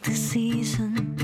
like the seasons,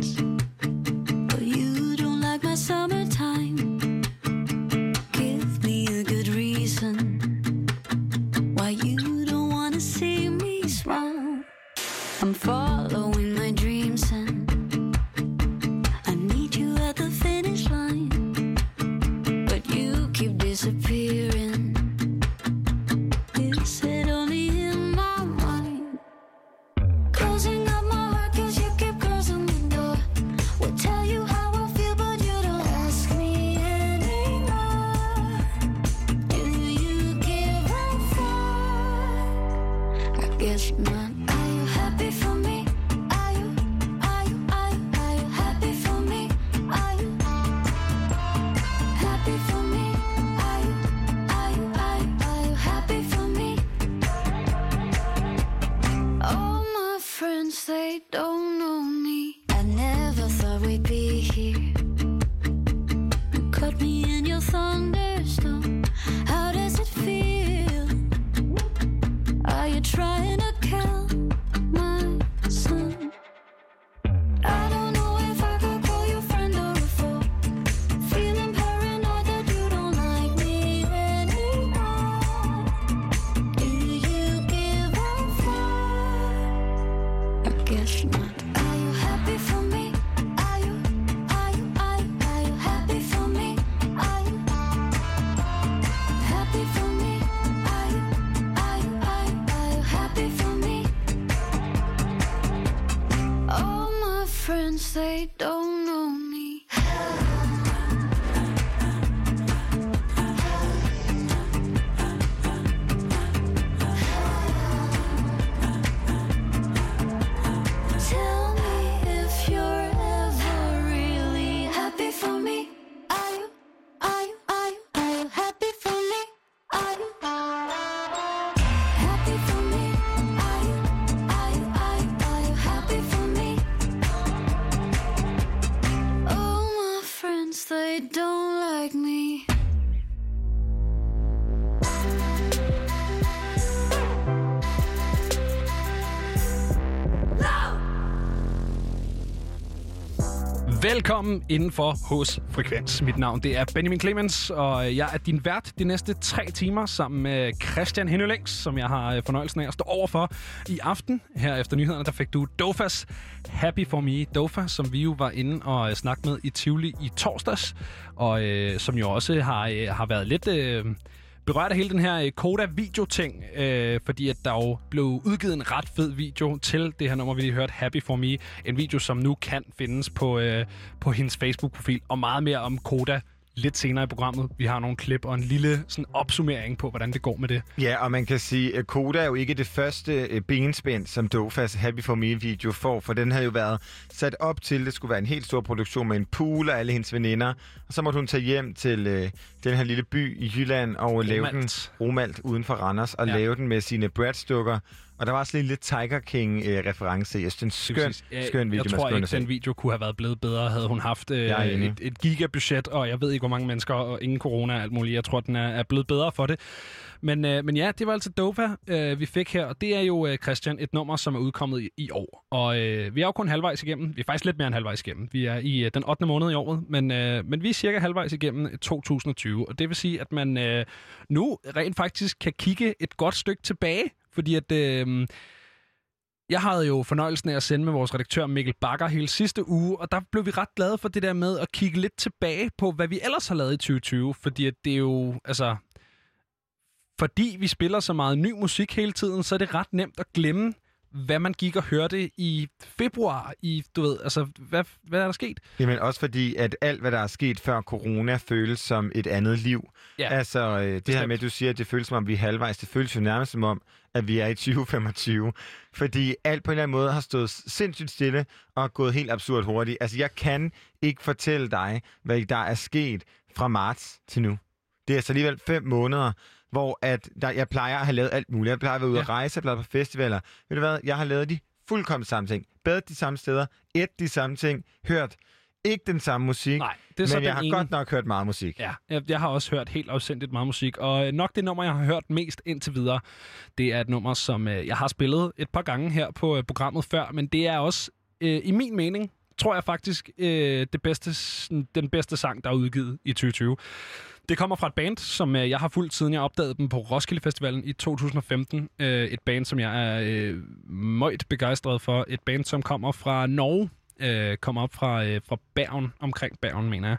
Velkommen indenfor hos Frekvens. Mit navn det er Benjamin Clemens, og øh, jeg er din vært de næste tre timer sammen med Christian Hennelings, som jeg har øh, fornøjelsen af at stå overfor i aften. Her efter nyhederne, der fik du Dofas Happy For Me. Dofa, som vi jo var inde og øh, snakke med i Tivoli i torsdags, og øh, som jo også har, øh, har været lidt... Øh, berørte hele den her øh, Koda-video-ting, øh, fordi at der jo blev udgivet en ret fed video til det her nummer, vi lige hørte, Happy For Me. En video, som nu kan findes på, øh, på hendes Facebook-profil, og meget mere om Koda lidt senere i programmet. Vi har nogle klip og en lille sådan, opsummering på, hvordan det går med det. Ja, og man kan sige, at Koda er jo ikke det første øh, benspænd, som Dofas Happy For Me-video får, for den havde jo været sat op til, det skulle være en helt stor produktion med en pool og alle hendes veninder, og så måtte hun tage hjem til øh, den her lille by i Jylland og lave den Romalt. Romalt uden for Randers, og Ja. lave den med sine Brad-stykker. Og der var også lige lidt Tiger King-reference. Jeg synes, det er en skøn, Jeg- skøn video, Jeg tror ikke, den video kunne have været blevet bedre, havde hun haft øh, et, et gigabudget, og jeg ved ikke, hvor mange mennesker, og ingen corona og alt muligt. Jeg tror, den er, er blevet bedre for det. Men, øh, men ja, det var altså Dopa, øh, vi fik her, og det er jo, øh, Christian, et nummer, som er udkommet i, i år. Og øh, vi er jo kun halvvejs igennem. Vi er faktisk lidt mere end halvvejs igennem. Vi er i øh, den 8. måned i året, men, øh, men vi er cirka halvvejs igennem 2020. Og det vil sige, at man øh, nu rent faktisk kan kigge et godt stykke tilbage, fordi at... Øh, jeg havde jo fornøjelsen af at sende med vores redaktør Mikkel Bakker hele sidste uge, og der blev vi ret glade for det der med at kigge lidt tilbage på, hvad vi ellers har lavet i 2020, fordi at det er jo, altså, fordi vi spiller så meget ny musik hele tiden, så er det ret nemt at glemme, hvad man gik og hørte i februar, i, du ved, altså, hvad, hvad er der sket? Jamen også fordi, at alt, hvad der er sket før corona, føles som et andet liv. Ja, altså, øh, det her bestemt. med, at du siger, at det føles som om, vi er halvvejs. Det føles jo nærmest som om, at vi er i 2025. Fordi alt på en eller anden måde har stået sindssygt stille og gået helt absurd hurtigt. Altså, jeg kan ikke fortælle dig, hvad der er sket fra marts til nu. Det er altså alligevel fem måneder, hvor at der, jeg plejer at have lavet alt muligt. Jeg plejer at være ude Ja. at rejse, jeg plejer på festivaler. Ved du hvad? Jeg har lavet de fuldkommen samme ting. Badet de samme steder, et de samme ting, hørt ikke den samme musik, Nej, det er så men jeg har ene. godt nok hørt meget musik. Ja, jeg, jeg har også hørt helt afsendigt meget musik, og øh, nok det nummer, jeg har hørt mest indtil videre, det er et nummer, som øh, jeg har spillet et par gange her på øh, programmet før, men det er også øh, i min mening, tror jeg faktisk, øh, det bedste, den bedste sang, der er udgivet i 2020. Det kommer fra et band, som øh, jeg har fulgt siden jeg opdagede dem på Roskilde Festivalen i 2015. Øh, et band, som jeg er øh, meget begejstret for. Et band, som kommer fra Norge. Øh, kommer op fra, øh, fra Bergen, omkring Bergen, mener jeg.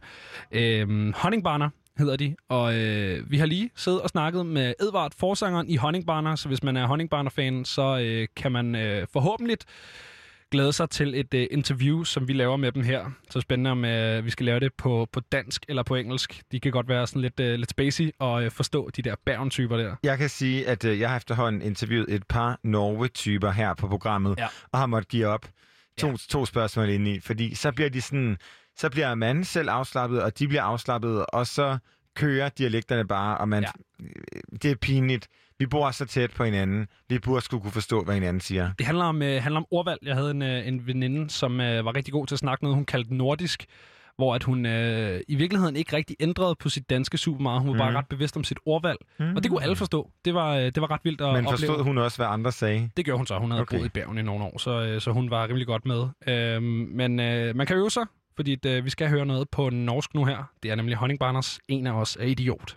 Øh, Honningbarner hedder de, og øh, vi har lige siddet og snakket med Edvard, forsangeren i Honningbarner, så hvis man er Honningbarner-fan, så øh, kan man øh, forhåbentlig glæde sig til et øh, interview, som vi laver med dem her. Så spændende, om øh, vi skal lave det på, på dansk eller på engelsk. De kan godt være sådan lidt, øh, lidt spacey og øh, forstå de der Bergen-typer der. Jeg kan sige, at øh, jeg har efterhånden interviewet et par Norge-typer her på programmet, Ja. og har måttet give op to, Ja. to spørgsmål ind i, fordi så bliver de sådan, så bliver manden selv afslappet, og de bliver afslappet, og så kører dialekterne bare, og man, ja. det er pinligt. Vi bor så tæt på hinanden. Vi burde skulle kunne forstå, hvad hinanden siger. Det handler om, øh, handler om ordvalg. Jeg havde en, øh, en veninde, som øh, var rigtig god til at snakke noget, hun kaldte nordisk, hvor at hun øh, i virkeligheden ikke rigtig ændrede på sit danske super meget. Hun var bare Mhm. ret bevidst om sit ordvalg, mm. og det kunne alle forstå. Det var, øh, det var ret vildt at Men opleve. forstod hun også, hvad andre sagde? Det gjorde hun så. Hun havde okay. Boet i Bergen i nogle år, så, øh, så hun var rimelig godt med. Øhm, men øh, man kan øve sig, fordi øh, vi skal høre noget på norsk nu her. Det er nemlig Honningbarners En af os er idiot.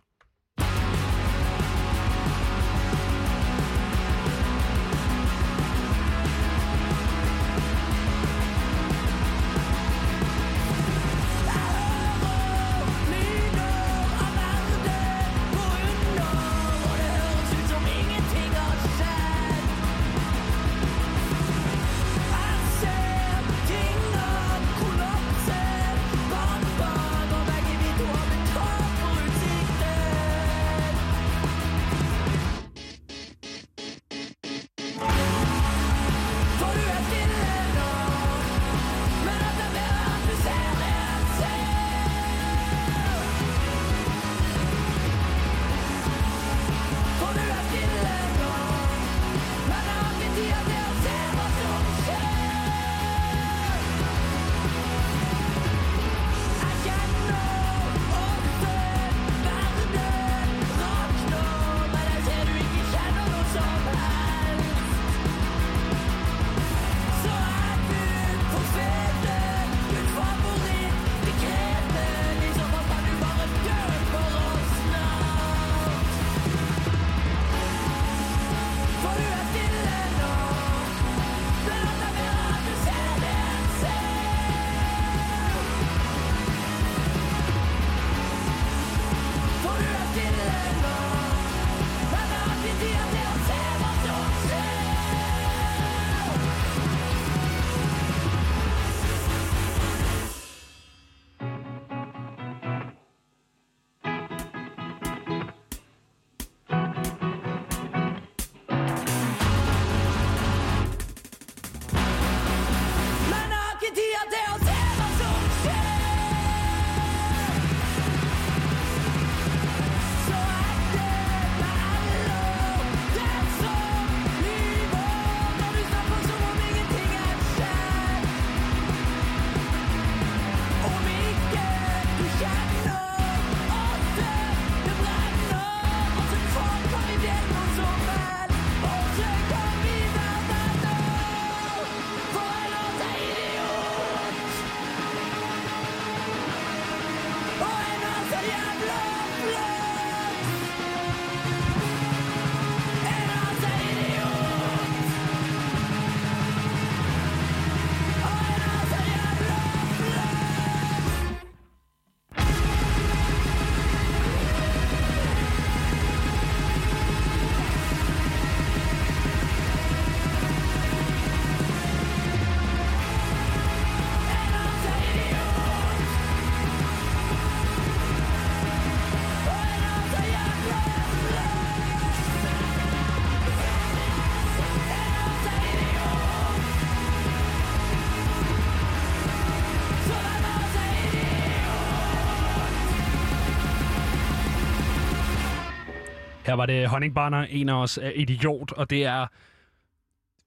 Her var det Honningbarner, en af os er idiot, og det er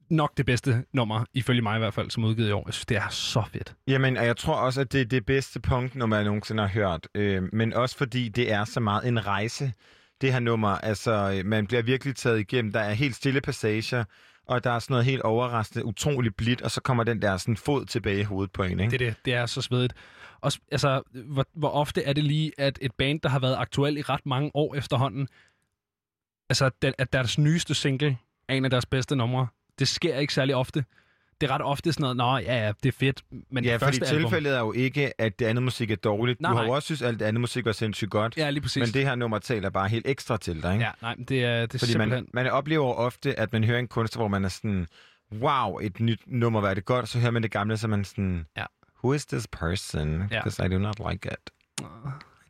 nok det bedste nummer, ifølge mig i hvert fald, som udgivet i år. Jeg synes, det er så fedt. Jamen, og jeg tror også, at det er det bedste punknummer, jeg nogensinde har hørt. Øh, men også fordi det er så meget en rejse, det her nummer. Altså, øh, man bliver virkelig taget igennem. Der er helt stille passager, og der er sådan noget helt overraskende, utroligt blidt, og så kommer den der sådan fod tilbage i hovedet på en, ikke? Det er det. Det er så svedigt. Og altså, hvor, hvor ofte er det lige, at et band, der har været aktuelt i ret mange år efterhånden, altså, den, at deres nyeste single er en af deres bedste numre. Det sker ikke særlig ofte. Det er ret ofte sådan noget, nå ja, ja, det er fedt, men Ja, det første album... tilfældet er jo ikke, at det andet musik er dårligt. Nej, du har jo også synes, at alt det andet musik var sindssygt godt. Ja, lige præcis. Men det her nummer taler bare helt ekstra til dig, ikke? Ja, nej, det er, det er Fordi simpelthen... man, man oplever ofte, at man hører en kunstner, hvor man er sådan, wow, et nyt nummer, hvad er det godt, så hører man det gamle, så man sådan, Ja. who is this person? Ja. Because I do not like it.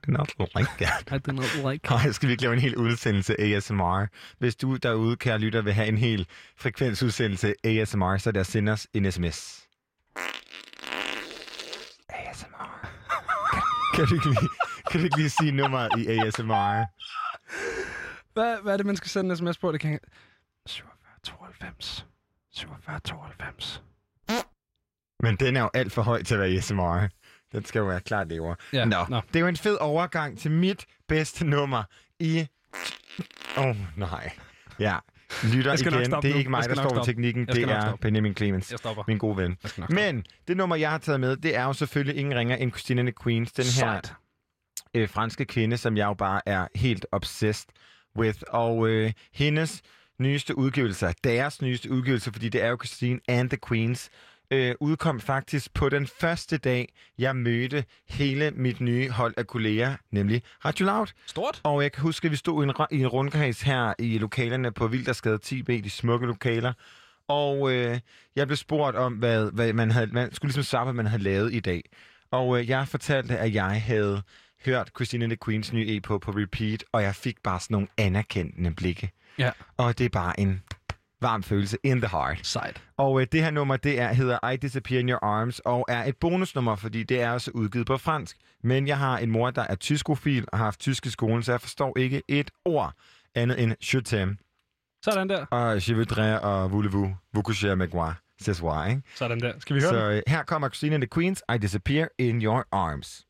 Do not like it. I do not like Nej, skal vi ikke lave en hel udsendelse ASMR? Hvis du derude, kære lytter, vil have en hel frekvensudsendelse ASMR, så er det at sende os en sms. ASMR. Kan, kan, du ikke lige, kan du ikke lige sige nummeret i ASMR? Hvad, hvad er det, man skal sende en sms på? Det kan... 47 92. 47 92. Men den er jo alt for høj til at være ASMR. Den skal jo være klart lever. Ja, Nå, nå. det er jo en fed overgang til mit bedste nummer i... Åh, oh, nej. Ja, lytter igen. Det er nu. ikke mig, der står stoppe. teknikken. Det er. Benjamin Clemens, Jeg stopper. min gode ven. Men det nummer, jeg har taget med, det er jo selvfølgelig ingen ringer end Christine and the Queens. Den her Sejt. øh, franske kvinde, som jeg jo bare er helt obsessed with. Og øh, hendes nyeste udgivelse, deres nyeste udgivelse, fordi det er jo Christine and the Queens, øh, udkom faktisk på den første dag, jeg mødte hele mit nye hold af kolleger, nemlig Radio Loud. Stort. Og jeg kan huske, at vi stod i en, i en rundkreds her i lokalerne på Vildersgade 10B, de smukke lokaler. Og øh, jeg blev spurgt om, hvad, hvad man havde, man skulle ligesom svare, hvad man havde lavet i dag. Og øh, jeg fortalte, at jeg havde hørt Christine and the Queens nye EP på, på repeat, og jeg fik bare sådan nogle anerkendende blikke. Ja. Og det er bare en varm følelse in the heart. Sejt. Og øh, det her nummer, det er, hedder I Disappear in Your Arms, og er et bonusnummer, fordi det er også udgivet på fransk. Men jeg har en mor, der er tyskofil og har haft tysk i skolen, så jeg forstår ikke et ord andet end je t'aime, Sådan der. og je voudrais, og voulez-vous, vous coucher avec moi, ce soir, ikke? Sådan der. Skal vi høre Så det? øh, her kommer Christine and the Queens, I Disappear in Your Arms.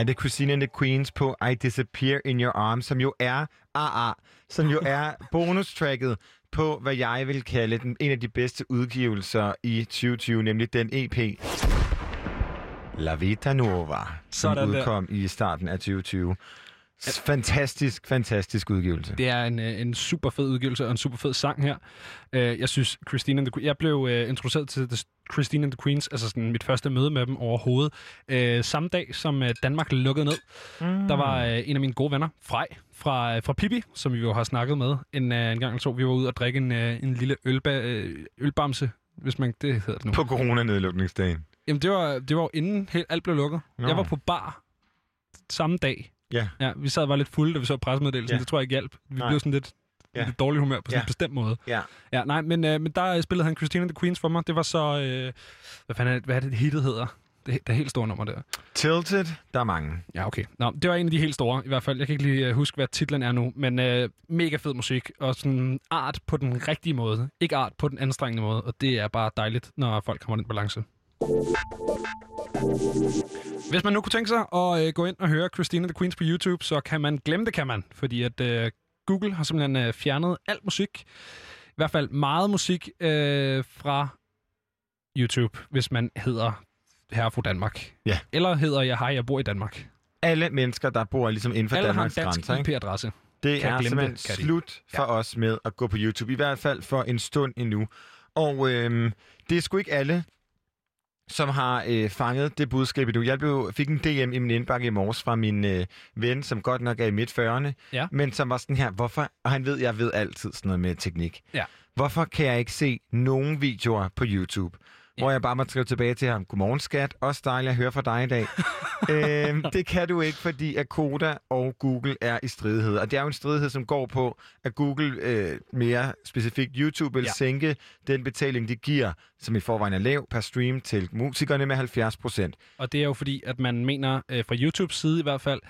Er det the Queens på I Disappear in Your Arms, som jo er AA, som jo er bonustracket på, hvad jeg vil kalde den, en af de bedste udgivelser i 2020, nemlig den EP. La Vita Nuova, som Sådan der. udkom i starten af 2020. Fantastisk, fantastisk udgivelse. Det er en, øh, en super fed udgivelse og en super fed sang her. Øh, Jeg synes, Christine and the. Jeg blev øh, introduceret til The Christine and the Queens, altså sådan mit første møde med dem overhovedet, øh, samme dag, som øh, Danmark lukkede ned. Mm. Der var øh, en af mine gode venner, Frej, fra, fra Pippi, som vi jo har snakket med en, øh, en gang eller to. Vi var ude og drikke en, øh, en lille ølba, øh, ølbamse, hvis man... Det hedder det nu. På coronanedlukningsdagen. Jamen, det var, det var inden helt, alt blev lukket. Nå. Jeg var på bar samme dag. Ja. Ja, vi sad og var lidt fulde, da vi så pressemeddelelsen. Ja. Det tror jeg ikke hjalp. Vi Nej. blev sådan lidt, Ja. lidt dårlig humør på sådan Ja. en bestemt måde. Ja. Ja, nej, men, øh, men der spillede han Christina the Queens for mig. Det var så... Øh, hvad fanden er det, hvad er det, hittet hedder? Det, det er helt store nummer der. Tilted, der er mange. Ja, okay. Nå, det var en af de helt store, i hvert fald. Jeg kan ikke lige øh, huske, hvad titlen er nu, men øh, mega fed musik, og sådan art på den rigtige måde. Ikke art på den anstrengende måde, og det er bare dejligt, når folk kommer den balance. Hvis man nu kunne tænke sig at øh, gå ind og høre Christina the Queens på YouTube, så kan man glemme det, kan man. Fordi at øh, Google har simpelthen øh, fjernet alt musik. I hvert fald meget musik øh, fra YouTube, hvis man hedder Herre fra Danmark. Ja. Eller hedder jeg Hej, jeg bor i Danmark. Alle mennesker, der bor ligesom inden for Alle har en Danmarks dansk grænser? IP-adresse. Det Kan er simpelthen det, slut for os med at gå på YouTube. I hvert fald for en stund endnu. Og øhm, det er sgu ikke alle, som har øh, fanget det budskab endnu. Jeg blev, fik en DM i min indbakke i morges fra min øh, ven, som godt nok er i midt 40'erne, Ja. men som var sådan her, hvorfor, og han ved, jeg ved altid sådan noget med teknik. Ja. Hvorfor kan jeg ikke se nogen videoer på YouTube? Ja. Hvor jeg bare må skrive tilbage til ham, godmorgen skat, også dejligt at høre fra dig i dag. øhm, det kan du ikke, fordi at Koda og Google er i stridighed. Og det er jo en stridighed, som går på, at Google, øh, mere specifikt YouTube, vil Ja. sænke den betaling, de giver, som i forvejen er lav, per stream til musikerne med 70 procent. Og det er jo fordi, at man mener, øh, fra YouTubes side i hvert fald,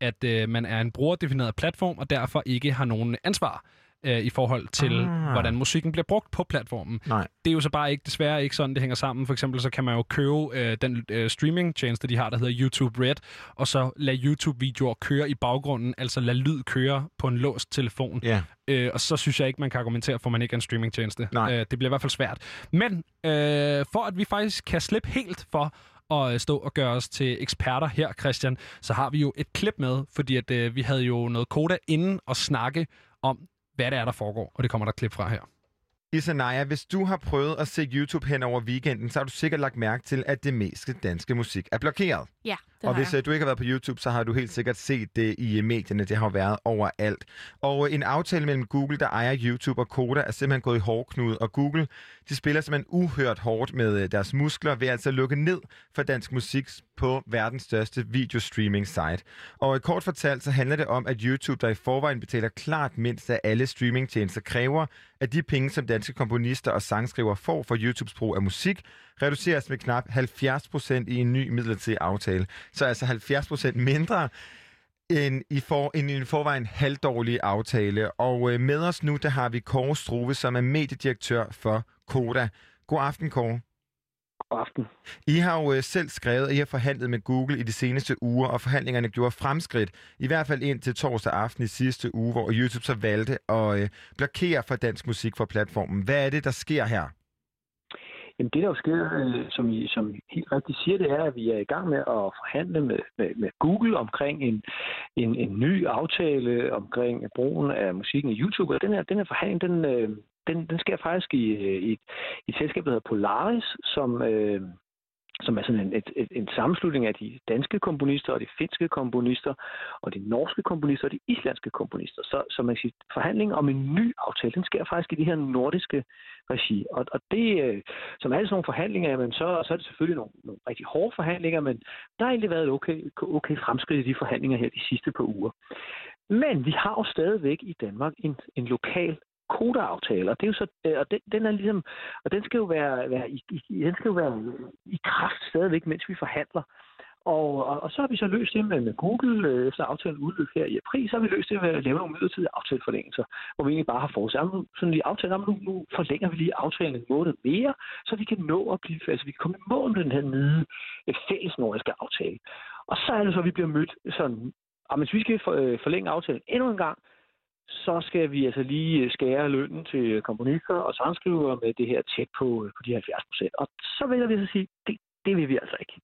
at øh, man er en brugerdefineret platform, og derfor ikke har nogen ansvar øh, i forhold til, Ah. hvordan musikken bliver brugt på platformen. Nej. Det er jo så bare ikke, desværre ikke sådan, det hænger sammen. For eksempel så kan man jo købe øh, den øh, streaming-tjeneste, de har, der hedder YouTube Red, og så lade YouTube-videoer køre i baggrunden, altså lade lyd køre på en låst telefon. Ja. Øh, og så synes jeg ikke, man kan argumentere for, at man ikke er en streamingtjeneste. Nej. Øh, det bliver i hvert fald svært. Men øh, for at vi faktisk kan slippe helt for at øh, stå og gøre os til eksperter her, Christian, så har vi jo et klip med, fordi at, øh, vi havde jo noget koda inden og snakke om, hvad det er, der foregår. Og det kommer der et klip fra her. Isanaya, hvis du har prøvet at se YouTube hen over weekenden, så har du sikkert lagt mærke til, at det meste danske musik er blokeret. Ja, det og hvis jeg. øh, du ikke har været på YouTube, så har du helt sikkert set det i øh, medierne. Det har været overalt. Og øh, en aftale mellem Google, der ejer YouTube og Koda, er simpelthen gået i hårdknude. Og Google, de spiller simpelthen uhørt hårdt med deres muskler ved altså at lukke ned for dansk musik på verdens største videostreaming site. Og kort fortalt, så handler det om, at YouTube, der i forvejen betaler klart mindst af alle streamingtjenester, kræver, at de penge, som danske komponister og sangskrivere får for YouTubes brug af musik, reduceres med knap 70% i en ny midlertidig aftale. Så altså 70% mindre end i, for, end i en forvejen halvdårlig aftale. Og øh, med os nu, der har vi Kåre Struve, som er mediedirektør for Koda. God aften, Kåre. God aften. I har jo øh, selv skrevet, at I har forhandlet med Google i de seneste uger, og forhandlingerne gjorde fremskridt, i hvert fald ind til torsdag aften i sidste uge, hvor YouTube så valgte at øh, blokere for dansk musik fra platformen. Hvad er det, der sker her? Jamen det, der jo sker, øh, som, I, som I helt rigtigt siger, det er, at vi er i gang med at forhandle med, med, med Google omkring en, en, en ny aftale omkring brugen af musikken i YouTube. Og den her, den her forhandling, den, øh, den, den sker faktisk i, øh, i, et, i et selskab, der hedder Polaris, som, øh, som er sådan en, et, et, en sammenslutning af de danske komponister og de finske komponister og de norske komponister og de islandske komponister. Så, så man kan sige, forhandlingen om en ny aftale, den sker faktisk i de her nordiske regi. Og, og det, øh, som alle sådan nogle forhandlinger, jamen, så, så er det selvfølgelig nogle, nogle rigtig hårde forhandlinger, men der har egentlig været et okay, okay fremskridt i de forhandlinger her de sidste par uger. Men vi har jo stadigvæk i Danmark en, en lokal kodeaftale, og det er jo så, øh, og den, den er ligesom, og den skal jo være, være i, i, den skal jo være i kraft stadigvæk, mens vi forhandler. Og, og, og så har vi så løst det med, med Google, så efter aftalen udløb her i april, så har vi løst det ved at lave nogle midlertidige aftaleforlængelser, hvor vi egentlig bare har fortsat sådan lige aftale, nu, nu forlænger vi lige aftalen en måned mere, så vi kan nå at blive, altså vi kan komme i mål med den her nye øh, fælles nordiske aftale. Og så er det så, at vi bliver mødt sådan, og hvis vi skal forlænge aftalen endnu en gang, så skal vi altså lige øh, skære lønnen til komponister og sangskrivere med det her tjek på, øh, på de 70 procent. Og så vil vi så sige, det, det vil vi altså ikke.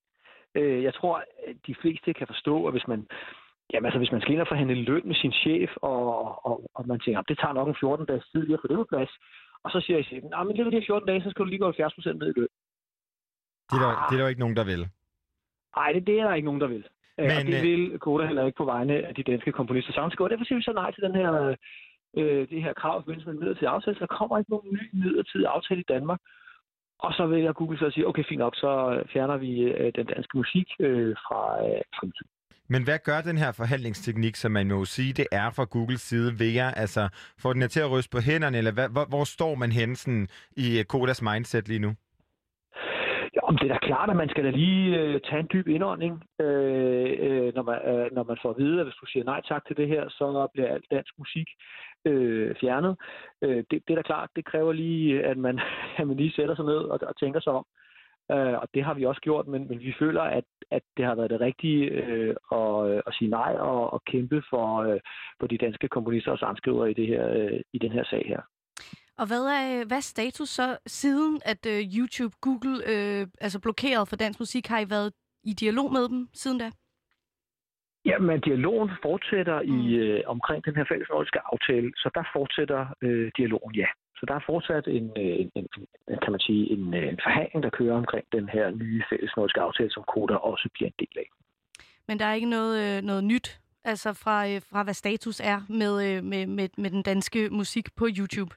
Øh, jeg tror, at de fleste kan forstå, at hvis man, jamen altså, hvis man skal ind og forhandle løn med sin chef, og, og, og man tænker, det tager nok en 14 dages tid lige at få det på plads, og så siger jeg chefen, nej, men det er de 14 dage, så skal du lige gå 70 procent ned i løn. Det er, der, det er der jo ikke nogen, der vil. Nej, det, det er der ikke nogen, der vil. Men, Men, og det øh, vil Koda heller ikke på vegne af de danske komponister sangskrivere. Derfor siger vi så nej til den her, øh, det her krav i forbindelse med en midlertidig aftale. Så der kommer ikke nogen ny midlertidig aftale i Danmark. Og så vil jeg Google så sige, okay, fint nok, så fjerner vi øh, den danske musik øh, fra, øh, fra YouTube. Men hvad gør den her forhandlingsteknik, som man må sige, det er fra Googles side ved jer? Altså, får den til at ryste på hænderne, eller hvad, hvor, hvor står man hen sådan, i øh, Kodas mindset lige nu? Ja, om det er da klart, at man skal da lige øh, tage en dyb indånding, øh, øh, når, man, øh, når man får at vide, at hvis du siger nej tak til det her, så bliver alt dansk musik øh, fjernet. Øh, det, det er da klart, det kræver lige, at man, at man lige sætter sig ned og, og tænker sig om. Øh, og det har vi også gjort, men, men vi føler, at, at det har været det rigtige øh, at, at sige nej og, at kæmpe for, øh, for de danske komponister og sangskrivere i, det her, øh, i den her sag her. Og hvad er, hvad er status så siden, at uh, YouTube, Google øh, altså blokeret for dansk musik? Har I været i dialog med dem siden da? Ja, men dialogen fortsætter mm. i øh, omkring den her fælles nordiske aftale, så der fortsætter øh, dialogen, ja. Så der er fortsat en, øh, en, en, kan man sige, en, øh, en forhandling, der kører omkring den her nye fælles nordiske aftale, som Koda også bliver en del af. Men der er ikke noget, øh, noget nyt, altså fra, fra hvad status er med, med, med, med den danske musik på YouTube?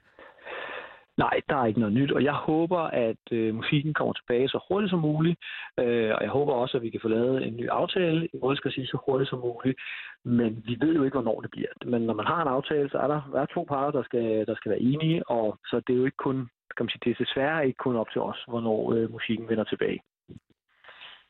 Nej, der er ikke noget nyt, og jeg håber, at øh, musikken kommer tilbage så hurtigt som muligt, øh, og jeg håber også, at vi kan få lavet en ny aftale, i måde skal sige så hurtigt som muligt, men vi ved jo ikke, hvornår det bliver. Men når man har en aftale, så er der, der er to parter, der skal, der skal være enige, og så det er jo ikke kun, kan man sige, det er desværre ikke kun op til os, hvornår øh, musikken vender tilbage.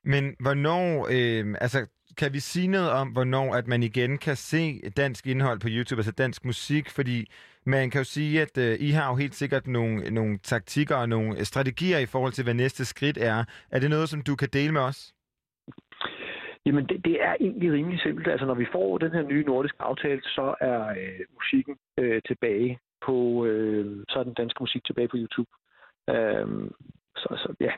Men hvornår, øh, altså kan vi sige noget om, hvornår at man igen kan se dansk indhold på YouTube, altså dansk musik? Fordi man kan jo sige, at øh, I har jo helt sikkert nogle, nogle taktikker og nogle strategier i forhold til, hvad næste skridt er. Er det noget, som du kan dele med os? Jamen, det, det er egentlig rimelig simpelt. Altså, når vi får den her nye nordiske aftale, så er øh, musikken øh, tilbage på, øh, så er den danske musik tilbage på YouTube. Øh, så, så ja,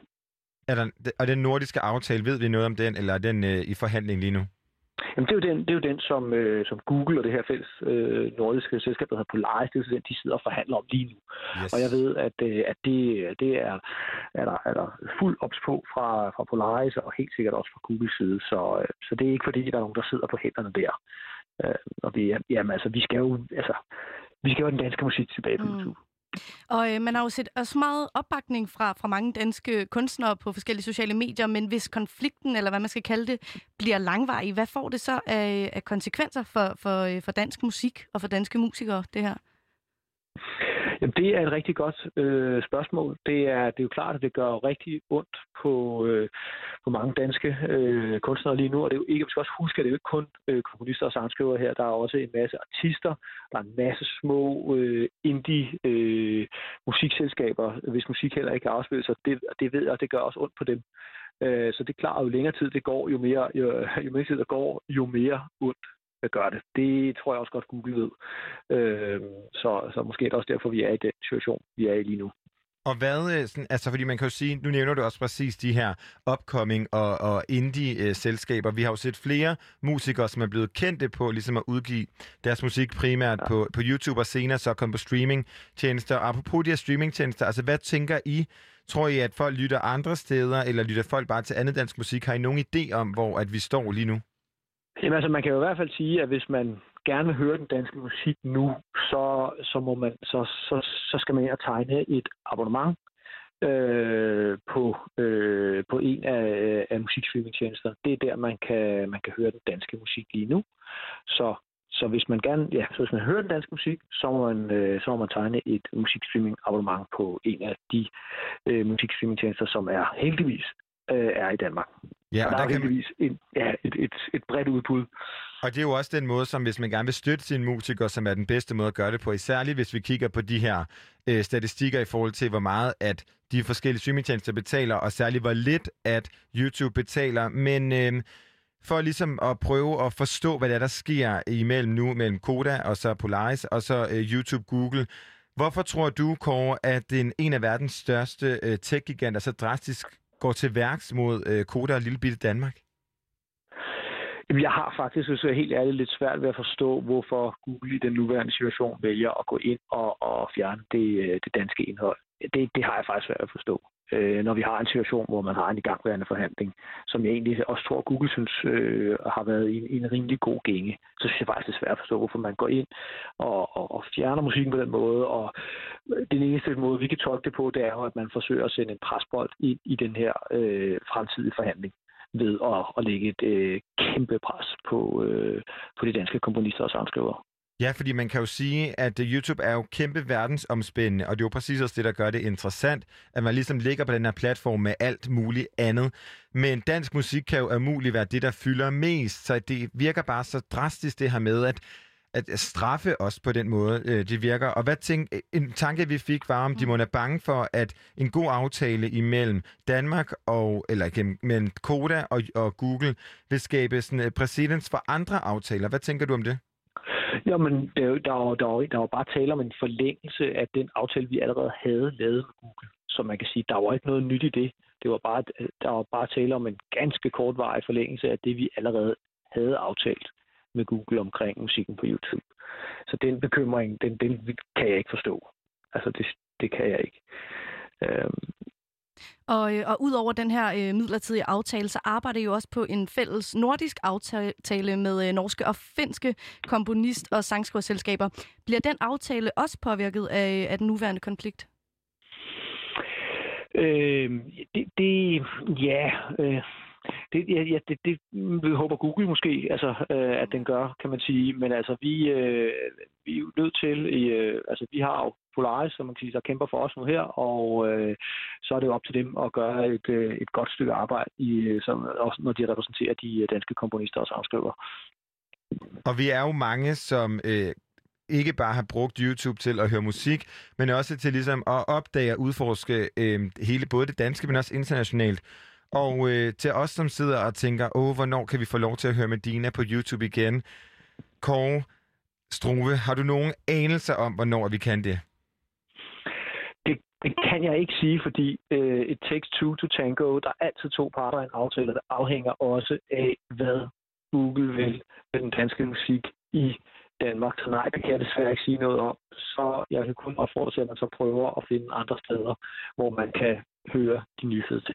er der, og den nordiske aftale, ved vi noget om den, eller er den øh, i forhandling lige nu? Jamen, det er jo den, det er jo den som, øh, som Google og det her fælles øh, nordiske selskab, der hedder Polaris, det er den, de sidder og forhandler om lige nu. Yes. Og jeg ved, at, øh, at det, det er, er, der, er der fuld ops på fra, fra Polaris, og helt sikkert også fra Googles side. Så, øh, så det er ikke fordi, der er nogen, der sidder på hænderne der. Øh, og vi, jamen, altså, vi skal jo, altså, vi skal jo have den danske musik tilbage på mm. YouTube. Og øh, man har jo set øh, også meget opbakning fra, fra mange danske kunstnere på forskellige sociale medier, men hvis konflikten, eller hvad man skal kalde det, bliver langvarig, hvad får det så af, af konsekvenser for, for, øh, for dansk musik og for danske musikere, det her? Jamen, det er et rigtig godt øh, spørgsmål. Det er, det er jo klart, at det gør rigtig ondt på, øh, på mange danske øh, kunstnere lige nu, og det er jo ikke, vi skal også huske, at det er jo ikke kun øh, komponister og sangskrivere her. Der er også en masse artister, der er en masse små øh, indie øh, musikselskaber, hvis musik heller ikke kan afspille sig. Det, det ved jeg, det gør også ondt på dem. Øh, så det er klart, at jo længere tid det går, jo mere, jo, jo mere tid der går, jo mere ondt gør det. Det tror jeg også godt, Google ved. Øh, så, så måske er det også derfor, vi er i den situation, vi er i lige nu. Og hvad, øh, sådan, altså fordi man kan jo sige, nu nævner du også præcis de her upcoming og, og indie-selskaber. Vi har jo set flere musikere, som er blevet kendte på ligesom at udgive deres musik primært ja. på, på YouTube og senere så komme på streamingtjenester. Og apropos de her streamingtjenester, altså hvad tænker I? Tror I, at folk lytter andre steder, eller lytter folk bare til andet dansk musik? Har I nogen idé om, hvor at vi står lige nu? Jamen altså, man kan jo i hvert fald sige, at hvis man gerne vil høre den danske musik nu, så, så, må man, så, så, så skal man ind og tegne et abonnement øh, på, øh, på en af, øh, af musikstreamingtjenester. Det er der, man kan, man kan høre den danske musik lige nu. Så, så hvis man gerne, ja, så hvis man hører den danske musik, så må man, øh, så må man tegne et musikstreaming abonnement på en af de øh, musikstreamingtjenester, som er heldigvis øh, er i Danmark. Ja, og, og der, der er heldigvis man... en, ja, et, et, et bredt udbud. Og det er jo også den måde, som hvis man gerne vil støtte sine musikere, som er den bedste måde at gøre det på. Særligt hvis vi kigger på de her øh, statistikker i forhold til, hvor meget at de forskellige streamingtjenester betaler, og særligt hvor lidt at YouTube betaler. Men øh, for ligesom at prøve at forstå, hvad der, er, der sker imellem nu, mellem Koda og så Polaris, og så øh, YouTube, Google. Hvorfor tror du, Kåre, at den, en af verdens største øh, tech-giganter så drastisk går til værks mod øh, Koda og Lillebitte Danmark? Jamen, jeg har faktisk, hvis jeg er helt ærligt, lidt svært ved at forstå, hvorfor Google i den nuværende situation vælger at gå ind og, og fjerne det, øh, det danske indhold. Det, det har jeg faktisk svært at forstå. Øh, når vi har en situation, hvor man har en igangværende forhandling, som jeg egentlig også tror, Google synes øh, har været i en, en rimelig god gænge, så synes jeg faktisk, det er svært at forstå, hvorfor man går ind og, og, og fjerner musikken på den måde. Og øh, den eneste måde, vi kan tolke det på, det er jo, at man forsøger at sende en presbold i, i den her øh, fremtidige forhandling ved at, at lægge et øh, kæmpe pres på, øh, på de danske komponister og sangskrivere. Ja, fordi man kan jo sige, at øh, YouTube er jo kæmpe verdensomspændende, og det er jo præcis også det, der gør det interessant, at man ligesom ligger på den her platform med alt muligt andet. Men dansk musik kan jo umuligt være det, der fylder mest, så det virker bare så drastisk det her med, at at straffe os på den måde, øh, det virker. Og hvad tænk, øh, en tanke, vi fik, var, om de må være bange for, at en god aftale imellem Danmark og, eller mellem Koda og, og Google vil skabe sådan øh, præcedens for andre aftaler. Hvad tænker du om det? Jamen, der, der, der, der var bare tale om en forlængelse af den aftale, vi allerede havde lavet med Google. Så man kan sige, der var ikke noget nyt i det. Det var bare, der var bare tale om en ganske kortvarig forlængelse af det, vi allerede havde aftalt med Google omkring musikken på YouTube. Så den bekymring, den, den kan jeg ikke forstå. Altså, det, det kan jeg ikke. Øhm. Og, øh, og ud over den her øh, midlertidige aftale, så arbejder I jo også på en fælles nordisk aftale med øh, norske og finske komponist- og sangskriverselskaber. Bliver den aftale også påvirket af, af den nuværende konflikt? Øh, det, det, ja, øh, det, ja, ja, det, det vi håber Google måske, altså, øh, at den gør, kan man sige. Men altså, vi, øh, vi er jo nødt til, i, øh, altså, vi har jo Polaris, som man kan sige, der kæmper for os nu her, og øh, så er det jo op til dem at gøre et, øh, et godt stykke arbejde, i, øh, som, også når de repræsenterer de øh, danske komponister og sangskrivere. Og vi er jo mange, som øh, ikke bare har brugt YouTube til at høre musik, men også til ligesom at opdage og udforske øh, hele både det danske, men også internationalt. Og øh, til os, som sidder og tænker, åh, hvornår kan vi få lov til at høre Medina på YouTube igen? Kåre Struve, har du nogen anelse om, hvornår vi kan det? Det, det kan jeg ikke sige, fordi øh, it takes two to tango. Der er altid to parter i en aftale, der afhænger også af, hvad Google vil med den danske musik i Danmark. Så nej, det kan jeg desværre ikke sige noget om. Så jeg kan kun opfordre til, at man så prøver at finde andre steder, hvor man kan høre de nyheder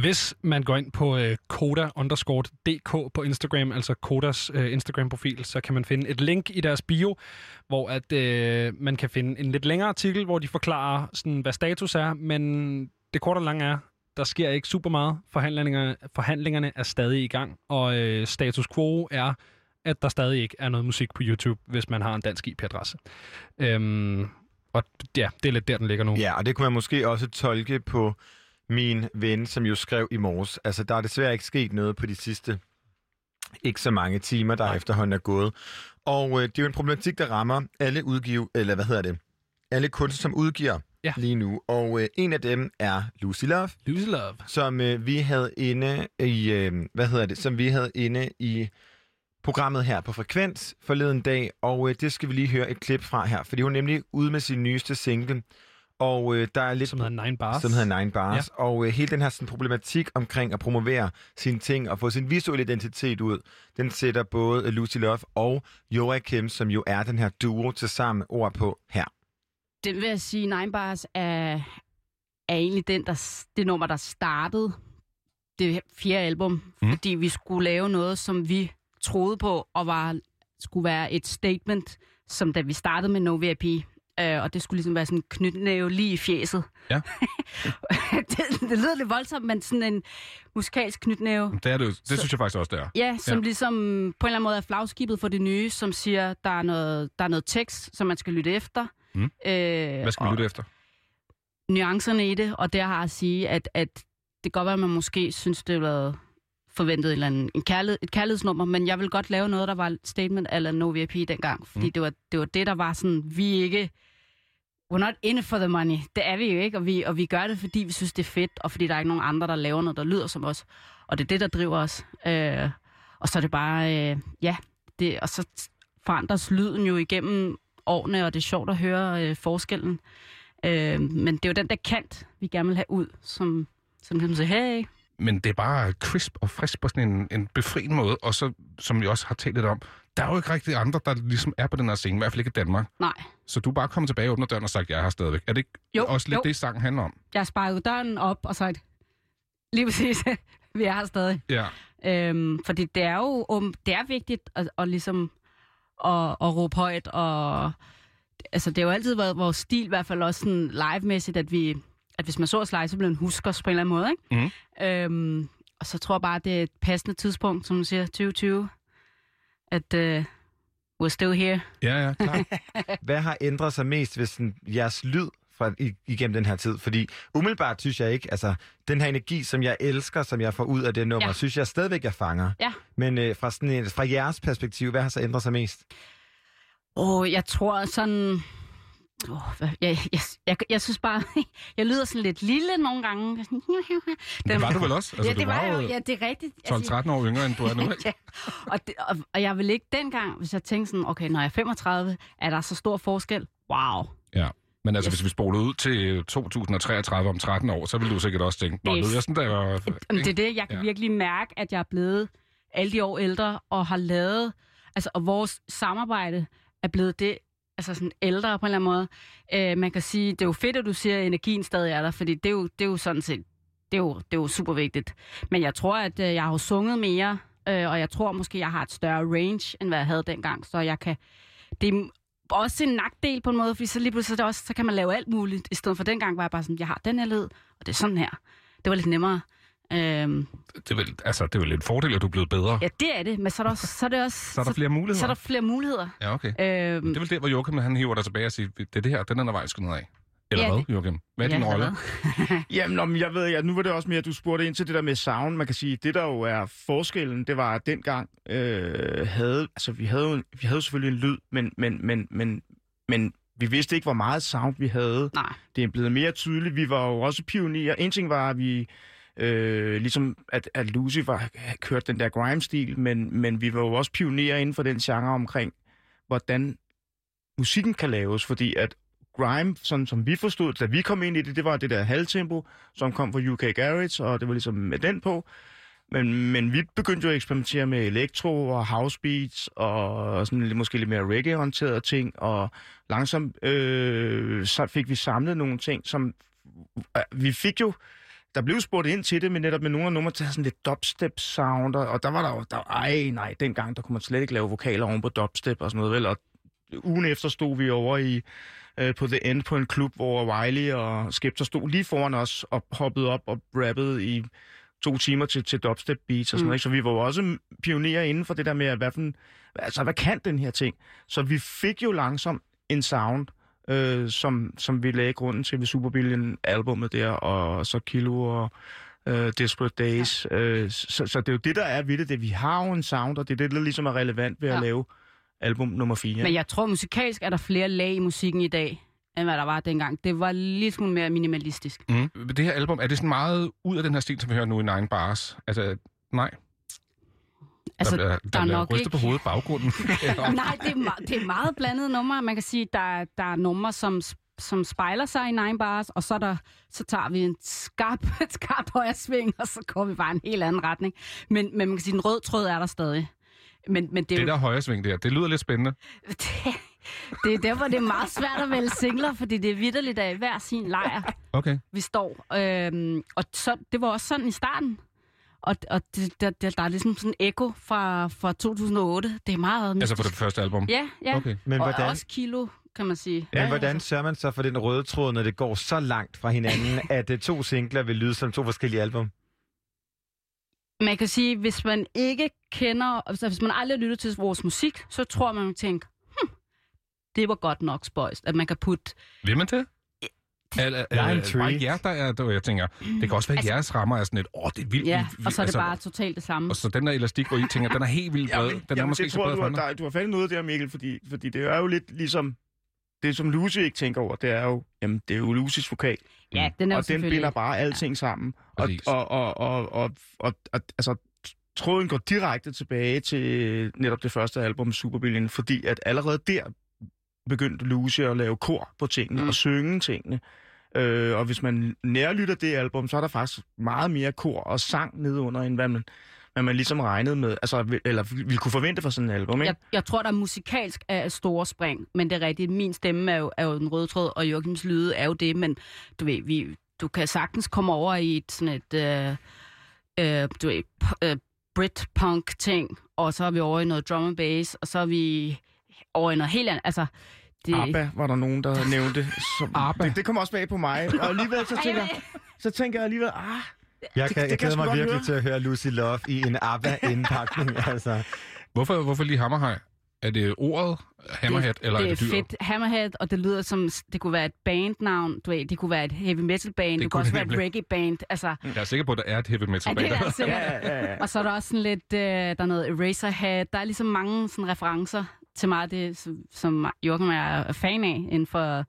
hvis man går ind på øh, koda underscore dk på Instagram, altså Kodas øh, Instagram-profil, så kan man finde et link i deres bio, hvor at øh, man kan finde en lidt længere artikel, hvor de forklarer, sådan, hvad status er, men det korte og lange er, der sker ikke super meget. Forhandlingerne, forhandlingerne er stadig i gang, og øh, status quo er, at der stadig ikke er noget musik på YouTube, hvis man har en dansk IP-adresse. Øhm, og ja, det er lidt der, den ligger nu. Ja, og det kunne man måske også tolke på min ven, som jo skrev i morges. Altså, der er desværre ikke sket noget på de sidste ikke så mange timer, der Nej. efterhånden er gået. Og øh, det er jo en problematik, der rammer alle udgive, eller hvad hedder det, alle kunstnere, som udgiver ja. lige nu. Og øh, en af dem er Lucy Love. Lucy Love. Som øh, vi havde inde i, øh, hvad hedder det, som vi havde inde i programmet her på Frekvens forleden dag, og øh, det skal vi lige høre et klip fra her, fordi hun er nemlig ude med sin nyeste single, og øh, der er lidt... Som hedder Nine Bars. Som hedder Nine Bars. Ja. Og øh, hele den her sådan, problematik omkring at promovere sine ting og få sin visuelle identitet ud, den sætter både Lucy Love og Joachim, som jo er den her duo, til sammen ord på her. Det vil jeg sige, Nine Bars er, er egentlig den, der, det nummer, der startede det fjerde album, mm. fordi vi skulle lave noget, som vi troede på, og var skulle være et statement, som da vi startede med No VIP, Øh, og det skulle ligesom være sådan en knytnæve lige i fjeset. Ja. det, det lyder lidt voldsomt, men sådan en musikalsk knytnæve. Det er det, det så, synes jeg faktisk også, det er. Ja, som ja. ligesom på en eller anden måde er flagskibet for det nye, som siger, der er noget, der er noget tekst, som man skal lytte efter. Mm. Øh, Hvad skal man lytte efter? Nuancerne i det, og det har at sige, at, at det kan godt være, at man måske synes, det er været forventet en, eller anden, en kærlighed, et kærlighedsnummer, men jeg vil godt lave noget, der var statement eller No VIP dengang, fordi mm. det, var, det var det, der var sådan, vi ikke, we're not in it for the money. Det er vi jo ikke, og vi, og vi gør det, fordi vi synes, det er fedt, og fordi der er ikke nogen andre, der laver noget, der lyder som os. Og det er det, der driver os. Øh, og så er det bare, øh, ja, det, og så forandres lyden jo igennem årene, og det er sjovt at høre øh, forskellen. Øh, men det er jo den der kant, vi gerne vil have ud, som, som kan man sige, hey, Men det er bare crisp og frisk på sådan en, en befriende måde, og så, som vi også har talt lidt om, der er jo ikke rigtig andre, der ligesom er på den her scene, i hvert fald ikke i Danmark. nej. Så du er bare kommet tilbage åbner døren og sagt, jeg er her stadigvæk. Er det ikke Jo, også lidt jo. det, sangen handler om? Jeg har sparket døren op og sagt, lige præcis, vi er her stadig. Ja. Øhm, fordi det er jo um, det er vigtigt at, at ligesom at, at råbe højt, og altså, det har jo altid været vores stil, i hvert fald også sådan live-mæssigt, at vi at hvis man så os live, så blev man husker os på en eller anden måde. Ikke? Mhm. Øhm, og så tror jeg bare, at det er et passende tidspunkt, som du siger, 2020, at uh, we're still here. Ja, ja, klart. Hvad har ændret sig mest ved sådan, jeres lyd fra, igennem den her tid? Fordi umiddelbart synes jeg ikke, altså den her energi, som jeg elsker, som jeg får ud af det nummer, Ja. synes jeg stadigvæk, jeg fanger. Ja. Men øh, fra, sådan, fra jeres perspektiv, hvad har så ændret sig mest? Åh, jeg tror sådan... Oh, jeg, jeg, jeg, jeg synes bare, jeg lyder sådan lidt lille nogle gange. Det var du vel også? Altså, ja, det var var jo, ja, det er rigtigt. 12-13 år yngre, end du er nu, ikke? ja. og, det, og, og jeg vil ikke dengang, hvis jeg tænkte sådan, okay, når jeg er 35, er der så stor forskel? Wow. Ja. Men altså, Yes. hvis vi spolede ud til 2033 om 13 år, så ville du sikkert også tænke, nå, Yes. lød jeg sådan der... Jamen, det er det, jeg kan ja. virkelig mærke, at jeg er blevet alle de år ældre, og har lavet, altså, og vores samarbejde er blevet det, altså sådan ældre på en eller anden måde. Øh, man kan sige, det er jo fedt, at du siger, at energien stadig er der, fordi det er jo, det er jo sådan set, det er jo, det er jo super vigtigt. Men jeg tror, at øh, jeg har sunget mere, øh, og jeg tror måske, jeg har et større range, end hvad jeg havde dengang, så jeg kan, det er også en nagdel på en måde, fordi så lige pludselig så, det også, så kan man lave alt muligt, i stedet for dengang var jeg bare sådan, jeg har den her lyd, og det er sådan her. Det var lidt nemmere. Øhm, Det er, vel, altså, det er vel en fordel, at du er blevet bedre. ja, det er det, men så er der, også, så er det også... Så er der flere muligheder. Så er der flere muligheder. Ja, okay. Øhm, Det er vel det, hvor Joachim han hiver dig tilbage og siger, det er det her, den er der vej skal ned af. Eller Ja, hvad, Joachim? Hvad er din ja, rolle? hvad? Jamen, om jeg ved, ja, nu var det også mere, at du spurgte ind til det der med sound. Man kan sige, det der jo er forskellen, det var, at dengang øh, havde, altså vi havde, vi havde selvfølgelig en lyd, men, men, men, men, men vi vidste ikke, hvor meget sound vi havde. Nej. Det er blevet mere tydeligt. Vi var jo også pionerer. En ting var, at vi øh, ligesom at, at Lucy var kørt den der grime-stil, men, men vi var jo også pionerer inden for den genre omkring, hvordan musikken kan laves, fordi at grime, sådan som vi forstod, da vi kom ind i det, det var det der halvtempo, som kom fra UK Garage, og det var ligesom med den på. Men, men vi begyndte jo at eksperimentere med elektro og house beats og sådan lidt, måske lidt mere reggae-orienterede ting, og langsomt øh, så fik vi samlet nogle ting, som øh, vi fik jo der blev spurgt ind til det, men netop med nogle af numre have sådan lidt dubstep-sound, og, og der var der jo, der, ej nej, dengang, der kunne man slet ikke lave vokaler oven på dubstep og sådan noget, vel? Og ugen efter stod vi over i øh, på The End på en klub, hvor Wiley og Skepta stod lige foran os og hoppede op og rappede i to timer til, til dubstep beats og sådan Mm. noget. ikke? Så vi var jo også pionerer inden for det der med, at hvad, for altså, hvad kan den her ting? Så vi fik jo langsomt en sound, øh, som, som vi lagde grunden til ved Superbillion albumet der, og så Kilo og øh, Desperate Days. Ja. Øh, så, så det er jo det, der er ved det. det. Vi har jo en sound, og det er det, der ligesom er relevant ved ja. At lave album nummer 4. Men jeg tror, musikalsk er der flere lag i musikken i dag, end hvad der var dengang. Det var lidt smule mere minimalistisk. Mm. Det her album, er det sådan meget ud af den her stil, som vi hører nu i Nine Bars? Altså, nej. Altså, der, bliver- der der er nok ikke... på hovedet baggrunden. Nej, det er, me- det er meget blandet numre. Man kan sige, der, der er numre, som, som spejler sig i Nine Bars, og så, er der, så tager vi en skarp, et skarpt højre sving, og så går vi bare en helt anden retning. Men, men man kan sige, den rød tråd er der stadig. Men, men det er Det jo der højre sving der, det lyder lidt spændende. det, det er derfor, det er meget svært at vælge singler, fordi det er vidderligt af hver sin lejr, Okay. vi står. Øhm, og så, det var også sådan i starten. Og, og det, der, der, der er ligesom sådan en ekko fra, fra 2008. Det er meget Altså for mystisk. det første album? Ja, ja. Okay. Men og hvordan, også kilo, kan man sige. men hvordan sørger man så for den røde tråd, når det går så langt fra hinanden, at uh, to singler vil lyde som to forskellige album? Man kan sige, hvis man ikke kender, altså hvis man aldrig har lyttet til vores musik, så tror man, man tænker, hm, det var godt nok spøjst, at man kan putte... Vil man det? Er er, er, intrigued. bare jer, der er, der, jeg tænker, det kan også være, at Altså- jeres rammer er sådan et, åh, det er vildt. Ja, vildt, og så er det altså, bare totalt det samme. Og så den der elastik, hvor I tænker, den er helt vildt bred. Den er måske det ikke så tror du, har, der, du har fat i noget der, Mikkel, fordi, fordi det er jo lidt ligesom... Det, som Lucy ikke tænker over, det er jo, jamen, det er jo Lucys vokal. Ja, den er jo og den binder bare alting sammen. Og, og, og, og, og, og, og, altså, tråden går direkte tilbage til netop det første album, Superbillion, fordi at allerede der begyndte Lucy at lave kor på tingene mm. og synge tingene. Øh, og hvis man nærlytter det album, så er der faktisk meget mere kor og sang nedunder, end hvad man, hvad man ligesom regnede med, altså, eller ville kunne forvente for sådan et album, ikke? Jeg, jeg tror, der musikalsk er et store spring, men det er rigtigt. Min stemme er jo, er jo den røde tråd, og Joachims lyde er jo det, men du ved, vi, du kan sagtens komme over i et sådan et, øh, øh, du ved, p- øh, Britpunk-ting, og så er vi over i noget drum and bass, og så er vi over i noget helt andet. Altså, det, ABBA var der nogen, der nævnte. Som, ABBA? Det, det kom også bag på mig. Og alligevel så tænker, så tænker jeg alligevel, ah, Jeg, Det- kan, det jeg glæder mig virkelig høre. til at høre Lucy Love i en ABBA-indpakning. altså. Hvorfor, hvorfor lige Hammerhaj? Er det ordet Hammerhead, eller det er er det dyret? fedt. Hammerhead, og det lyder som, det kunne være et bandnavn, du ved, det kunne være et heavy metal band, det, det kunne også det være et reggae band. Altså, Jeg er sikker på, at der er et heavy metal er band. det er sikkert. ja, ja, ja. Og så er der også sådan lidt, øh, der er noget Eraserhead. Der er ligesom mange sådan referencer til meget af det, som, som jeg er fan af inden for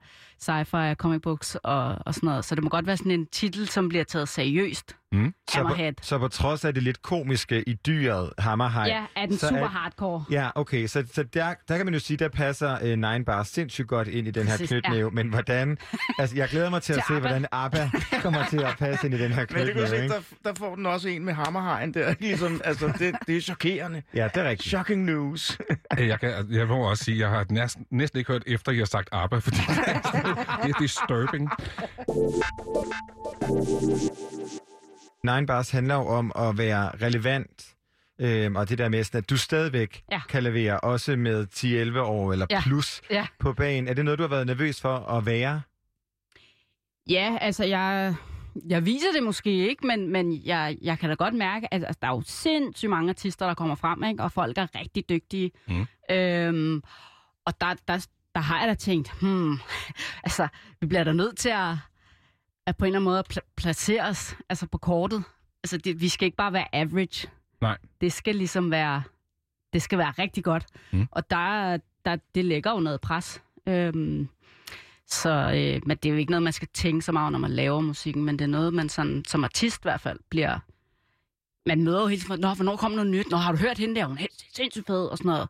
sci-fi, comic books og, og sådan noget. Så det må godt være sådan en titel, som bliver taget seriøst. Mm. Så, på, Hammerhead. så på trods af det lidt komiske i dyret Hammerhaj, Ja, er den så super er- hardcore. Ja, okay, så, så der, der kan man jo sige, der passer uh, Nine Bars sindssygt godt ind i den her knytnæve, men hvordan, altså jeg glæder mig til at Til se, ABBA. hvordan ABBA kommer til at passe ind i den her Men det kan du se, knytnæve, ikke? der, der får den også en med hammerhajen der. Ligesom, altså, det, det er chokerende. Ja, det er rigtigt. Shocking news. Jeg, kan, jeg må også sige, at jeg har næsten, næsten ikke hørt efter, at I har sagt ABBA, fordi det er, det disturbing. Nine Bars handler jo om at være relevant, øhm, og det der med, sådan, at du stadigvæk Ja. kan levere, også med 10-11 år eller Ja. plus Ja. på banen. Er det noget, du har været nervøs for at være? Ja, altså jeg, jeg viser det måske ikke, men, men jeg, jeg kan da godt mærke, at altså, der er jo sindssygt mange artister, der kommer frem, ikke? og folk er rigtig dygtige. Mm. Øhm, og der, der, der har jeg da tænkt, hmm, altså, vi bliver da nødt til at, at på en eller anden måde pla- placere os altså på kortet. Altså, det, vi skal ikke bare være average. Nej. Det skal ligesom være, det skal være rigtig godt. Mm. Og der, der, det lægger jo noget pres. Øhm, så øh, men det er jo ikke noget, man skal tænke så meget, når man laver musikken, men det er noget, man sådan, som artist i hvert fald bliver... Man møder jo hele tiden, Nå, hvornår kommer noget nyt? Nå, har du hørt hende der? Hun er helt sindssygt fed, og sådan noget.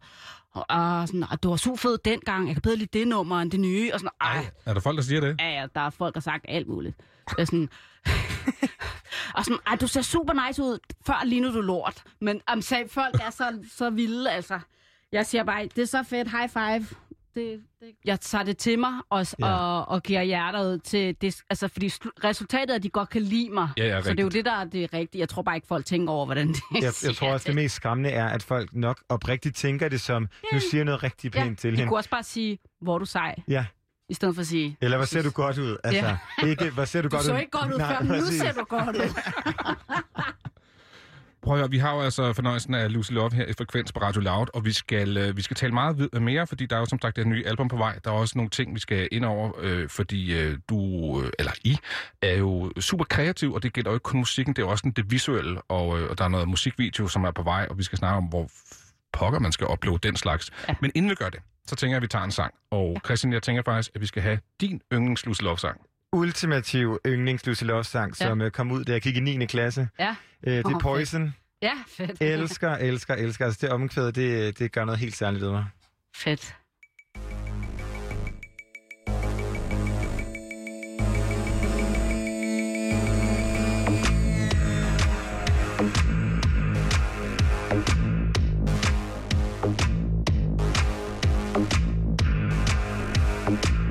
Og, og sådan, "Ah, du var super fed dengang, jeg kan bedre lide det nummer end det nye, og sådan, ej, Er der folk, der siger det? ja, ja, der er folk, der har sagt alt muligt. Det er sådan, og sådan, ej, du ser super nice ud, før lige nu du lort. Men om sag, folk er så, så vilde, altså. Jeg siger bare, det er så fedt, high five. Det, det. Jeg tager det til mig og, Ja. ja. og, og giver hjertet til det. Altså, fordi resultatet er, at de godt kan lide mig. Ja, ja, så det er jo det, der er det rigtige. Jeg tror bare ikke, folk tænker over, hvordan det Jeg, siger jeg tror også, det mest skræmmende er, at folk nok oprigtigt tænker det som, nu siger jeg noget rigtig pænt til De hende. kunne også bare sige, hvor er du sej, Ja, i stedet for at sige... eller hvor ser du godt ud? Altså, ikke, hvor ser du, Du godt så ud? ikke godt ud Nej, før, men nu ser du godt ud. Prøv at høre, vi har jo altså fornøjelsen af Lucy Love her i Frekvens på Radio Loud, og vi skal, øh, vi skal tale meget mere, fordi der er jo som sagt det nye album på vej. Der er også nogle ting, vi skal ind over, øh, fordi øh, du, øh, eller I, er jo super kreativ, og det gælder jo ikke kun musikken, det er også det visuelle, og, øh, og der er noget musikvideo, som er på vej, og vi skal snakke om, hvor pokker man skal opleve den slags. Ja. Men inden vi gør det, så tænker jeg, at vi tager en sang. Og Christian, jeg tænker faktisk, at vi skal have din yndlings Lucy Love-sang. Ultimativ yndlings Lucy Love sang, Ja. som øh, kom ud, da jeg gik i 9. klasse. Ja, Øh, det er Poison. ja, fedt. Elsker, elsker, elsker. Altså, det omkvæd, det, det gør noget helt særligt ved mig. Fedt. I'm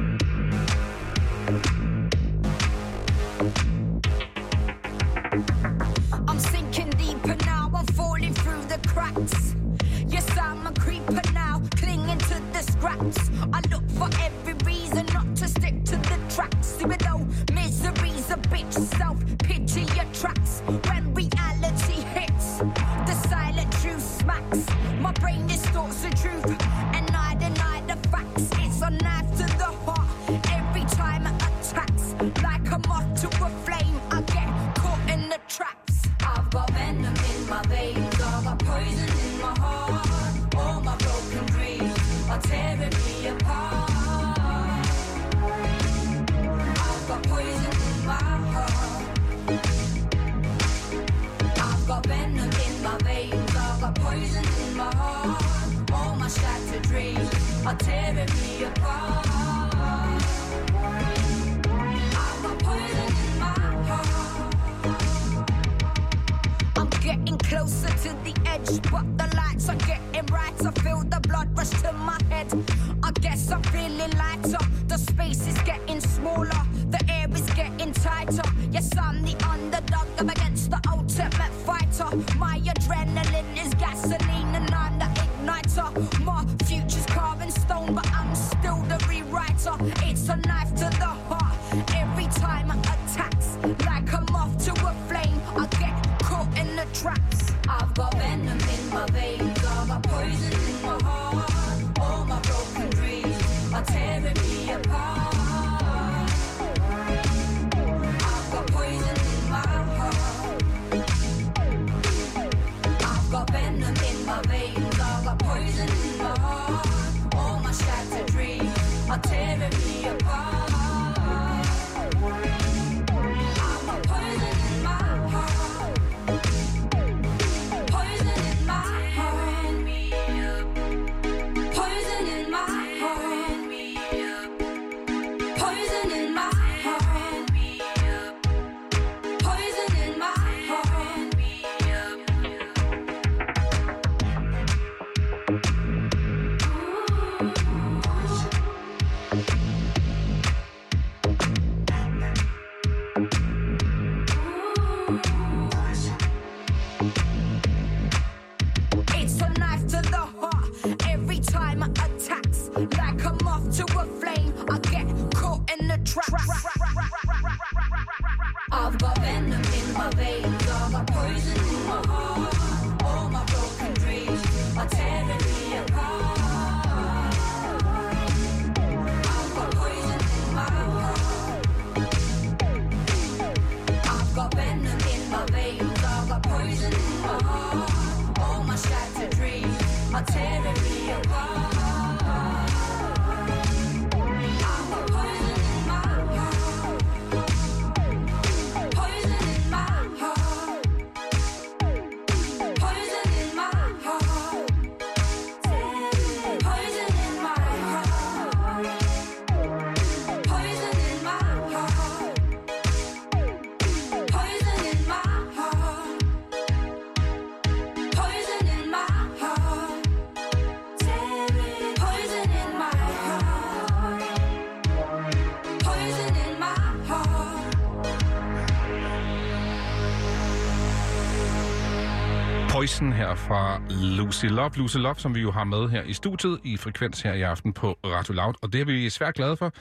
Poison her fra Lucy Love. Lucy Love, som vi jo har med her i studiet i Frekvens her i aften på Radio Loud. Og det er vi svært glade for.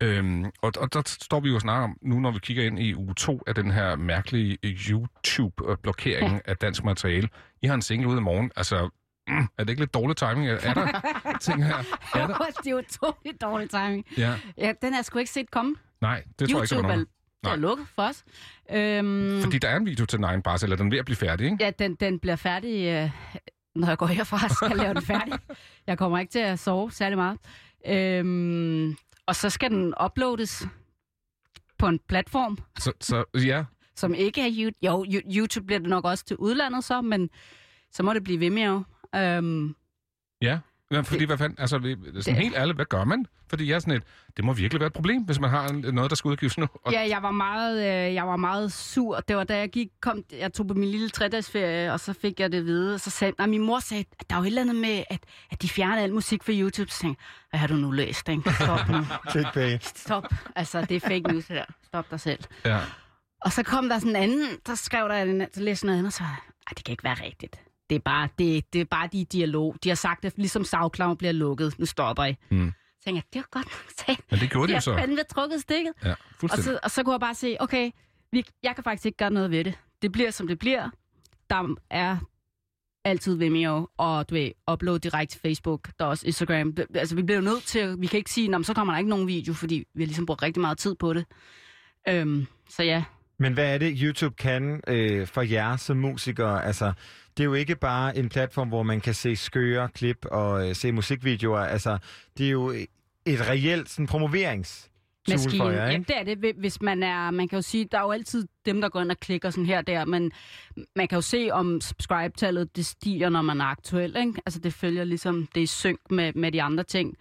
Øhm, og, og der står vi jo og snakker om, nu når vi kigger ind i uge 2 af den her mærkelige YouTube-blokering ja. af dansk materiale. I har en single ud i morgen. Altså, mm, er det ikke lidt dårlig timing? Er, er der ting her? Er der? det er jo utroligt dårlig timing. Ja. Ja, den er sgu ikke set komme. Nej, det tror jeg ikke, der var er, nogen. er Nej. lukket for os. Øhm, Fordi der er en video til Nine Bars, eller den er ved at blive færdig, ikke? Ja, den, den bliver færdig, øh, når jeg går herfra, skal jeg lave den færdig. Jeg kommer ikke til at sove særlig meget. Øhm, og så skal den uploades på en platform, Så, så ja, som ikke er YouTube. Jo, Yo- YouTube bliver det nok også til udlandet så, men så må det blive Vimeo. Øhm, Ja, ja fordi hvad fanden, altså vi- sådan Det- helt ærligt, hvad gør man? Fordi jeg er sådan et, det må virkelig være et problem, hvis man har noget, der skal udgives nu. Og, Ja, jeg var meget, øh, jeg var meget sur. Det var da jeg gik, kom, jeg tog på min lille tredagsferie, og så fik jeg det at vide. Så sagde, nej, min mor sagde, at der er jo et eller andet med, at, at de fjerner al musik fra YouTube. Så tænkte jeg, hvad har du nu læst, ikke? Stop nu. Stop. Altså, det er fake news, det der. Stop dig selv. ja. Og så kom der sådan en anden, der skrev der, en- så læste noget andet, og så, det kan ikke være rigtigt. Det er bare, det, det er bare de dialog. De har sagt, at ligesom SoundCloud bliver lukket. Nu stopper I. Mm. Så tænkte jeg, det var godt nok sagt. Men det gjorde de jo så. fandme trukket stikket. Ja, Og så, og så kunne jeg bare se, okay, vi, jeg kan faktisk ikke gøre noget ved det. Det bliver, som det bliver. Der er altid Vimeo, og du ved, upload direkte til Facebook, der er også Instagram. Altså, vi bliver nødt til, vi kan ikke sige, "Nå, men så kommer der ikke nogen video, fordi vi har ligesom brugt rigtig meget tid på det. Øhm, så ja, Men hvad er det, YouTube kan øh, for jer som musikere? Altså, det er jo ikke bare en platform, hvor man kan se skøre klip og øh, se musikvideoer. Altså, det er jo et reelt sådan, promoverings maskine. for jer, ja, ikke? det er det. Hvi- Hvis man er, man kan jo sige, der er jo altid dem, der går ind og klikker sådan her og der, men man kan jo se, om subscribe-tallet det stiger, når man er aktuel. Ikke? Altså det følger ligesom, det er synk med, med de andre ting.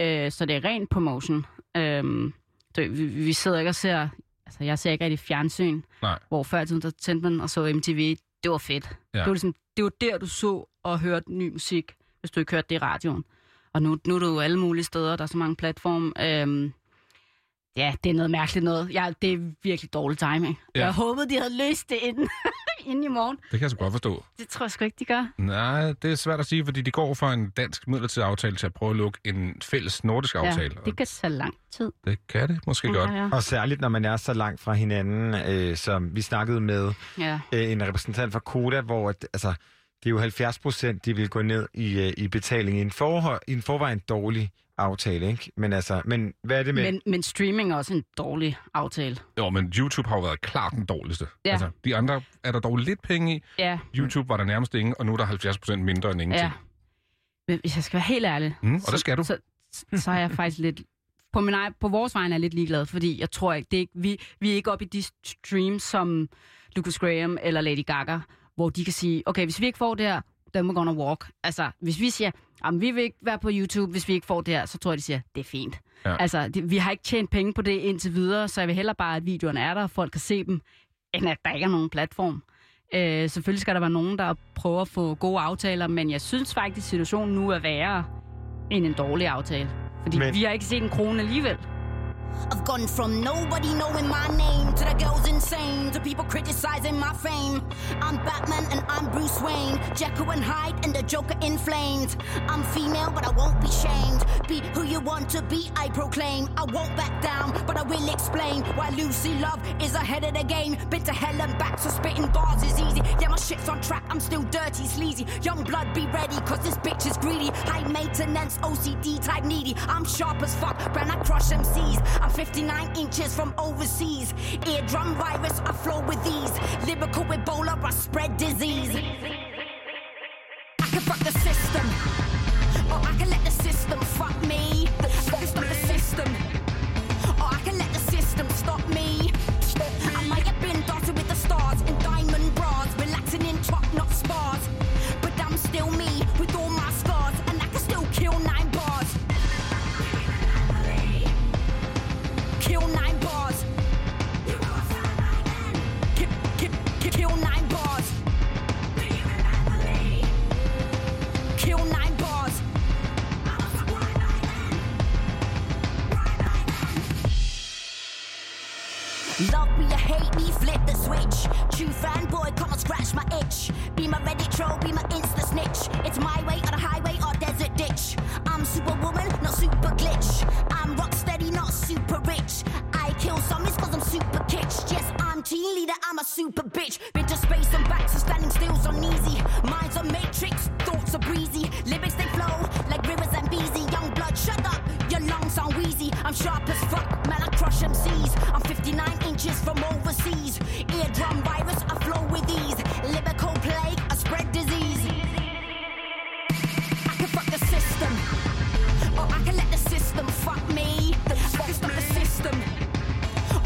Øh, så det er ren promotion. Øh, det, vi, vi sidder ikke og ser, altså jeg ser ikke rigtig fjernsyn, Nej. hvor før i tiden, der tændte man og så MTV. Det var fedt. Ja. Det, var ligesom, det var der, du så og hørte ny musik, hvis du ikke hørte det i radioen. Og nu, nu er du jo alle mulige steder, der er så mange platforme. Øhm, ja, det er noget mærkeligt noget. Ja, det er virkelig dårlig timing. Ja. Jeg håbede, de havde løst det inden, inden i morgen. Det kan jeg så godt forstå. Det tror jeg sgu ikke, de gør. Nej, det er svært at sige, fordi de går fra en dansk midlertidig aftale til at prøve at lukke en fælles nordisk aftale. Ja, og det kan tage lang tid. det kan det måske godt. Ja, Og særligt, når man er så langt fra hinanden, øh, som vi snakkede med ja. øh, en repræsentant fra Koda, hvor at, altså, det er jo 70 procent, de vil gå ned i, øh, i betaling i en, forhold, i en forvejen dårlig aftale, ikke? Men altså, men hvad er det med... Men, men streaming er også en dårlig aftale. Jo, men YouTube har jo været klart den dårligste. Ja. Altså, de andre er der dog lidt penge i. Ja, YouTube var der nærmest ingen, og nu er der 70 procent mindre end ingenting. ja. Men hvis jeg skal være helt ærlig, Mm, og det skal du. Så, så, så er jeg faktisk lidt... På, min egen, på vores vegne er jeg lidt ligeglad, fordi jeg tror ikke, det er ikke vi, vi er ikke oppe i de streams som Lucas Graham eller Lady Gaga, hvor de kan sige, okay, hvis vi ikke får det her, then we're gonna walk. Altså, hvis vi siger, jamen, vi vil ikke være på YouTube, hvis vi ikke får det her, så tror jeg, de siger, det er fint. Ja. Altså, det, vi har ikke tjent penge på det indtil videre, så jeg vil hellere bare, at videoerne er der, og folk kan se dem, end at der ikke er nogen platform. Øh, selvfølgelig skal der være nogen, der prøver at få gode aftaler, men jeg synes faktisk, at situationen nu er værre end en dårlig aftale. Fordi men... vi har ikke set en krone alligevel. I've gone from nobody knowing my name to the girls insane to people criticizing my fame. I'm Batman and I'm Bruce Wayne, Jekyll and Hyde and the Joker in flames. I'm female, but I won't be shamed. Be who you want to be, I proclaim. I won't back down, but I will explain why Lucy Love is ahead of the game. Been to hell and back, so spitting bars is easy. Yeah, my shit's on track, I'm still dirty, sleazy. Young blood, be ready, cause this bitch is greedy. High maintenance, OCD type needy. I'm sharp as fuck, when I crush MCs. I'm 59 inches from overseas. Eardrum virus, I flow with these. Lyrical Ebola, I spread disease. I can fuck the system. Fanboy, come and scratch my itch. Be my Reddit troll, be my Insta snitch. It's my way on the highway or desert ditch. I'm superwoman, not super glitch. I'm rock steady, not super rich. I kill zombies cause I'm super kitsch. Yes, I'm team leader, I'm a super bitch. Been to space and back, so standing still's uneasy. Minds are matrix, thoughts are breezy. Lyrics they flow like rivers and beezy. Young blood, shut up, your lungs sound wheezy. I'm sharp as fuck, man, I crush MCs. I'm 59 inches from overseas. Eardrum virus, I flow with ease. Lyrical plague, I spread disease. I can fuck the system, or I can let the system fuck me. I can stop the system,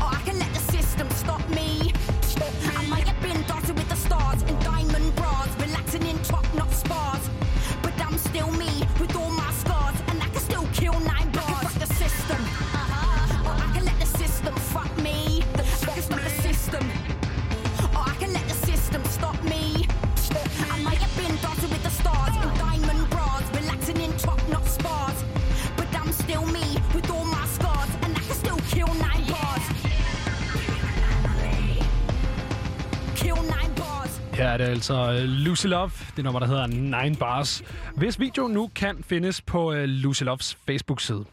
or I can let the system stop me. I might have been dotted with the stars in diamond bras, relaxing in top notch spars, But I'm still me with all my scars, and I can still kill nine Her er det altså øh, Lucy Love, det nummer, der hedder Nine Bars. Hvis videoen nu kan findes på øh, Lucy Loves Facebook-side.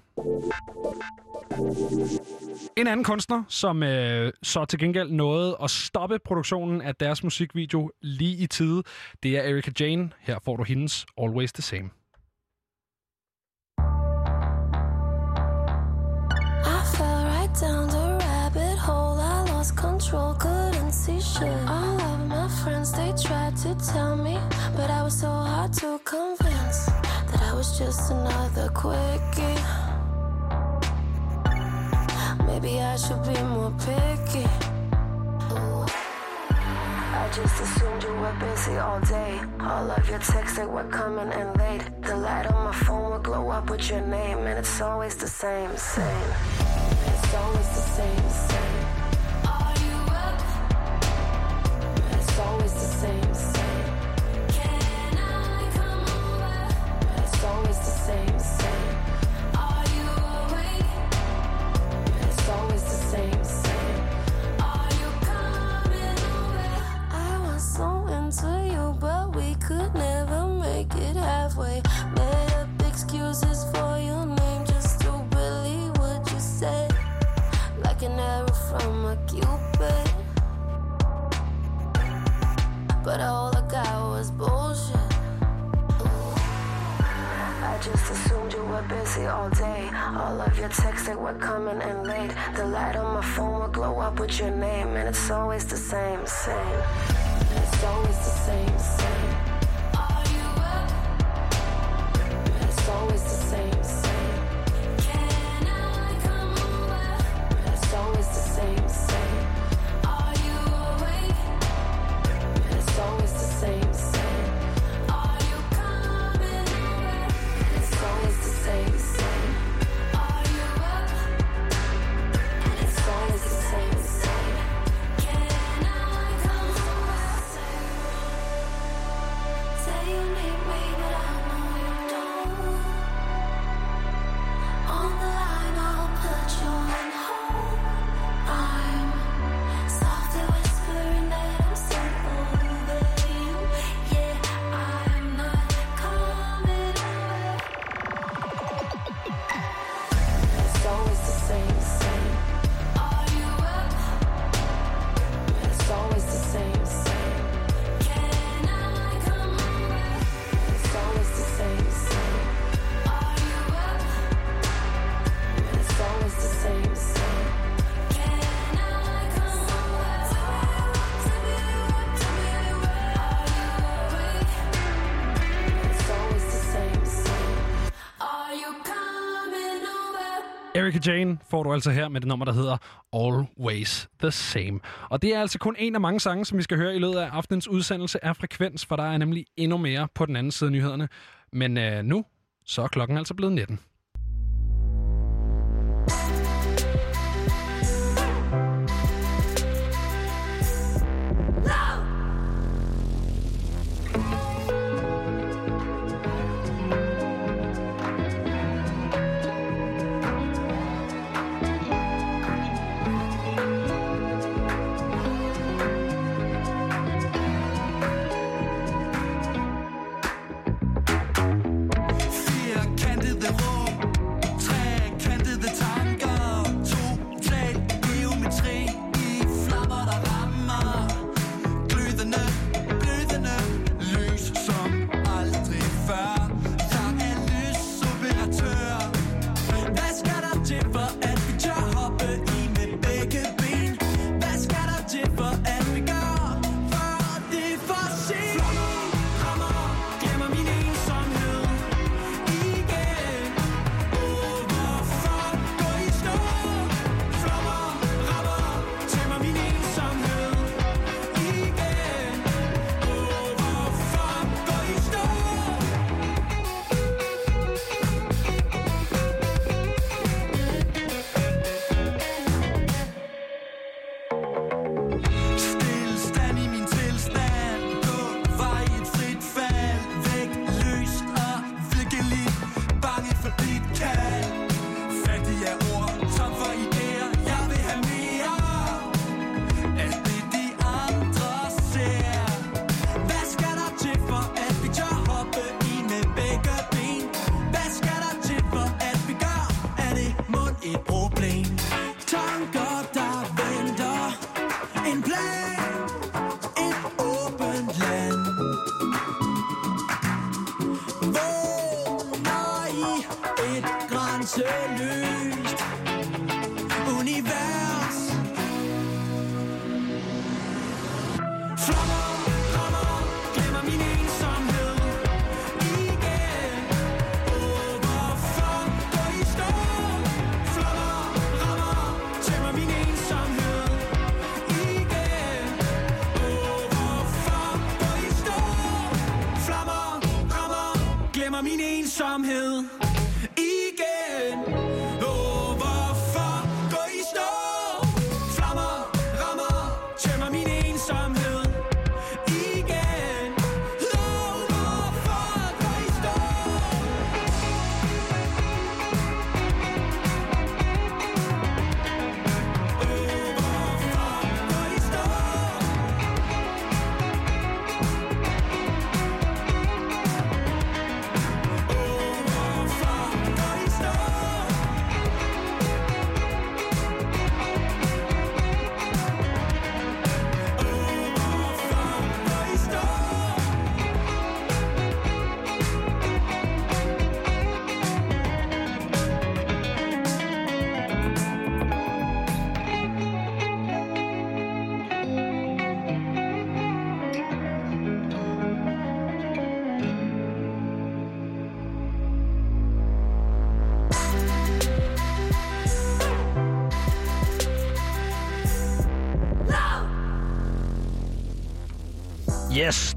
En anden kunstner, som øh, så til gengæld nåede at stoppe produktionen af deres musikvideo lige i tide, det er Erika Jane. Her får du hendes Always the Same. Just another quickie. Maybe I should be more picky. I just assumed you were busy all day. All of your texts they were coming in late. The light on my phone will glow up with your name, and it's always the same, same. It's always the same, same. Could never make it halfway. Made up excuses for your name just to believe what you said. Like an arrow from a cupid. But all I got was bullshit. I just assumed you were busy all day. All of your texts they were coming in late. The light on my phone will glow up with your name, and it's always the same, same. It's always the same, same. Over? Erika Jane får du altså her med det nummer, der hedder Always the Same. Og det er altså kun en af mange sange, som vi skal høre i løbet af aftenens udsendelse af Frekvens, for der er nemlig endnu mere på den anden side af nyhederne. Men øh, nu, så er klokken altså blevet 19.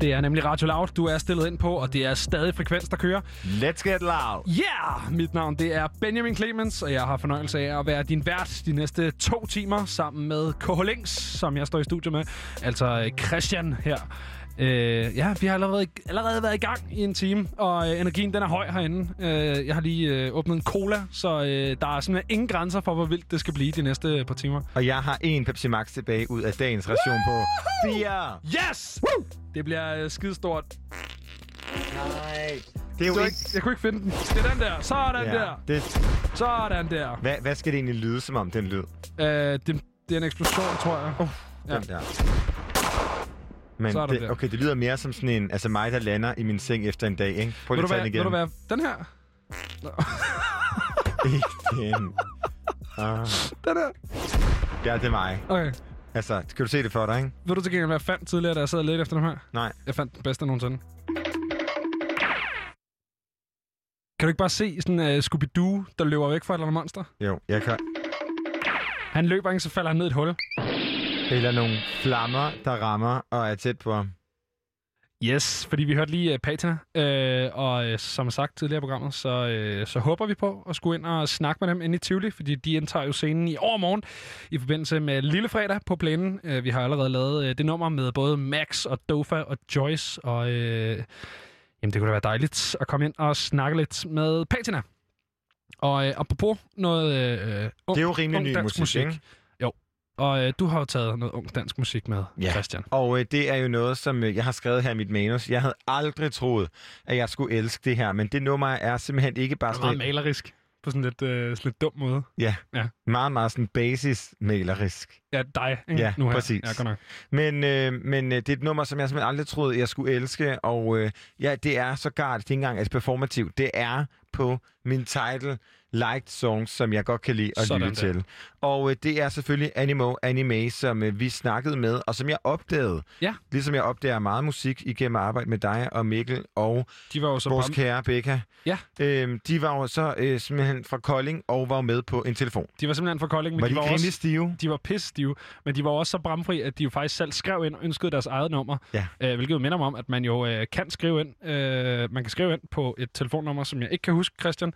det er nemlig Radio Loud, du er stillet ind på, og det er stadig frekvens, der kører. Let's get loud. Yeah! Mit navn det er Benjamin Clemens, og jeg har fornøjelse af at være din vært de næste to timer sammen med KH Links, som jeg står i studio med. Altså øh, Christian her. Øh, ja, vi har allerede, allerede været i gang i en time, og øh, energien den er høj herinde. Øh, jeg har lige øh, åbnet en cola, så øh, der er simpelthen ingen grænser for, hvor vildt det skal blive de næste par timer. Og jeg har en Pepsi Max tilbage ud af dagens ration på fire. Yes! Woo! Det bliver øh, skidestort. Nej. Det er jo Så ikke... jeg, jeg kunne ikke finde den. Det er den der. Sådan ja. der. Det, Sådan der. hvad, hvad skal det egentlig lyde som om, den lyd? Øh, det, det er en eksplosion, tror jeg. Uh, Ja. Den der. Men Så er det, det. okay, det lyder mere som sådan en... Altså mig, der lander i min seng efter en dag, ikke? Prøv Vil lige at tage den vil igen. du være den her? Ikke den. Ah. Den her? Ja, det er mig. Okay. Altså, kan du se det for dig, ikke? Ved du til gengæld, hvad jeg fandt tidligere, da jeg sad lidt efter dem her? Nej. Jeg fandt den bedste nogensinde. Kan du ikke bare se sådan en uh, Scooby-Doo, der løber væk fra et eller andet monster? Jo, jeg kan... Han løber ikke, så falder han ned i et hul. Eller nogle flammer, der rammer og er tæt på ham. Yes, fordi vi hørte lige uh, Patina, uh, og uh, som sagt tidligere i programmet, så, uh, så håber vi på at skulle ind og snakke med dem inde i Tivoli, fordi de indtager jo scenen i overmorgen i forbindelse med Lille Fredag på plænen. Uh, vi har allerede lavet uh, det nummer med både Max og Dofa og Joyce, og uh, jamen, det kunne da være dejligt at komme ind og snakke lidt med Patina. Og uh, apropos noget uh, ung, Det er jo rimelig ny dansk musik, ikke? Og uh, du har jo taget noget ung dansk musik med, Ja. Christian. Og øh, det er jo noget, som øh, jeg har skrevet her i mit manus. Jeg havde aldrig troet, at jeg skulle elske det her, men det nummer er simpelthen ikke bare Det er meget malerisk på sådan lidt, øh, sådan lidt dum måde. Ja, Ja. meget, meget sådan basis-malerisk. Ja, dig, ikke? Ja, nu her. præcis. Ja, godt nok. Men, øh, men øh, det er et nummer, som jeg simpelthen aldrig troede, jeg skulle elske, og øh, ja, det er så gart, det er ikke engang altså performativt. Det er på min title liked songs, som jeg godt kan lide at Sådan lytte der. til. Og øh, det er selvfølgelig Animo Anime, som øh, vi snakkede med, og som jeg opdagede. Ja. Ligesom jeg opdager meget musik igennem at arbejde med dig og Mikkel og De var jo så vores bram- kære Becca. Ja. Øhm, de var jo så øh, simpelthen fra Kolding og var med på en telefon. de var simpelthen fra Kolding, men Var de, de var også, stive? de var pissestive, men de var også så bramfri, at de jo faktisk selv skrev ind og ønskede deres eget nummer. Ja. Øh, hvilket jo minder mig om, at man jo øh, kan skrive ind. Øh, man kan skrive ind på et telefonnummer, som jeg ikke kan huske, Christian.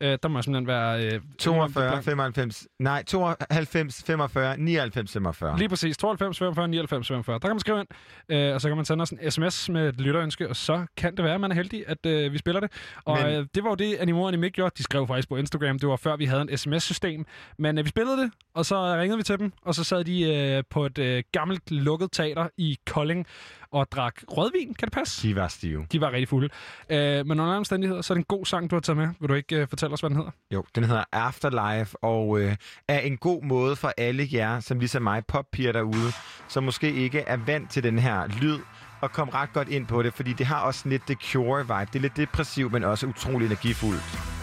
Øh, der må simpelthen være... Øh, 42, 95, nej, 92, 45, 99, 45. Lige præcis. 92 45 99 45. Der kan man skrive ind, øh, og så kan man sende os en sms med et lytterønske, og så kan det være, at man er heldig, at øh, vi spiller det. Og Men- øh, det var jo det, Animo Anime gjorde. De skrev faktisk på Instagram. Det var før, vi havde en sms-system. Men øh, vi spillede det, og så ringede vi til dem, og så sad de øh, på et øh, gammelt lukket teater i Kolding og drak rødvin. Kan det passe? De var stive. De var rigtig fulde. Øh, men under alle omstændigheder, så er det en god sang, du har taget med. Vil du ikke øh, fortælle os, hvad den hedder? Jo, den hedder Afterlife, og øh, er en god måde for alle jer, som ligesom mig, poppiger derude, som måske ikke er vant til den her lyd, og kom ret godt ind på det, fordi det har også lidt The Cure-vibe. Det er lidt depressivt, men også utrolig energifuldt.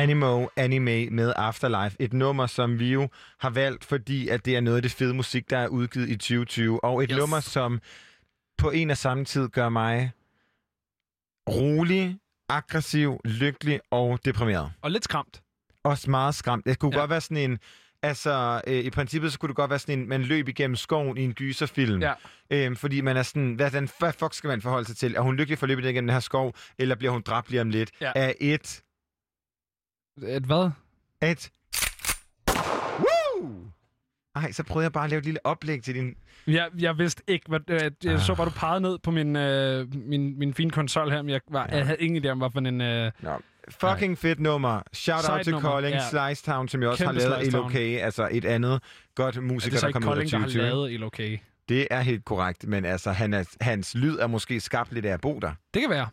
Animo Anime med Afterlife. Et nummer, som vi jo har valgt, fordi at det er noget af det fede musik, der er udgivet i 2020. Og et Yes. nummer, som på en og samme tid gør mig rolig, aggressiv, lykkelig og deprimeret. Og lidt skræmt. Også meget skræmt. Det kunne Ja. godt være sådan en... Altså, øh, i princippet så kunne det godt være sådan en, man løb igennem skoven i en gyserfilm. Ja. Øhm, fordi man er sådan, hvad, den, hvad fuck skal man forholde sig til? Er hun lykkelig for at løbe igennem den her skov, eller bliver hun dræbt lige om lidt? Ja. Er et... Et hvad? Et... Woo! Ej, så prøvede jeg bare at lave et lille oplæg til din... Jeg, jeg vidste ikke, hvad, øh, jeg Ah. så bare, du pegede ned på min, øh, min, min fine konsol her, men jeg, var, Ja. jeg havde ingen idé om, hvad for en... Øh, Nå. Fucking fedt nummer. Shout Sejt out til nummer, Kolding, ja. Slice Town, som jeg også Kæmpe har lavet LOK, altså et andet godt er musiker, det så der ikke kom ud af Kolding, der har 2020. lavet i okay? Det er helt korrekt, men altså, han er, hans lyd er måske skabt lidt af at bo der. Det kan være.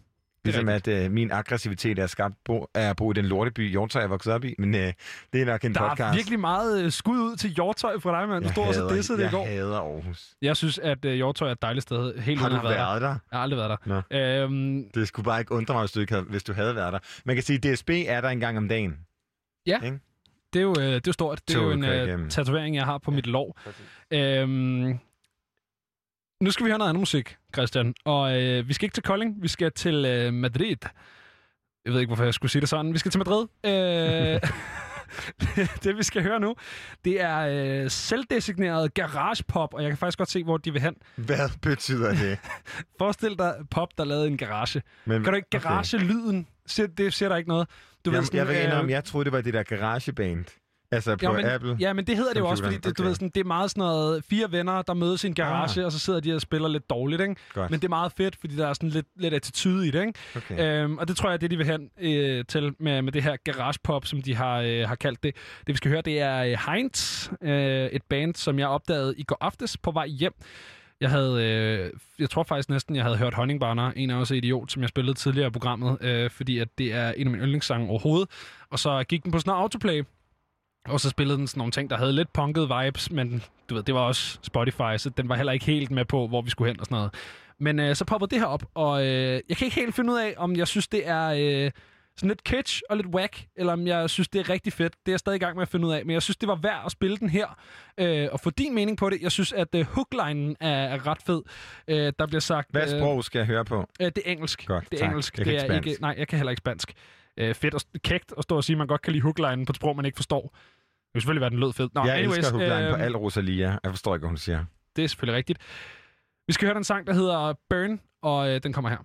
Ligesom at øh, min aggressivitet er skabt bo, af at bo i den lorteby, Hjortøj er vokset op i, men øh, det er nok en Der podcast. er virkelig meget øh, skud ud til Hjortøj fra dig, mand. Du jeg stod også og hader- dissede det i jeg går. hader Aarhus. Jeg synes, at øh, Hjortøj er et dejligt sted. Helt Har du have været der? Jeg har aldrig været der. Øhm, Det skulle bare ikke undre mig, hvis du, ikke havde, hvis du havde været der. Man kan sige, at DSB er der en gang om dagen. Ja. Ikke? det, er jo, øh, det er jo stort. Det er jo en øh, tatovering, jeg har på mit lov. Øhm, nu skal vi høre noget andet musik, Christian. Og øh, vi skal ikke til Kolding, vi skal til øh, Madrid. Jeg ved ikke, hvorfor jeg skulle sige det sådan. Vi skal til Madrid. Øh, det, vi skal høre nu, det er øh, selvdesigneret garagepop, og jeg kan faktisk godt se, hvor de vil hen. Hvad betyder det? Forestil dig pop, der lavede en garage. Men, Kan du ikke garage-lyden? Siger- Det siger der ikke noget. Du Jamen, sådan, jeg vil øh, indrømme, jeg troede, det var det der garageband. Altså på Ja men, Apple. ja, men det hedder det jo også, fordi det, du Okay. ved, sådan, det er meget sådan noget fire venner, der mødes i en garage, ah. og så sidder de og spiller lidt dårligt, ikke? Godt. Men det er meget fedt, fordi der er sådan lidt, lidt attitude i det, ikke? Okay. Øhm, og det tror jeg det, de vil hen øh, til med, med det her garagepop, som de har, øh, har kaldt det. Det, vi skal høre, det er øh, Heinz, øh, et band, som jeg opdagede i går aftes på vej hjem. Jeg havde, øh, jeg tror faktisk næsten, jeg havde hørt Honningbarner, en af os Idiot, som jeg spillede tidligere i programmet, øh, fordi at det er en af mine yndlingssange overhovedet. Og så gik den på sådan noget autoplay, og så spillede den sådan nogle ting, der havde lidt punkede vibes, men du ved, det var også Spotify, så den var heller ikke helt med på, hvor vi skulle hen og sådan noget. Men øh, så poppede det her op, og øh, jeg kan ikke helt finde ud af, om jeg synes, det er øh, sådan lidt kitsch og lidt whack, eller om jeg synes, det er rigtig fedt. Det er jeg stadig i gang med at finde ud af, men jeg synes, det var værd at spille den her, øh, og få din mening på det. Jeg synes, at øh, hooklinen er, er ret fed. Øh, der bliver sagt... Hvad sprog skal jeg høre på? Øh, det er engelsk. Godt, det er tak. engelsk. Jeg det ikke er spansk. ikke, nej, jeg kan heller ikke spansk. Øh, fedt og kægt at stå og sige, at man godt kan lide hooklinen på et sprog, man ikke forstår. Det vil selvfølgelig være, den lød fed. Nå, jeg anyways, elsker hookline på øh, al Rosalia. Jeg forstår ikke, hvad hun siger. Det er selvfølgelig rigtigt. Vi skal høre den sang, der hedder Burn, og øh, den kommer her.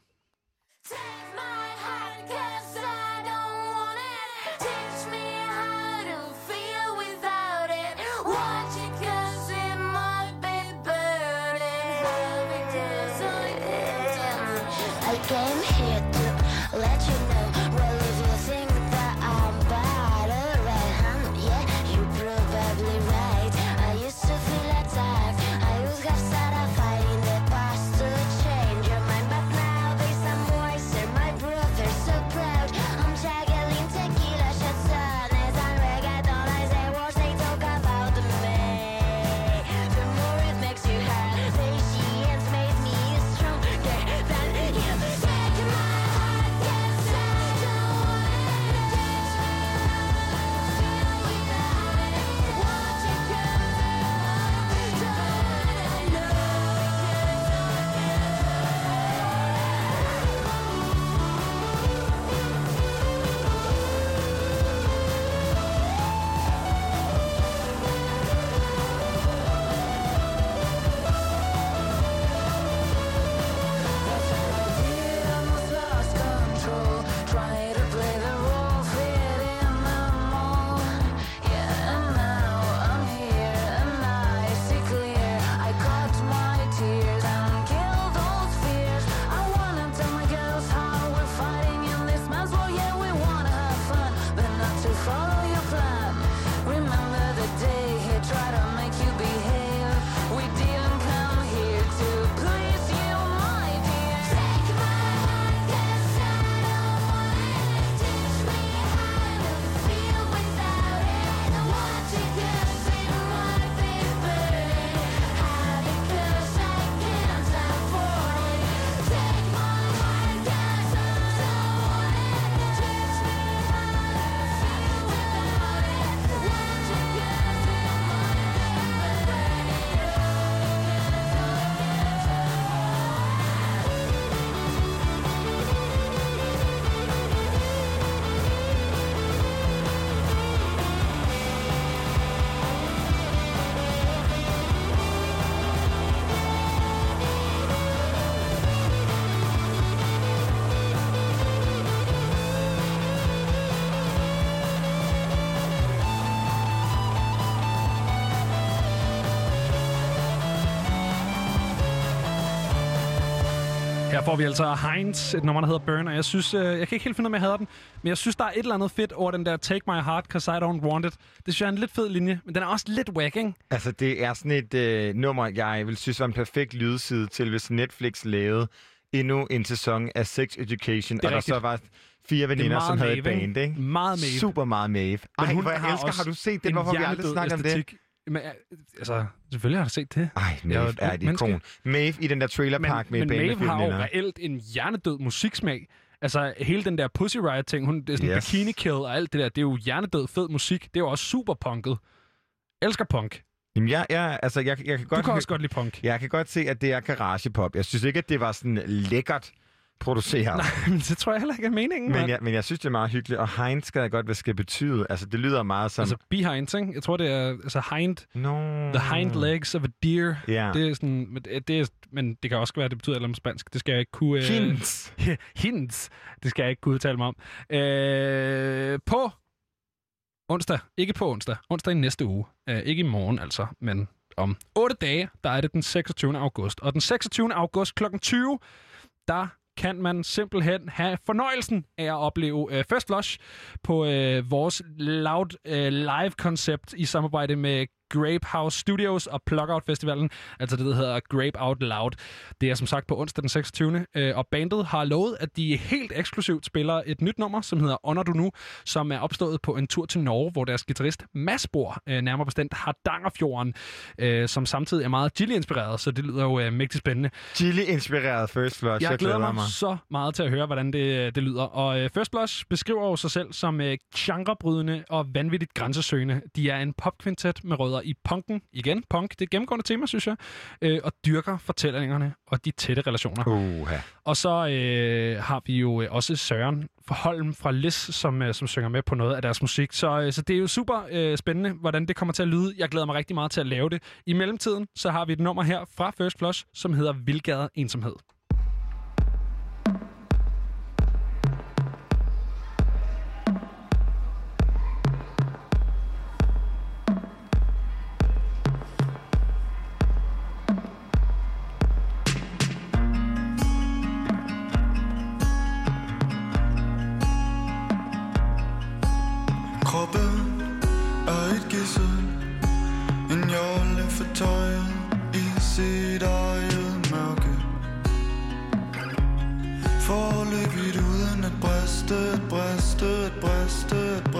Her får vi altså Heinz, et nummer, der hedder Burn, og jeg synes, øh, jeg kan ikke helt finde ud af, om jeg hader den, men jeg synes, der er et eller andet fedt over den der Take My Heart, Cause I Don't Want It. Det synes jeg er en lidt fed linje, men den er også lidt whack, ikke? Altså, det er sådan et øh, nummer, jeg vil synes var en perfekt lydside til, hvis Netflix lavede endnu en sæson af Sex Education, og der rigtigt. så var fire veninder, som havde et Maeve, ikke? band, ikke? Meget Maeve. Super meget Maeve. Men Ej, hun hvor jeg har elsker, har du set det? en Hvorfor vi aldrig snakket om det? Men, altså, selvfølgelig har jeg set det. Ej, Jeg er Maeve et er et ikon. Maeve i den der trailerpark med men et band Maeve med har jo reelt en hjernedød musiksmag. Altså, hele den der Pussy Riot-ting, hun, det er sådan Yes. bikini kill og alt det der, det er jo hjernedød fed musik. Det er jo også super punket. Elsker punk. Jamen, jeg, jeg, altså, jeg, jeg kan Du godt... kan også godt lide punk. Jeg kan godt se, at det er garagepop. Jeg synes ikke, at det var sådan lækkert produceret. Nej, men det tror jeg heller ikke er meningen. Men jeg, men jeg synes, det er meget hyggeligt, og Heinz skal jeg godt, hvad skal betyde. Altså, det lyder meget som... Altså behind, ikke? Jeg tror, det er altså hind, no. the hind legs of a deer. Ja. Det er sådan, men det, det er, men det kan også være, at det betyder noget om spansk. Det skal jeg ikke kunne... øh, Hinds. hints. Det skal jeg ikke kunne udtale mig om. Øh, på onsdag, ikke på onsdag, onsdag i næste uge, øh, ikke i morgen altså, men om 8 dage, der er det den 26. august. Og den 26. august kl. 20, der kan man simpelthen have fornøjelsen af at opleve øh, First Flush på øh, vores Loud øh, Live-koncept i samarbejde med Grape House Studios og Plugout Festivalen, altså det, der hedder Grape Out Loud. Det er som sagt på onsdag den 26. Øh, og bandet har lovet, at de helt eksklusivt spiller et nyt nummer, som hedder Under Du Nu, som er opstået på en tur til Norge, hvor deres guitarist Mads bor, øh, nærmere bestemt Hardangerfjorden, øh, som samtidig er meget Gilly-inspireret, så det lyder jo øh, mægtig spændende. Chili-inspireret First Flush. Jeg glæder mig, mig så meget til at høre, hvordan det, det lyder. Og øh, First Blush beskriver jo sig selv som øh, genrebrydende og vanvittigt grænsesøgende. De er en popkvintet med rødder i punken. Igen, punk, det er et gennemgående tema, synes jeg. Øh, og dyrker fortællingerne og de tætte relationer. Uha. Og så øh, har vi jo øh, også Søren fra Holm fra Lis, som, øh, som synger med på noget af deres musik. Så, øh, så det er jo super øh, spændende, hvordan det kommer til at lyde. Jeg glæder mig rigtig meget til at lave det. I mellemtiden, så har vi et nummer her fra First Flush, som hedder Vildgade Ensomhed. At briste, at briste, at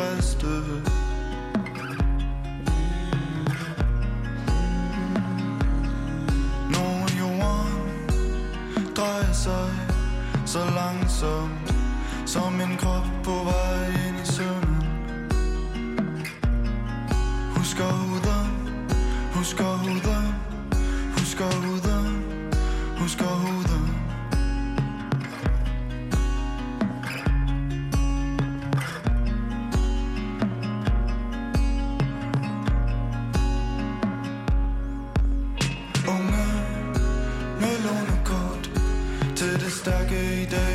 Når jorden drejer sig så langsomt Som en krop på vej ind i søvnen. Husker huden, husker huden, husker huden, husker huden. Det stærke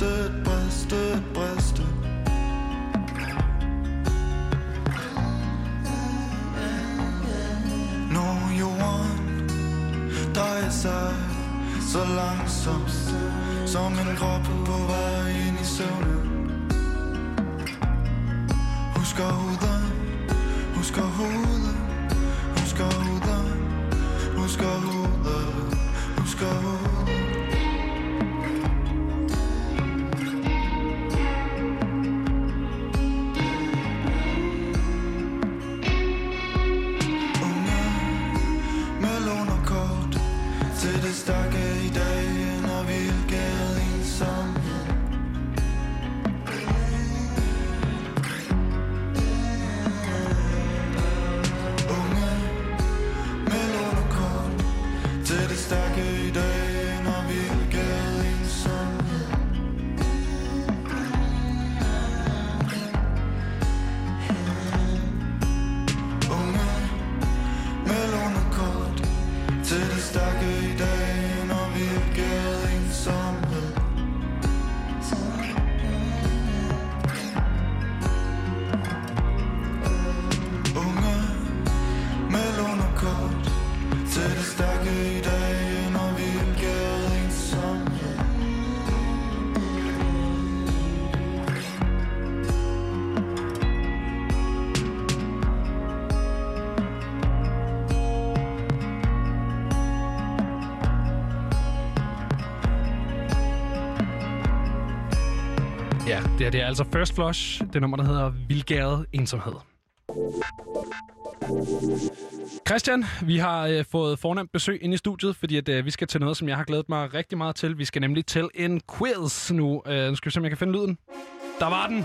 brystet, brystet, brystet. At briste Når jorden drejer sig så langsomt Som en krop på vej ind i søvnen. Husker huden, husker huden, husker huden, her det er altså First Flush. Det nummer, der hedder Vildgæret Ensomhed. Christian, vi har øh, fået fornemt besøg ind i studiet, fordi at, øh, vi skal til noget, som jeg har glædet mig rigtig meget til. Vi skal nemlig til en quiz nu. Øh, nu skal vi se, om jeg kan finde lyden. Der var den!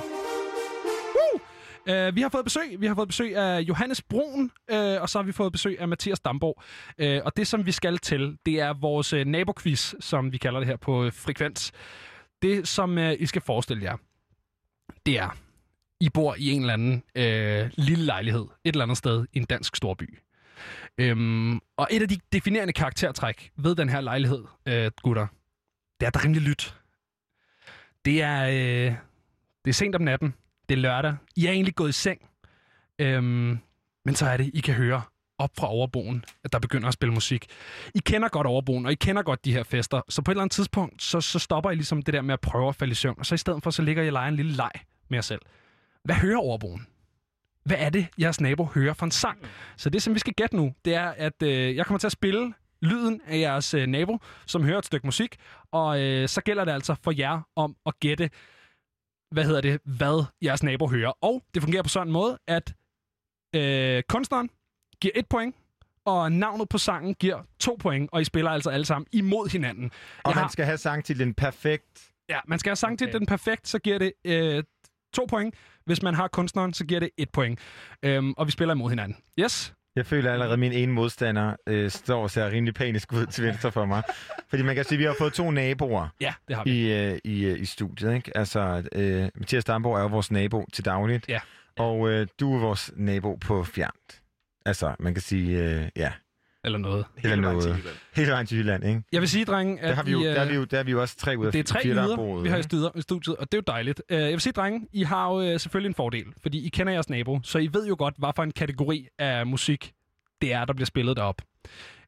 Woo! Uh, vi har fået besøg. Vi har fået besøg af Johannes Brun, uh, og så har vi fået besøg af Mathias Damborg. Uh, og det, som vi skal til, det er vores uh, naboquiz, som vi kalder det her på uh, Frekvens. Det, som uh, I skal forestille jer, det er, I bor i en eller anden øh, lille lejlighed, et eller andet sted i en dansk storby. Øhm, og et af de definerende karaktertræk ved den her lejlighed, øh, gutter, det er, at der er rimelig lyt. Det er, øh, det er sent om natten. Det er lørdag. I er egentlig gået i seng. Øhm, men så er det, I kan høre op fra overboen, at der begynder at spille musik. I kender godt overboen, og I kender godt de her fester. Så på et eller andet tidspunkt, så, så stopper I ligesom det der med at prøve at falde i søvn. Og så i stedet for, så ligger I og leger en lille leg med jer selv. Hvad hører overboen? Hvad er det, jeres nabo hører for en sang? Så det, som vi skal gætte nu, det er, at øh, jeg kommer til at spille lyden af jeres øh, nabo, som hører et stykke musik. Og øh, så gælder det altså for jer om at gætte, hvad hedder det, hvad jeres nabo hører. Og det fungerer på sådan en måde, at øh, kunstneren giver et point, og navnet på sangen giver to point, og I spiller altså alle sammen imod hinanden. Og Jeg man har- skal have sangtitlen perfekt. Ja, man skal have sang til den perfekt, så giver det øh, to point. Hvis man har kunstneren, så giver det et point. Øhm, og vi spiller imod hinanden. Yes? Jeg føler allerede, at min ene modstander øh, står og ser rimelig panisk ud til venstre for mig. Fordi man kan sige, at vi har fået to naboer Ja, det har vi. i, øh, i, øh, i studiet. Ikke? Altså, øh, Mathias Damborg er jo vores nabo til dagligt. Ja. Og øh, du er vores nabo på fjernt. Altså, man kan sige, øh, ja, Eller noget. eller noget. Hele vejen til Jylland, ikke? Jeg vil sige, drenge, at Der har vi jo, I, der er øh, vi jo, der er vi jo også tre ud af Det er tre fire, der er yder, boet, vi har i studiet, og det er jo dejligt. Uh, jeg vil sige, drenge, I har jo uh, selvfølgelig en fordel, fordi I kender jeres nabo, så I ved jo godt, hvad for en kategori af musik det er, der bliver spillet derop.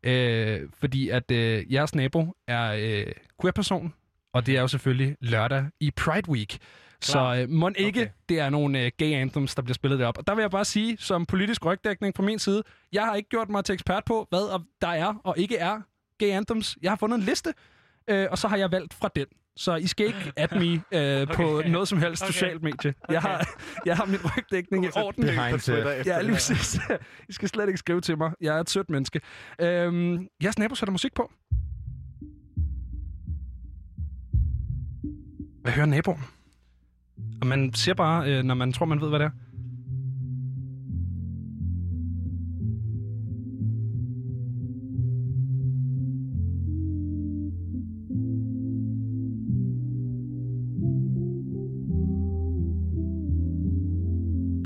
Uh, fordi at jeres nabo er queer-person, og det er jo selvfølgelig lørdag i Pride Week. Så uh, må ikke, okay. det er nogle uh, gay anthems, der bliver spillet derop. Og der vil jeg bare sige, som politisk rygdækning fra min side, jeg har ikke gjort mig til ekspert på, hvad der er og ikke er gay anthems. Jeg har fundet en liste, øh, og så har jeg valgt fra den. Så I skal ikke at me øh, på Okay. noget som helst Okay. socialt medie. Jeg har, jeg har min rygdækning i orden. Behind the- Ja, lige præcis. I skal slet ikke skrive til mig. Jeg er et sødt menneske. Øhm, jeres nabo sætter musik på. Hvad hører naboen? Og man siger bare, øh, når man tror, man ved, hvad det er.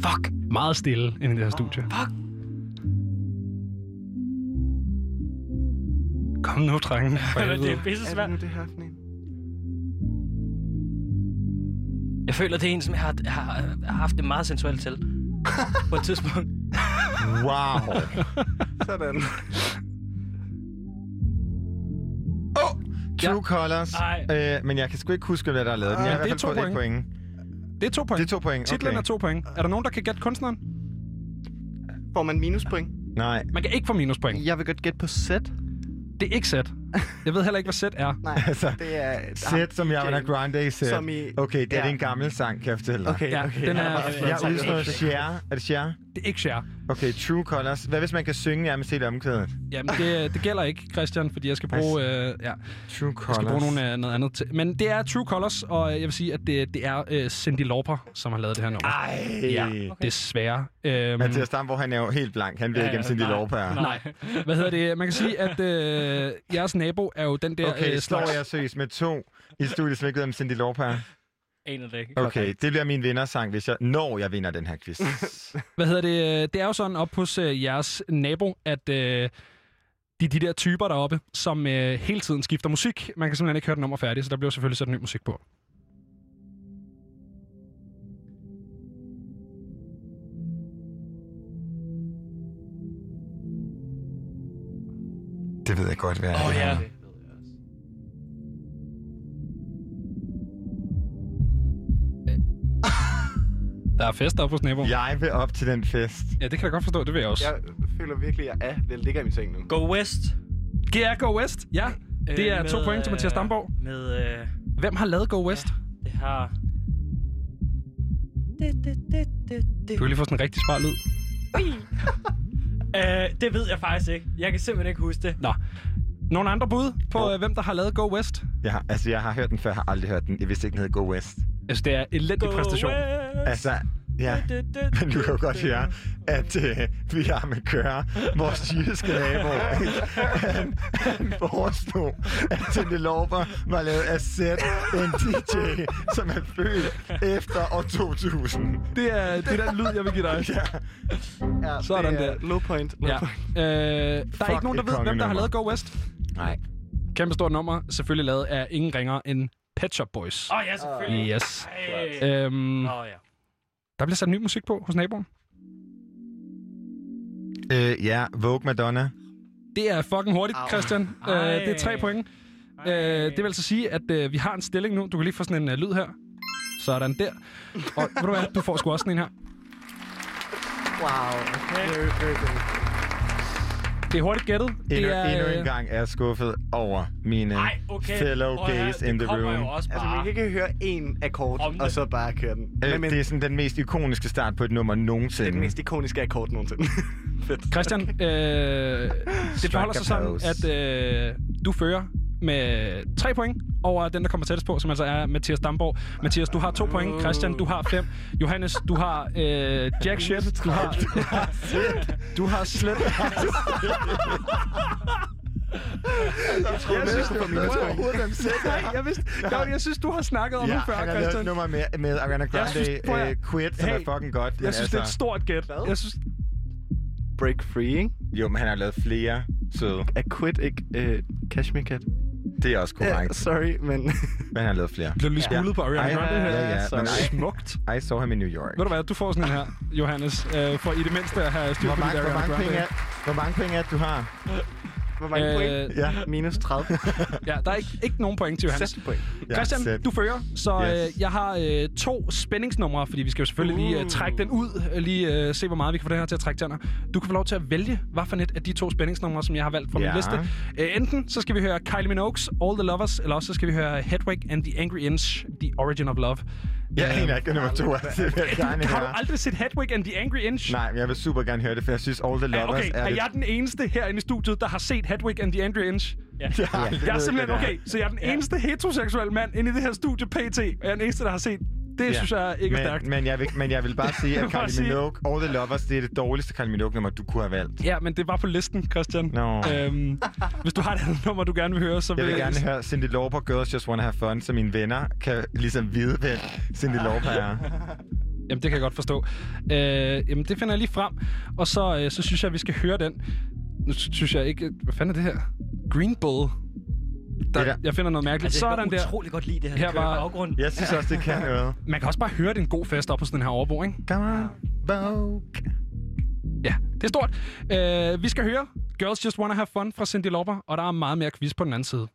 Fuck. Meget stille inde i det her studie. Fuck. Kom nu, drenge. For det helvede. er pisse svært. det her for en? Jeg føler, det er en, som jeg har, har, har haft det meget sensuelt til. på et tidspunkt. Wow. Sådan. Oh, True Colors. Ej. Øh, men jeg kan sgu ikke huske, hvad der er lavet. Den. Jeg har det er to et point. Det er to point. Det er to point, Titlen okay. er to point. Er der nogen, der kan gætte kunstneren? Får man minuspoint? Nej. Man kan ikke få minuspoint. Jeg vil godt gætte på sæt. Det er ikke sæt. Jeg ved heller ikke, hvad sæt er. Nej, Altså, det er... Sæt som Ariana Grande sæt. Som i- Okay, det er Ja. en gammel sang, kan jeg fortælle dig. Okay, Ja, okay. den er- Jeg Ja, Jeg er noget det. share. Er det share? Det er ikke share. Okay, True Colors. Hvad hvis man kan synge nærmest hele omkvædet? Jamen, det, det gælder ikke, Christian, fordi jeg skal bruge, øh, ja, True jeg Colors. skal bruge nogle, øh, noget andet til. Men det er True Colors, og jeg vil sige, at det, det er øh, Cindy Lauper, som har lavet det her nummer. Ej. Ja, desværre. Øhm, Mathias Damborg, han er jo helt blank. Han ved Ja, ja, Cindy nej. Lauper er. Nej. Hvad hedder det? Man kan sige, at øh, jeres nabo er jo den der Okay, øh, står slags... jeg seriøst med to i studiet, som ikke ved, om Cindy Lauper er? En af det ikke. Okay, det bliver min vindersang, hvis jeg, når jeg vinder den her quiz. Hvad hedder det? Det er jo sådan op hos øh, jeres nabo, at øh, de er de der typer deroppe, som øh, hele tiden skifter musik. Man kan simpelthen ikke høre den nummer færdig, så der bliver selvfølgelig sat ny musik på. det ved jeg godt, hvad er. Åh, det ja. Der er fest op hos naboen. Ja. Jeg vil op til den fest. ja, det kan jeg godt forstå. Det vil jeg også. Jeg føler virkelig, at jeg er. Det ligger i min seng nu. Go West. GR Go West. Ja, det er Øh, to med, point til Mathias Damborg. Med... Øh, Hvem har lavet Go West? det har... Du kan lige få sådan en rigtig smart lyd. Uh, det ved jeg faktisk ikke. Jeg kan simpelthen ikke huske det. Nå. Nogle andre bud på, øh, hvem der har lavet Go West? Ja, altså, jeg har hørt den før, jeg har aldrig hørt den. Jeg vidste ikke, den hed Go West. Altså, det er elendig præstation. Altså, ja. Men du kan jo godt høre, at øh, vi har med køre vores jyske nabo. Han, han foreslog, at Cindy Lauper var lavet af Zed, en DJ, som er født efter år 2000. Det er, det er den lyd, jeg vil give dig. Ja. Ja, Sådan det er der. Low point. Low Ja. point. Øh, der er ikke nogen, der ved, hvem der har lavet Go West. Nej. Kæmpe stort nummer. Selvfølgelig lavet af ingen ringer end Pet Shop Boys. Åh, oh, ja, selvfølgelig. Yes. Ej. Øhm, Åh, ja. der bliver sat ny musik på hos naboen. Øh, ja, Vogue Madonna. Det er fucking hurtigt, Au. Christian. Øh, det er tre point. Øh, det vil altså sige, at øh, vi har en stilling nu. Du kan lige få sådan en uh, lyd her. Sådan der. Og ved du hvad, du får sgu også sådan en her. Wow. Very, very good. Det er hurtigt gættet. Endnu, det er, endnu øh, en gang er jeg skuffet over mine Ej, okay. fellow Prøv gays in the room. jo også Altså, bare... man kan ikke høre én akkord, og så bare køre den. Øh, Men, men, det er sådan den mest ikoniske start på et nummer det er nogensinde. den mest ikoniske akkord nogensinde. Fedt. Christian, øh, det forholder sig sådan, at øh, du fører med tre point over den, der kommer tættest på, som altså er Mathias Damborg. Mathias, du har to point. Christian, du har fem. Johannes, du har øh, jack shit. Du har, du har slet... Jeg tror, jeg synes, det var selv Nej, jeg, vidste, jeg, jeg synes, du har snakket om Ja, det før, han har lavet et Christian. nummer med, med Ariana Grande, synes, prøv uh, Quit, som Hey, er fucking godt. Jeg synes, det er et stort gæt. Jeg synes, Break free, ikke? Jo, men han har lavet flere søde. Er quit ikke uh, Cashmere Cat? Det er også Ja, korrekt. sorry, men... Men han har lavet flere. blev du lige skulet på Ariana Grande her. Ja, ja, men. I, Smukt. I saw him in New York. Ved du hvad, du får sådan en her, Johannes, øh, for i det mindste at have styr på dit Ariana mange penge Grande. er, hvor mange penge er det, du har? Hvor mange Øh, point? Ja. Minus 30. Ja, der er ikke, ikke nogen point til Johannes. 6 point. Ja, Christian, sæt. du fører, så Yes. øh, jeg har øh, to spændingsnumre, fordi vi skal jo selvfølgelig lige øh, trække den ud, øh, lige øh, se, hvor meget vi kan få den her til at trække tænder. Du kan få lov til at vælge, hvad for et af de to spændingsnumre, som jeg har valgt fra Ja. min liste. Øh, enten så skal vi høre Kylie Minogue's All the Lovers, eller også så skal vi høre Hedwig and the Angry Inch, The Origin of Love. Jeg aner ikke, nummer to er. Det vil jeg gerne Har du høre. aldrig set Hedwig and the Angry Inch? Nej, men jeg vil super gerne høre det, for jeg synes, All the Er, Lovers okay, er er det... jeg den eneste herinde i studiet, der har set Hedwig and the Angry Inch? Ja. Ja, det Jeg er simpelthen, okay, så jeg er den eneste heteroseksuelle mand inde i det her studie PT, og jeg er den eneste, der har set. Det Ja. synes jeg ikke er stærkt. men, men, jeg vil, men jeg vil bare sige, at Kylie Minogue, All the Lovers, det er det dårligste Kylie Minogue-nummer, du kunne have valgt. Ja, men det var på listen, Christian. Nå. Øhm, hvis du har et andet nummer, du gerne vil høre, så Jeg vil gerne høre Cindy Lauper, Girls Just Wanna Have Fun, så mine venner kan ligesom vide, hvem Cindy Lauper er. Jamen, det kan jeg godt forstå. Øh, jamen, det finder jeg lige frem. Og så, øh, så synes jeg, at vi skal høre den. Nu sy- synes jeg ikke... Hvad fanden er det her? Green Bull. Der, der- jeg finder noget mærkeligt. Altså, jeg Sådan kan der. utrolig godt lide det her, Her var- i baggrunden. Jeg synes også, det kan noget. Man kan også bare høre, det er en god fest op hos den her overbo, ikke? Come on, Vogue. Ja, det er stort. Øh, vi skal høre Girls Just Wanna Have Fun fra Cindy Lauper, og der er meget mere quiz på den anden side.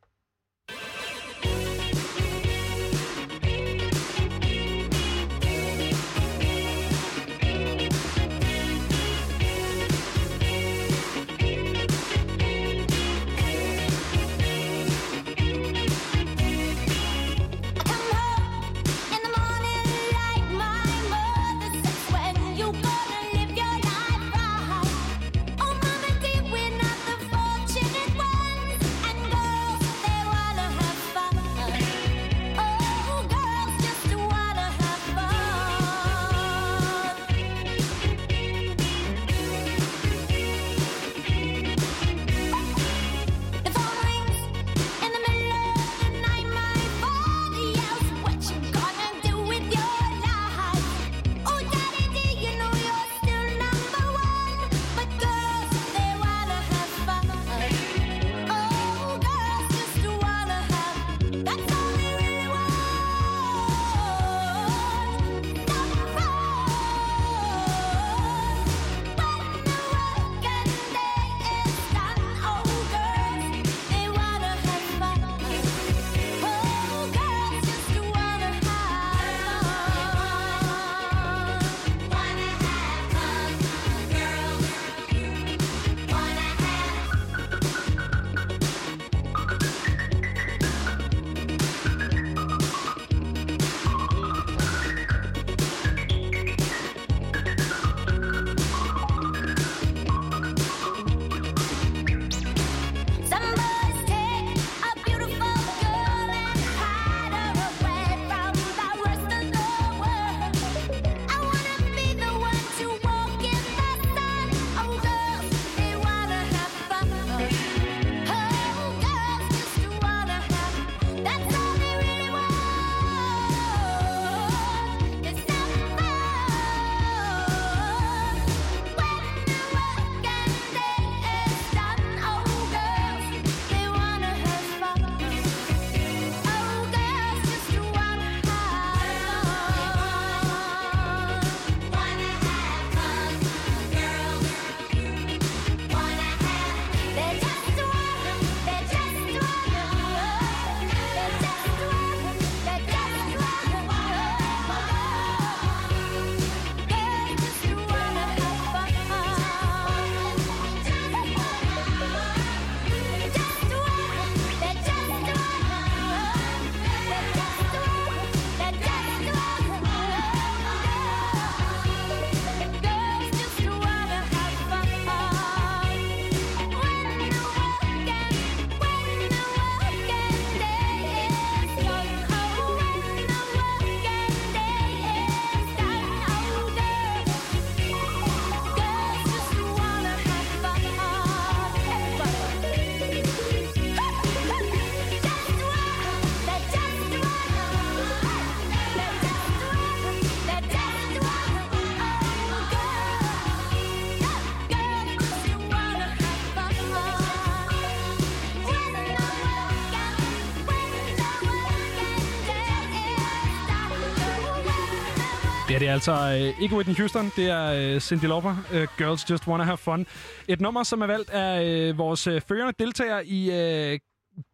Det er altså øh, ikke Whitney Houston, det er øh, Cindy Lauper, øh, Girls Just Wanna Have Fun. Et nummer, som er valgt af øh, vores øh, førende deltagere i øh,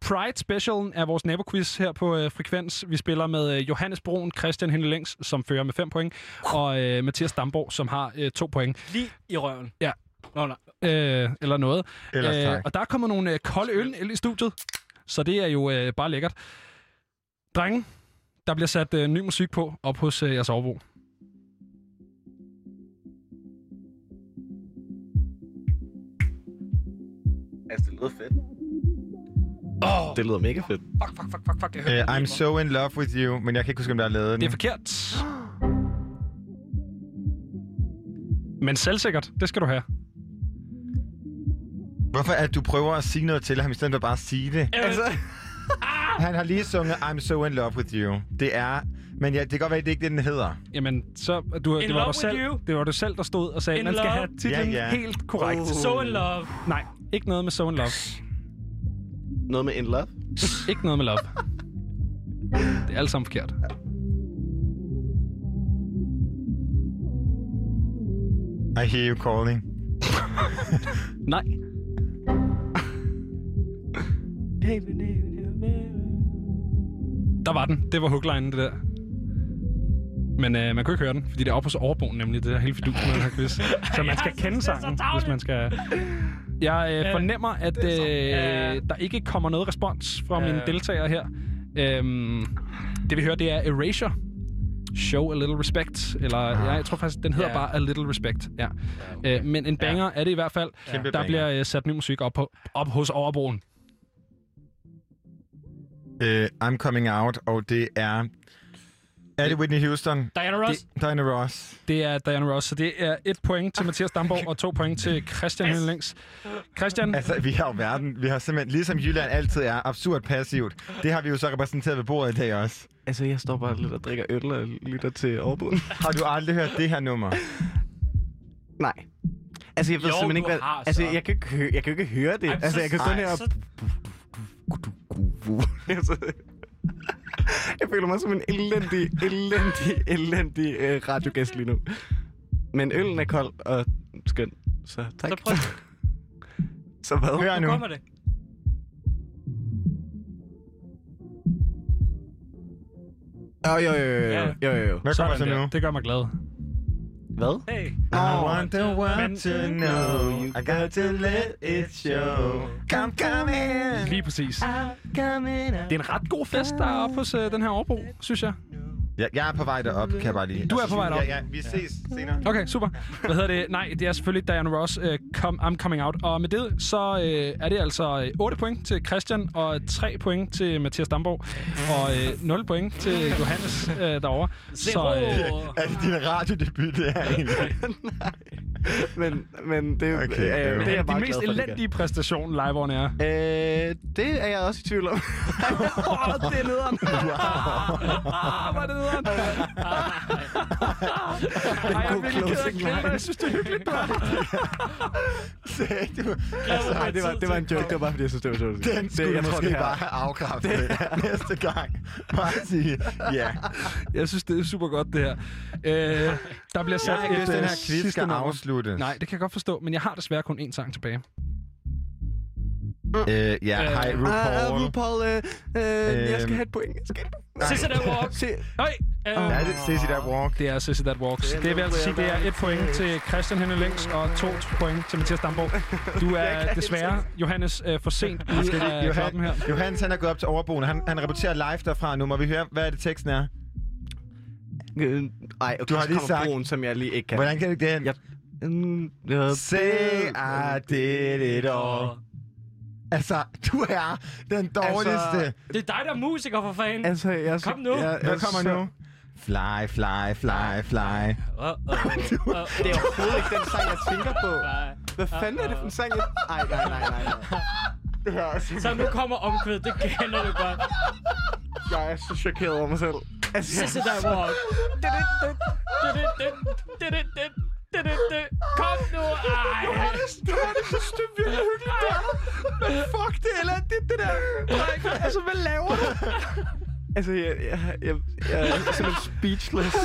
Pride Specialen af vores naboquiz her på øh, Frekvens. Vi spiller med øh, Johannes Broen, Christian Henle Længs, som fører med 5 point, og øh, Mathias Damborg, som har øh, 2 point. Lige i røven. Ja. Nå, nej. Øh, eller noget. Ellers tak. og der kommer nogle øh, kolde øl ind i studiet, så det er jo øh, bare lækkert. Drenge, der bliver sat øh, ny musik på op hos øh, jeres overbo. Altså, det lyder fedt. Åh, Det lyder mega fedt. fuck, fuck, fuck, fuck, fuck. Jeg hørte Uh, I'm so in love with you, men jeg kan ikke huske, om der er lavet den. Det er forkert. Men selvsikkert, det skal du have. Hvorfor at du prøver at sige noget til ham, i stedet for bare at sige det? Øh, Altså, han har lige sunget I'm so in love with you. Det er... Men ja, det kan godt være, at det ikke er det, den hedder. Jamen, så du, In det, var love du with selv, you. det var du selv, der stod og sagde, In man skal love. have titlen Ja, ja. helt korrekt. Oh. So in love. Nej, ikke noget med So in Love. Noget med In Love. Ikke noget med love. Det er alt sammen forkert. I hear you calling. Nej. Der var den. Det var hooklinen, det der. Men øh, man kunne ikke høre den, fordi det er oppe hos overboen, nemlig det der hele fidus med den her quiz. Så man skal kende sangen, hvis man skal... Jeg øh, fornemmer, at øh, der ikke kommer noget respons fra mine deltagere her. Øhm, det vi hører, det er Erasure. Show a little respect. Eller ja, jeg tror faktisk, den hedder Ja. bare A Little Respect. Ja. Øh, men en banger er det i hvert fald. Kæmpe Der banger. bliver øh, sat ny musik op, på, op hos overbroen. Uh, I'm coming out, og det er... Er det Whitney Houston? Diana Ross. Diana Ross. Det er Diana Ross, så det er et point til Mathias Damborg og to point til Christian yes. Længs. Christian, Altså, vi har jo verden. Vi har simpelthen, ligesom Jylland altid er, absurd passivt. Det har vi jo så repræsenteret ved bordet i dag også. Altså, jeg står bare lidt og drikker øl og lytter til overboden. Har du aldrig hørt det her nummer? Nej. Altså, jeg ved Jo, simpelthen ikke, hvad... har Altså, så. jeg kan, ikke høre, jeg kan ikke høre det. Ej, altså, så- jeg kan sådan her... så- Altså, jeg føler mig som en elendig, elendig, elendig øh, radiogæst lige nu. Men øllen er kold og skøn, så tak. Så prøv. Så hvad? Hør Nu kommer det. Jo, jo, jo, jo, Ja. jo, jo, jo. Hvad kommer så nu? Det gør mig glad. Hvad? Hey. I want the world Men- to know. I got to let it show. Come, come in. Lige præcis. Det er en ret god fest, der er oppe hos øh, den her overbro, synes jeg. Ja, jeg er på vej derop, kan jeg bare lige. Du er på vej derop? Ja, ja, vi ses senere. Okay, super. Hvad hedder det? Nej, det er selvfølgelig Diana Ross, uh, come, I'm Coming Out. Og med det, så uh, er det altså øh, 8 point til Christian, og 3 point til Mathias Damborg, og uh, 0 point til Johannes uh, derovre. Så, uh, Er det din radiodebut, det her egentlig? Men, men det, er Okay, øh, det er det er bare din mest for, elendige præstation live on air. Øh, det er jeg også i tvivl om. Åh, det er nederen. Ah, hvor er det nederen. Ej, jeg er virkelig ked af men jeg synes, det er hyggeligt, du du? Altså, nej, det var, det var en joke, det var bare, fordi jeg synes, det var sjovt. Den skulle det, jeg måske det her- bare have afkræftet næste gang. Bare sige, ja. Jeg synes, det er super godt, det her. Øh, der bliver sat Jeg ikke et, lyst, den øh, her quiz skal afsluttes. Nej, det kan jeg godt forstå, men jeg har desværre kun én sang tilbage. Øh, ja, hej Ah, RuPaul. RuPaul, øh, øh, jeg skal Øhm. have et point. Jeg skal have et point. Sissy That Walk. Se, Høj. Øh, Er det Sissy That Walk? Det er Sissy That Walks. Det vil altså sige, det er et point til Christian Henning Længs og to point til Mathias Damborg. Du er desværre, Johannes, øh, for sent ud af kloppen her. Johan, Johannes, han er gået op til overboen. Han, han rapporterer live derfra nu. Må vi høre, hvad er det teksten er? øh, ej, okay, Du har lige sagt- broen, som jeg lige ikke kan. Hvordan kan det den? Jeg- Mm, jeg- Say I did it all. Altså, du er den dårligste. Altså, Det er dig, der er musiker, for fanden. Altså, jeg... Kom nu. Jeg, Hvad jeg, kommer så- nu? Fly, fly, fly, fly. Uh, uh, uh, Det er overhovedet ikke den sang, jeg tænker på. Hvad fanden er det for en sang? jeg- Ej, nej, nej, nej. nej. Det her Så nu kommer omkvæd, det kender du godt. Jeg er så chokeret over mig selv. Altså, Sissy That Walk. Kom nu, ej. Jeg synes, det er virkelig hyggeligt, der. Men fuck, det er elendigt, det der. Altså, hvad laver du? Altså, jeg, jeg, jeg, jeg er simpelthen speechless.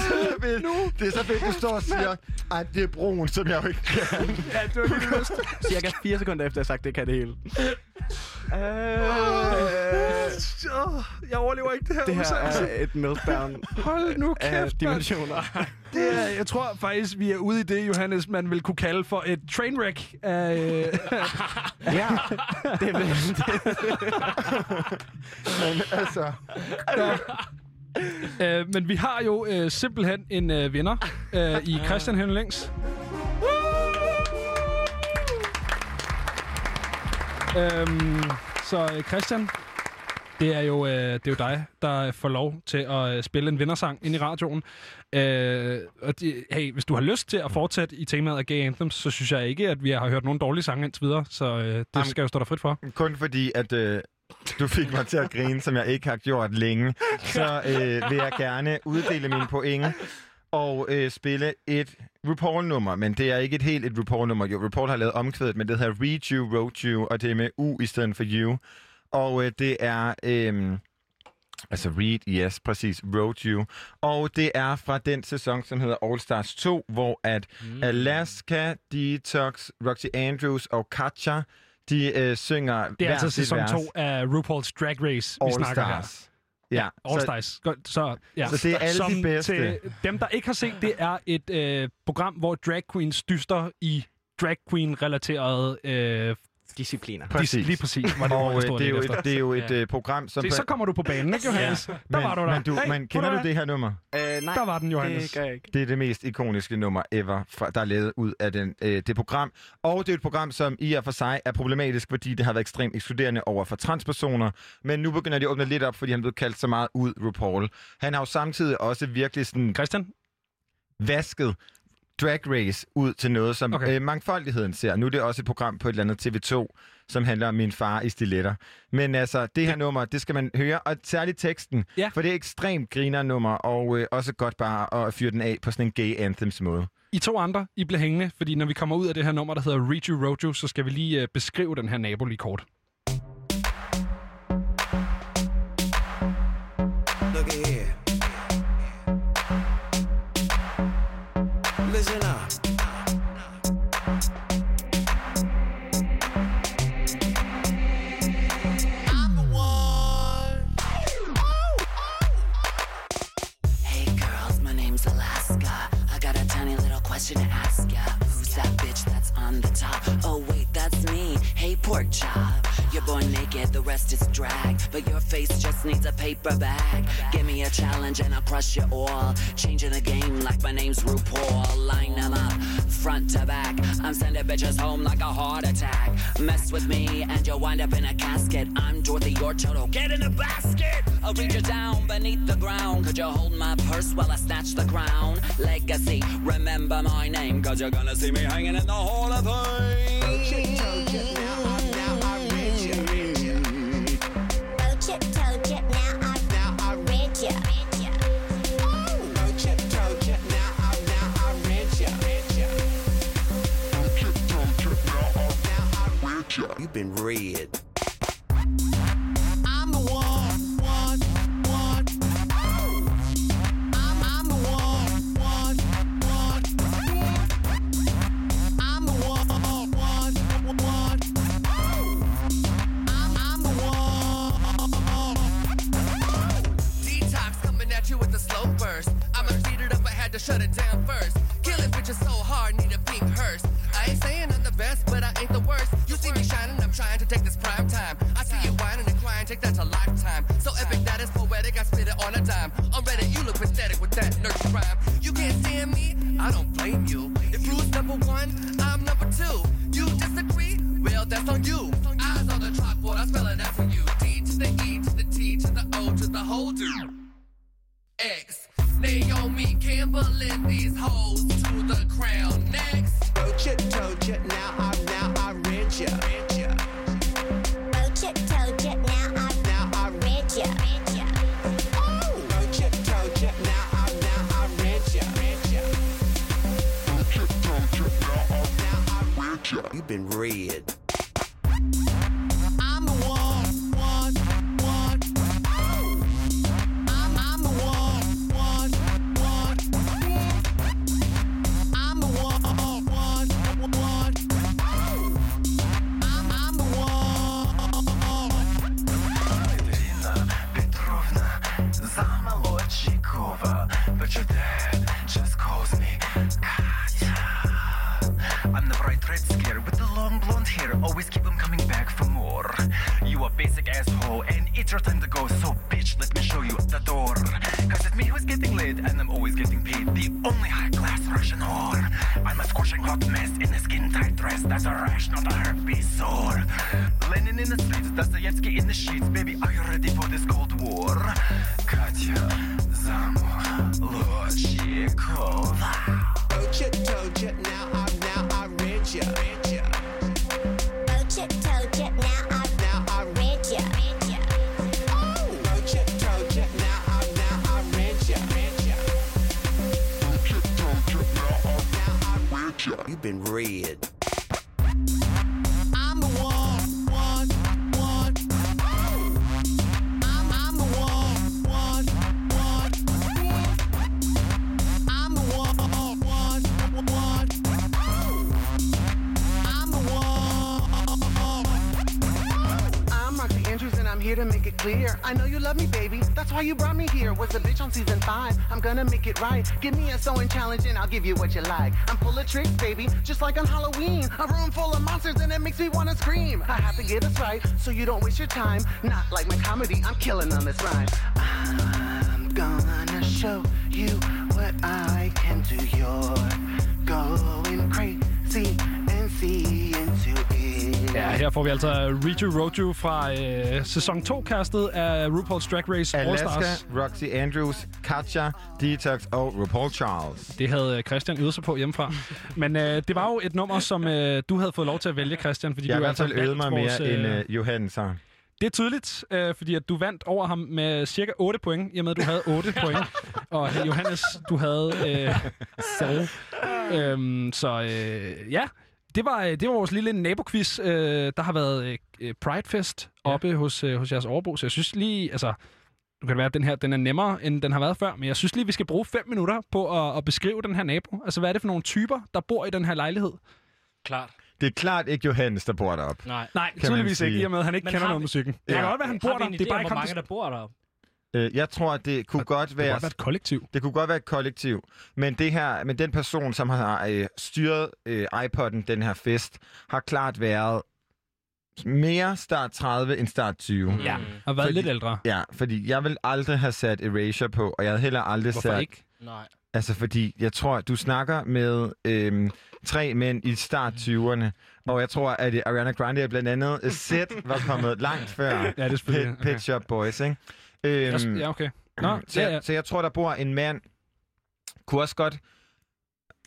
det er så fedt, du står og siger, at det er broen, som jeg jo ikke kan. Ja, det var lige lyst. Cirka fire sekunder efter, jeg har sagt, det kan det hele. Øh, Jeg overlever ikke det her. det her er et meltdown Hold nu af kæft, mand. dimensioner. Det er, jeg tror faktisk, vi er ude i det, Johannes, man vil kunne kalde for et trainwreck af... øh, ja, det er Men altså, øh, men vi har jo øh, simpelthen en øh, vinder øh, i Christian Henlings. Øhm, så øh, Christian, det er, jo, øh, det er jo dig, der får lov til at øh, spille en vindersang ind i radioen. Øh, og det, hey, hvis du har lyst til at fortsætte i temaet af Gay Anthems, så synes jeg ikke, at vi har hørt nogen dårlige sange indtil videre. Så øh, det Jamen- skal jo stå dig frit for. kun fordi, at øh, du fik mig til at grine, som jeg ikke har gjort længe, så øh, vil jeg gerne uddele mine point og øh, spille et RuPaul-nummer, men det er ikke et helt et RuPaul-nummer. Jo, RuPaul har lavet omkvædet, men det hedder Read You, Wrote You, og det er med U i stedet for You. Og øh, det er... Øh, Altså Read, yes, præcis, Wrote You. Og det er fra den sæson, som hedder All Stars 2, hvor at mm. Alaska, Detox, Roxy Andrews og Katja, de øh, synger Det er altså sæson vers. 2 af RuPaul's Drag Race, vi All snakker her. Stars. Ja, All så- Stars. Så, ja. Så det er alle Som de bedste. Til dem, der ikke har set, det er et øh, program, hvor drag queens dyster i drag queen-relaterede... Øh, Discipliner. Præcis. Lige præcis, det, ord, og øh, det, er jo et, det er jo et Ja. øh, program, som... Se, så kommer du på banen, ikke, Johannes? Der men, var du der. Men, du, Hey, men kender du det her nummer? Øh, nej, Der var den, Johannes. det gør jeg ikke. Det er det mest ikoniske nummer ever, fra, der er lavet ud af den, øh, det program. Og det er et program, som i og for sig er problematisk, fordi det har været ekstremt ekskluderende over for transpersoner. Men nu begynder de at åbne lidt op, fordi han blevet kaldt så meget ud, RuPaul. Han har jo samtidig også virkelig sådan Christian? vasket Drag Race ud til noget, som Okay. øh, mangfoldigheden ser. Nu er det også et program på et eller andet TV2, som handler om min far i stiletter. Men altså, det her nummer, det skal man høre, og særligt teksten, Ja. for det er ekstremt griner nummer, og øh, også godt bare at fyre den af på sådan en gay anthems måde. I to andre, I bliver hængende, fordi når vi kommer ud af det her nummer, der hedder Wrote You, så skal vi lige øh, beskrive den her nabo lige kort. Born naked, the rest is drag. But your face just needs a paper bag. Give me a challenge and I'll crush you all. Changing the game like my name's RuPaul. Line them up, front to back. I'm sending bitches home like a heart attack. Mess with me and you'll wind up in a casket. I'm Dorothy, your Toto. Get in a basket. I'll reach you down beneath the ground. Could you hold my purse while I snatch the crown? Legacy, remember my name. Cause you're gonna see me hanging in the Hall of Fame. Speed it up, I had to shut it down first. Killing bitches so hard, I don't blame you. If Rue's number one, I'm number two. You disagree? Well, that's on you. Eyes on the chalkboard, I spell it out for you. D to the E to the T to the O to the whole. X. Naomi Campbell in these hoes to the crown. Next. Told you, told you, now I, now I read. You, You've been read. It's your time to go. So, bitch, let me show you the door. Cause it's me who's getting laid, and I'm always getting paid. The only high class Russian whore. I'm a scorching hot mess in a skin tight dress. That's a rash, not a herpes sore. Lenin in the streets, Dostoevsky in the sheets. Baby, are you ready for this cold war? Katya Zamolodchikova. Told ya, told ya, now I, now I read ya. You've been read. Clear. I know you love me, baby. That's why you brought me here. Was a bitch on season five. I'm gonna make it right. Give me a sewing challenge and I'll give you what you like. I'm full of tricks, baby, just like on Halloween. A room full of monsters and it makes me wanna scream. I have to get us right so you don't waste your time. Not like my comedy, I'm killing on this rhyme. I'm gonna show you what I can do. You're going crazy and see into it. Ja, her får vi altså Riju Roju fra øh, sæson 2-kastet af RuPaul's Drag Race All Alaska, Stars. Roxy Andrews, Katja, Detox og RuPaul Charles. Det havde øh, Christian øvet sig på hjemmefra. Men øh, det var jo et nummer, som øh, du havde fået lov til at vælge, Christian. Fordi Jeg du i altså hvert fald øvet mig vandt mere vores, end øh, Johan, så. Det er tydeligt, øh, fordi at du vandt over ham med cirka 8 point, i og med, at du havde 8 point. Og øh, Johannes, du havde øh, 6. Øhm, så øh, ja, det var, øh, det var vores lille naboquiz. Øh, der har været øh, Pridefest oppe hos, øh, hos jeres overbo, så jeg synes lige, altså... Nu kan det være, at den her den er nemmere, end den har været før, men jeg synes lige, vi skal bruge 5 minutter på at, at beskrive den her nabo. Altså, hvad er det for nogle typer, der bor i den her lejlighed? Klart. Det er klart ikke Johannes, der bor deroppe. Nej. Nej, tydeligvis ikke, i og med, at han ikke Men kender har noget om vi- musikken. Det Ja. kan godt være, han bor vi der. Det er bare ikke hvor mange, der der bor der? Øh, jeg tror, at det kunne godt Det være... kunne godt være et kollektiv. Det kunne godt være et kollektiv, men det her, men den person, som har øh, styret øh, iPod'en, den her fest, har klart været mere start 30 end start 20. Ja, har været lidt ældre. Ja, fordi jeg vil aldrig have sat Erasure på, og jeg havde heller aldrig Hvorfor sat... ikke? Nej. Altså, fordi jeg tror, du snakker med øhm, tre mænd i start 20'erne, og jeg tror, at Ariana Grande blandt andet øh, Set var kommet langt før Ja, det er Pet, Pet Shop Boys, ikke? Øhm, Ja, okay. Nå, så, ja, jeg, ja. så jeg tror, der bor en mand, kunne også godt...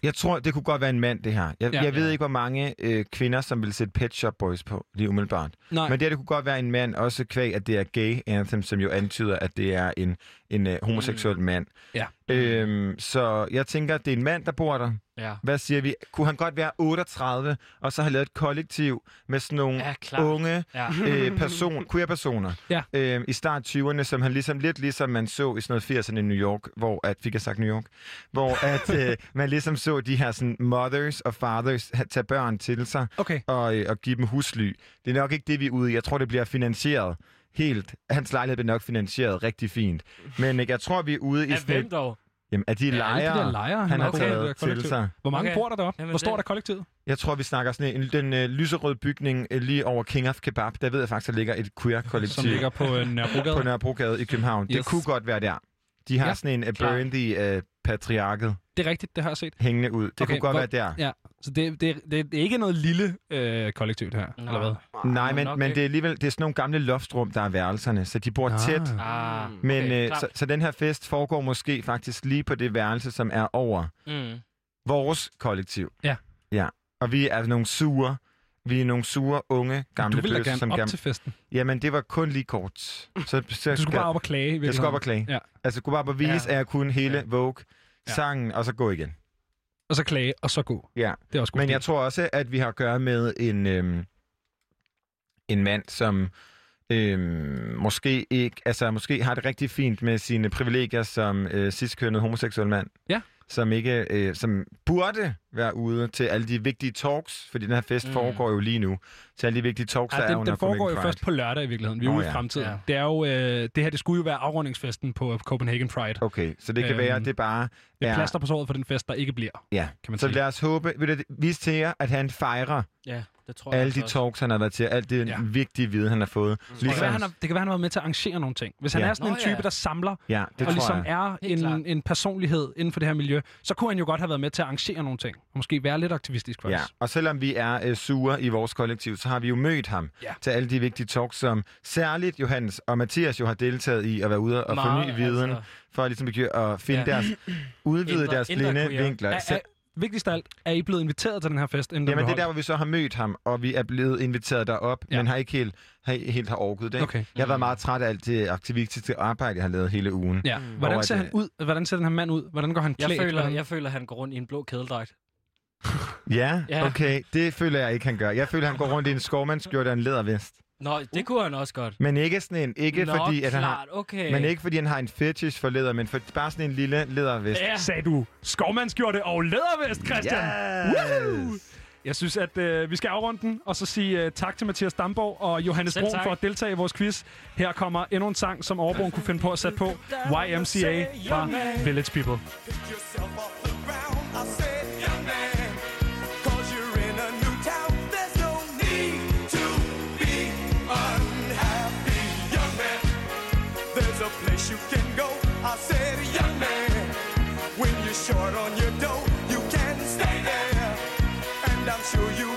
Jeg tror, det kunne godt være en mand, det her. Jeg, Ja. ja, jeg ved ikke, hvor mange øh, kvinder, som vil sætte Pet Shop Boys på lige umiddelbart. Nej. Men det, her, det kunne godt være en mand, også kvæg, at det er gay anthem, som jo antyder, at det er en, en uh, homoseksuel Mm. mand. Ja. Øhm, så jeg tænker, at det er en mand, der bor der. Ja. Hvad siger vi? Kunne han godt være 38, og så have lavet et kollektiv med sådan nogle Ja, unge Ja. øh, person, queer-personer Ja. øh, i start 20'erne, som han ligesom, lidt ligesom man så i sådan noget 80'erne i New York, hvor at, fik jeg sagt New York, hvor at, øh, man ligesom så de her sådan, mothers og fathers tage børn til sig Okay. og, øh, og give dem husly. Det er nok ikke det, vi er ude i. Jeg tror, det bliver finansieret helt. Hans lejlighed bliver nok finansieret rigtig fint. Men øh, jeg tror, vi er ude i Af hvem dog? Jamen, er de Ja, lejere, de der lejere, han har taget til sig? Hvor mange Okay. bor der deroppe? Jamen, Hvor står der kollektivet? Jeg tror, vi snakker sådan en, den øh, lyserøde bygning øh, lige over King of Kebab. Der ved jeg faktisk, der ligger et queer-kollektiv. Som ligger på øh, Nørrebrogade. på Nørrebrogade i København. Yes. Det kunne godt være der. De har Ja, sådan en uh, klar. Burgundy uh, patriarket Det er rigtigt, det har jeg set. hængende ud. Det okay, kunne godt hvor- være der. Ja, så det, det, det, det er ikke noget lille øh, kollektiv, det her, eller hvad? Nej, men, men det er alligevel det er sådan nogle gamle loftrum, der er værelserne, så de bor Ah. tæt. Ah, Men okay, øh, klart. så, så den her fest foregår måske faktisk lige på det værelse, som er over Mm. vores kollektiv. Ja. Ja, og vi er nogle sure, vi er nogle sure, unge, gamle Du vil da bøsser, gerne som op gam- til festen. Jamen, det var kun lige kort. Så, så Du skulle bare op og klage. Jeg skulle op og klage. Ja. Altså, gå bare op og vise, Ja. at jeg kunne hele Ja. Vogue, Ja. sangen, og så gå igen. Og så klage, og så gå. Ja. Det er også Men jeg tror også, at vi har at gøre med en, øhm, en mand, som øhm, måske ikke, altså måske har det rigtig fint med sine privilegier som øh, ciskønnet homoseksuel mand. Ja. Som ikke, øh, som burde være ude til alle de vigtige talks, fordi den her fest mm. foregår jo lige nu. Til alle de vigtige talks, der Ja, er den, under den foregår jo Copenhagen først Pride. på lørdag i virkeligheden. Vi er ude i ja. fremtiden. Ja. Det, er jo, øh, det her det skulle jo være afrundingsfesten på Copenhagen Pride. Okay, så det kan være, at det bare Det er er- plaster på såret for den fest, der ikke bliver. Ja, kan man så sige. lad os håbe, vil det vise til jer, at han fejrer Ja, det tror jeg alle altså de også. talks, han har været til, alt det Ja. ja. vigtige viden, han har fået. Det kan, være, han har, det kan være, han har været med til at arrangere nogle ting. Hvis han Ja. er sådan en Nå, type, ja. der samler, Ja, det og ligesom jeg. er en, en personlighed inden for det her miljø, så kunne han jo godt have været med til at arrangere nogle ting. Og måske være lidt aktivistisk Ja, faktisk. og selvom vi er øh, sure i vores kollektiv, så har vi jo mødt ham Ja. til alle de vigtige talks, som særligt Johannes og Mathias jo har deltaget i at være ude og Meget, forny viden, altså. for ligesom at begynde at finde Ja. deres, udvide Ændre- deres blinde vinkler. Er, er, vigtigst af alt, er I blevet inviteret til den her fest, inden den Jamen, det er der, hvor vi så har mødt ham, og vi er blevet inviteret derop, Ja. men har ikke helt, har, helt har overgået det. Okay. Jeg har været meget træt af alt det aktivistiske arbejde, jeg har lavet hele ugen. Ja. Og Hvordan at, ser han øh, ud? Hvordan ser den her mand ud? Hvordan går han Jeg klædt? føler, Hvordan- jeg føler, han går rundt i en blå kædeldragt. Ja, Ja. okay. Det føler jeg ikke, han gør. Jeg føler, han går rundt i en skovmandskjorte og en lædervest. Nå, det kunne han også godt. Men ikke sådan en, ikke Nå, fordi, at han har, klart, okay. men ikke fordi han har en fetish for læder, men for bare sådan en lille lædervest. Ja. Sagde du skovmandskjorte og lædervest, Christian? Yes! Woo! Jeg synes, at øh, vi skal afrunde den, og så sige øh, tak til Mathias Damborg og Johannes Brun for at deltage i vores quiz. Her kommer endnu en sang, som Overbroen kunne finde på at sætte på. YMCA fra Village People. And I'm sure you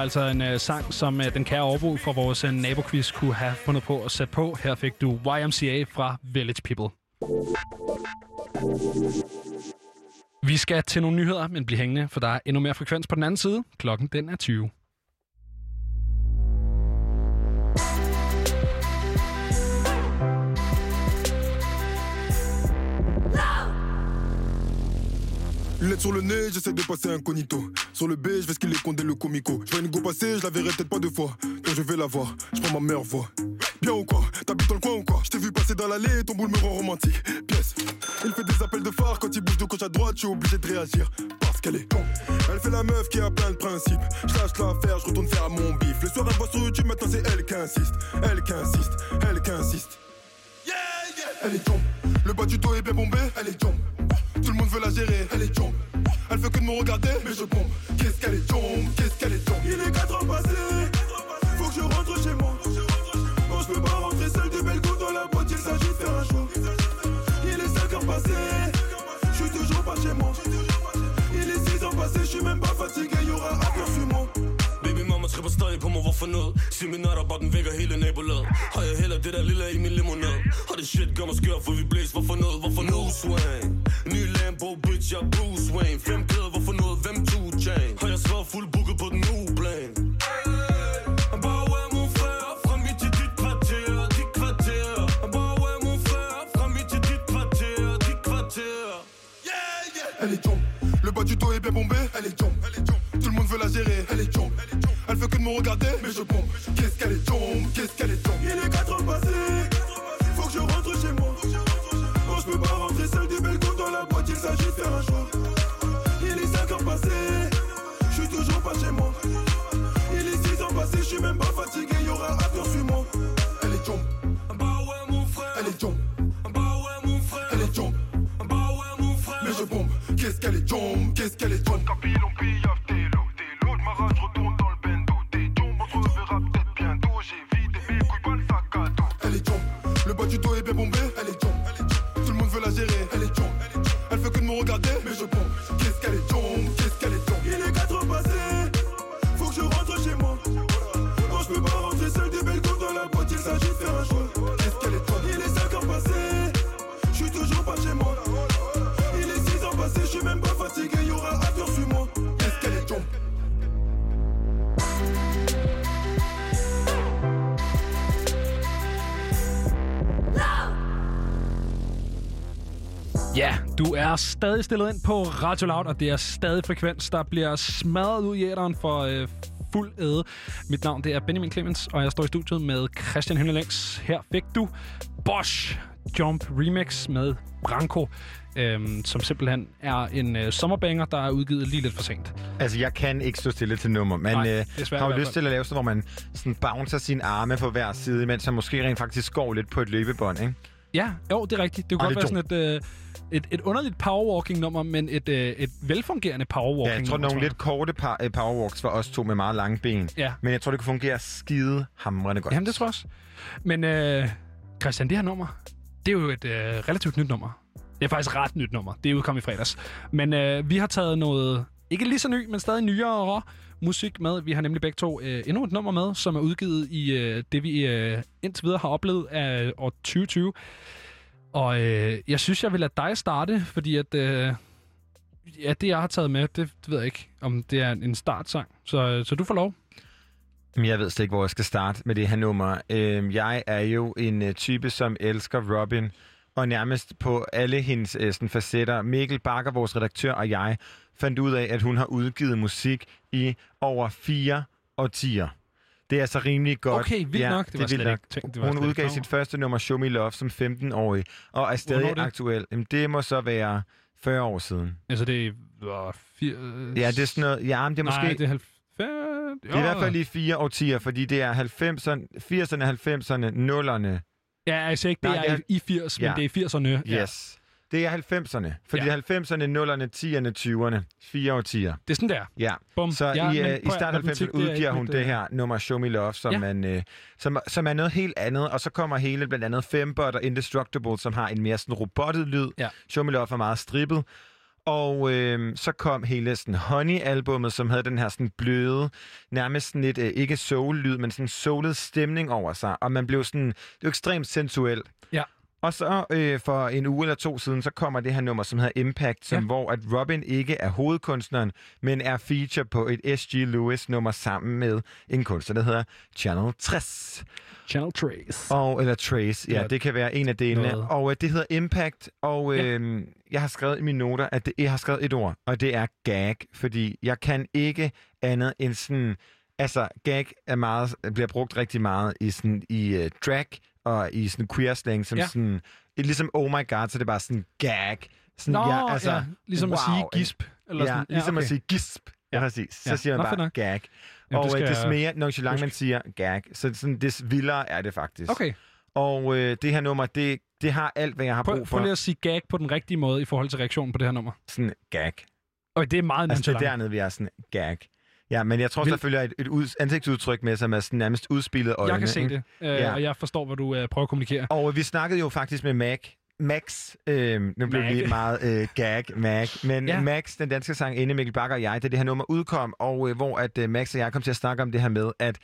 altså en øh, sang, som øh, den kære overbo fra vores øh, naboquiz kunne have fundet på at sætte på. Her fik du YMCA fra Village People. Vi skal til nogle nyheder, men bliv hængende, for der er endnu mere frekvens på den anden side. Klokken den er 20. Lunettes sur le nez, j'essaie de passer incognito. Sur le B, je vais skiller condé le comico. Je vois une go passer, je la verrai peut-être pas deux fois. Donc je vais la voir, je prends ma meilleure voix. Bien ou quoi? T'habites dans le coin ou quoi? Je t'ai vu passer dans l'allée, ton boule me rend romantique. Pièce. Il fait des appels de phare quand il bouge de gauche à droite, je suis obligé de réagir. Parce qu'elle est con. Elle fait la meuf qui a plein de principes. Je lâche l'affaire, je retourne faire mon bif. Le soir, elle voit sur YouTube, maintenant c'est elle qui insiste. Elle qui insiste, elle qui insiste. Elle est tombe. Le bas du dos est bien bombé, elle est tombe tout le monde veut la gérer. Elle est chombe, elle veut que de me regarder, mais je pompe. Qu'est-ce qu'elle est chombe, qu'est-ce qu'elle est chombe. Il est 4 ans passé, faut que je rentre chez moi. Non, je peux pas rentrer seul de bel goût dans la boîte, il s'agit de faire un choix. Il est 5 ans passé, je suis toujours pas chez moi. Il est 6 ans passé, je suis même pas fatigué, y aura un på mig, hvorfor noget? Sig min natter, bare den vækker hele nabolaget. Har jeg heller det der lille i min limonade? Og det shit gør mig skør, for vi blæs Hvorfor noget, hvorfor noget? Swing Ny Lambo, bitch, jeg er Bruce Wayne. Fem klæder, hvorfor noget, hvem to chain Har jeg svaret fuld booket på den uge plan? Elle est jump. Le bas du dos est bien bombé. Elle est jump. Tout le monde veut la gérer. Elle est jump. Elle fait que de me regarder, mais je pompe. Qu'est-ce qu'elle est jump Qu'est-ce qu'elle est jump Il est 4 heures passées. Faut que je rentre chez moi. Non, je peux pas rentrer seul du balcon dans la boîte. Il s'agit de faire un choix. Il est 5 heures passées. Je suis toujours pas chez moi. Il est 6 heures passées. Je suis même pas fatigué. Y aura after, suis-moi. Elle est jump. Elle est jump. Elle est jump. Mais je bombe. Qu'est-ce qu'elle est jump Qu'est-ce qu'elle est jump Elle du er stadig stillet ind på Radio Loud, og det er stadig frekvens, der bliver smadret ud i æderen for øh, fuld æde. Mit navn det er Benjamin Clemens, og jeg står i studiet med Christian Hyndelængs. Her fik du Bosch Jump Remix med Branko, øhm, som simpelthen er en øh, sommerbanger, der er udgivet lige lidt for sent. Altså, jeg kan ikke stå stille til nummer. Man Nej, øh, har jo lyst til at lave sådan, hvor man sådan bouncer sine arme på hver side, mens han måske rent faktisk går lidt på et løbebånd, ikke? Ja, jo, det er rigtigt. Det kunne godt det være sådan et, øh, et, et underligt powerwalking-nummer, men et, øh, et velfungerende Ja, powerwalking-nummer. jeg tror, nogle lidt korte par, øh, powerwalks var også to med meget lange ben. Ja. Men jeg tror, det kunne fungere skide hamrende godt. Jamen, det tror jeg også. Men øh, Christian, det her nummer, det er jo et øh, relativt nyt nummer. Det er faktisk ret nyt nummer. Det er udkommet i fredags. Men øh, vi har taget noget, ikke lige så ny, men stadig nyere musik med. Vi har nemlig begge to øh, endnu et nummer med, som er udgivet i øh, det, vi øh, indtil videre har oplevet af år 2020. Og øh, jeg synes, jeg vil lade dig starte, fordi at... Øh, ja, det jeg har taget med, det, det ved jeg ikke, om det er en startsang. Så, øh, så du får lov. Men jeg ved slet ikke, hvor jeg skal starte med det her nummer. Øh, jeg er jo en øh, type, som elsker Robin, og nærmest på alle hendes øh, sådan, facetter. Mikkel Bakker, vores redaktør, og jeg fandt ud af, at hun har udgivet musik i over fire årtier. Det er altså rimelig godt. Okay, vildt nok. Det var vildt slet ikke tænkt- det var Hun slet udgav sit første nummer, Show Me Love, som 15-årig, og er stadig er det? aktuel. Jamen, det må så være 40 år siden. Altså, det er... Uh, fire, Ja, det er sådan noget... Ja, men det er måske... Nej, det er 90... Det er i hvert fald i fire årtier, fordi det er 90'erne, 80'erne, 90'erne, 0'erne. Ja, altså ikke, det Nej, er det i 80, men det er i 80'erne. Ja. Yes. Det er 90'erne. Fordi Ja. ja. 90'erne, 0'erne, 10'erne, 20'erne. Fire årtier. Det er sådan der. Ja. Bum. Så Ja, i, øh, i start af matematik, 90'erne det er udgiver hun det øh, her nummer Show Me Love, som, Ja. man, øh, som, som er noget helt andet. Og så kommer hele blandt andet Fembot og Indestructible, som har en mere sådan robottet lyd. Ja. Show Me Love er meget strippet. Og øh, så kom hele sådan Honey-albummet, som havde den her sådan bløde, nærmest sådan lidt, øh, ikke soul-lyd, men sådan soulet stemning over sig. Og man blev sådan, det var ekstremt sensuelt. Ja. Og så øh, for en uge eller to siden, så kommer det her nummer, som hedder Impact, som, Ja. ja. hvor at Robin ikke er hovedkunstneren, men er feature på et S.G. Lewis-nummer sammen med en kunstner, der hedder Channel 60. Channel Trace. Og, eller Trace, ja, Ja, det kan være en af delene. noget. Og øh, det hedder Impact, og øh, jeg har skrevet i mine noter, at det, jeg har skrevet et ord, og det er gag, fordi jeg kan ikke andet end sådan... Altså, gag er meget, bliver brugt rigtig meget i, sådan, i uh, drag og i sådan queer slang, som Ja. sådan... Ligesom oh my god, så det er bare sådan gag. Sådan, Nå, ja, altså, ja, ligesom at sige gisp, eller ja, sådan. Ja, ligesom okay. at sige gisp. Ja, præcis. Så Ja. siger Nå, man fedt bare gag. Jamen, og det øh, skal des mere nonchalant man siger gag, så sådan, des vildere er det faktisk. Okay. Og øh, det her nummer, det, det har alt, hvad jeg har Prøv, brug for. prøv lige at sige gag på den rigtige måde i forhold til reaktionen på det her nummer. Sådan gag. Og det er meget Altså, det er nonchalant. dernede, vi er sådan gag. Ja, men jeg tror, Vil- der følger et, et ud, ansigtsudtryk med, som er sådan nærmest udspillet øjne. Jeg kan se ikke? det, øh, Ja. og jeg forstår, hvad du øh, prøver at kommunikere. Og vi snakkede jo faktisk med Mac Max, øh, nu blev vi meget øh, gag, Mag, men ja. Max, den danske sang inde Mikkel Bakker og jeg, da det her nummer udkom, og øh, hvor at øh, Max og jeg kom til at snakke om det her med, at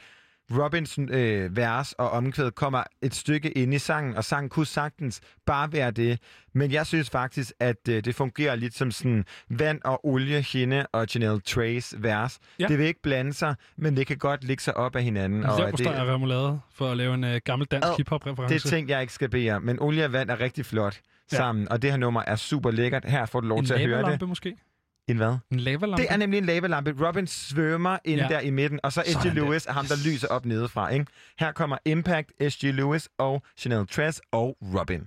Robins øh, vers og omkvæd kommer et stykke ind i sangen, og sangen kunne sagtens bare være det. Men jeg synes faktisk, at øh, det fungerer lidt som sådan vand og olie, hende og Janelle Trace vers. Ja. Det vil ikke blande sig, men det kan godt ligge sig op af hinanden. Og og det er remoulade for at lave en uh, gammel dansk Åh, hiphop-reference. det er ting, jeg ikke skal bede men olie og vand er rigtig flot Ja. sammen, og det her nummer er super lækkert. Her får du lov en til at høre det. måske? En hvad? En lavalampe? Det er nemlig en lavalampe. Robin svømmer ind Ja. der i midten, og så S.G. Lewis er ham, der lyser op nedefra. Ikke? Her kommer Impact, S.G. Lewis og Chanel Tress og Robin.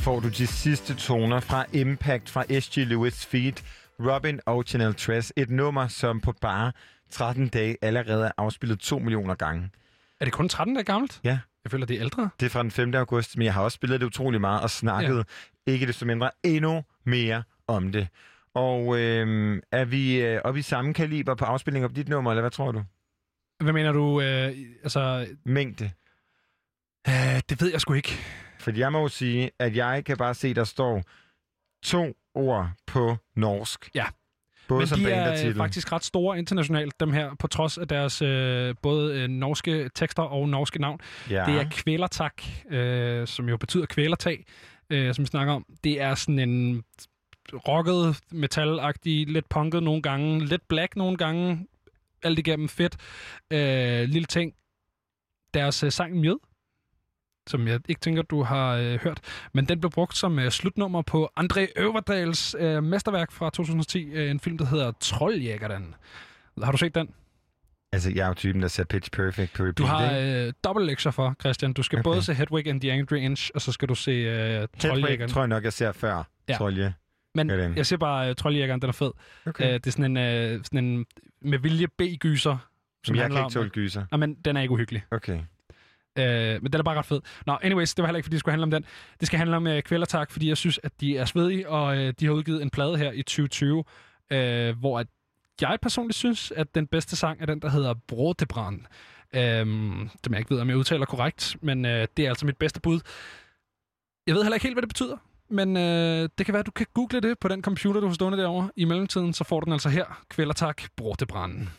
får du de sidste toner fra Impact fra S.G. Lewis Feet, Robin og Chanel Tress. Et nummer, som på bare 13 dage allerede er afspillet 2 millioner gange. Er det kun 13 dage gammelt? Ja. Jeg føler, det er ældre. Det er fra den 5. august, men jeg har også spillet det utrolig meget og snakket ja. ikke desto mindre endnu mere om det. Og øh, er vi øh, oppe i samme kaliber på afspilning på dit nummer, eller hvad tror du? Hvad mener du? Øh, altså, Mængde. øh, det ved jeg sgu ikke. Fordi jeg må jo sige, at jeg kan bare se, der står to ord på norsk. Ja. Både Men som de er titel. faktisk ret store internationalt, dem her, på trods af deres øh, både øh, norske tekster og norske navn. Ja. Det er kvælertak, øh, som jo betyder kvælertag, øh, som vi snakker om. Det er sådan en rocket, metalagtig, lidt punket nogle gange, lidt black nogle gange, alt igennem fedt. Øh, lille ting. Deres øh, sang Mjød, som jeg ikke tænker, du har øh, hørt, men den blev brugt som øh, slutnummer på André Øverdals øh, mesterværk fra 2010, øh, en film, der hedder Trolljægeren. Har du set den? Altså, jeg er jo typen, der ser Pitch Perfect på repeat, Du har øh, dobbelt lektier for, Christian. Du skal okay. Både se Hedwig and the Angry Inch, og så skal du se øh, Trolljægeren. tror jeg nok, jeg ser før. Ja. Trolje. Men Ja, den. jeg siger bare, uh, Trolljægeren, den er fed. Okay. Uh, det er sådan en, uh, sådan en med vilje B-gyser. Som jeg kan ikke tåle gyser. Nej, men den er ikke uhyggelig. Okay. Øh, men den er bare ret fed. Nå, anyways, det var heller ikke, fordi det skulle handle om den. Det skal handle om øh, Kvælertak, fordi jeg synes, at de er svedige, og øh, de har udgivet en plade her i 2020, øh, hvor at jeg personligt synes, at den bedste sang er den, der hedder Brodebrand. Um, det øhm, jeg ikke ved, om jeg udtaler korrekt, men øh, det er altså mit bedste bud. Jeg ved heller ikke helt, hvad det betyder, men øh, det kan være, at du kan google det på den computer, du har stående derovre. I mellemtiden, så får du den altså her. Kvælertak, Brodebranden.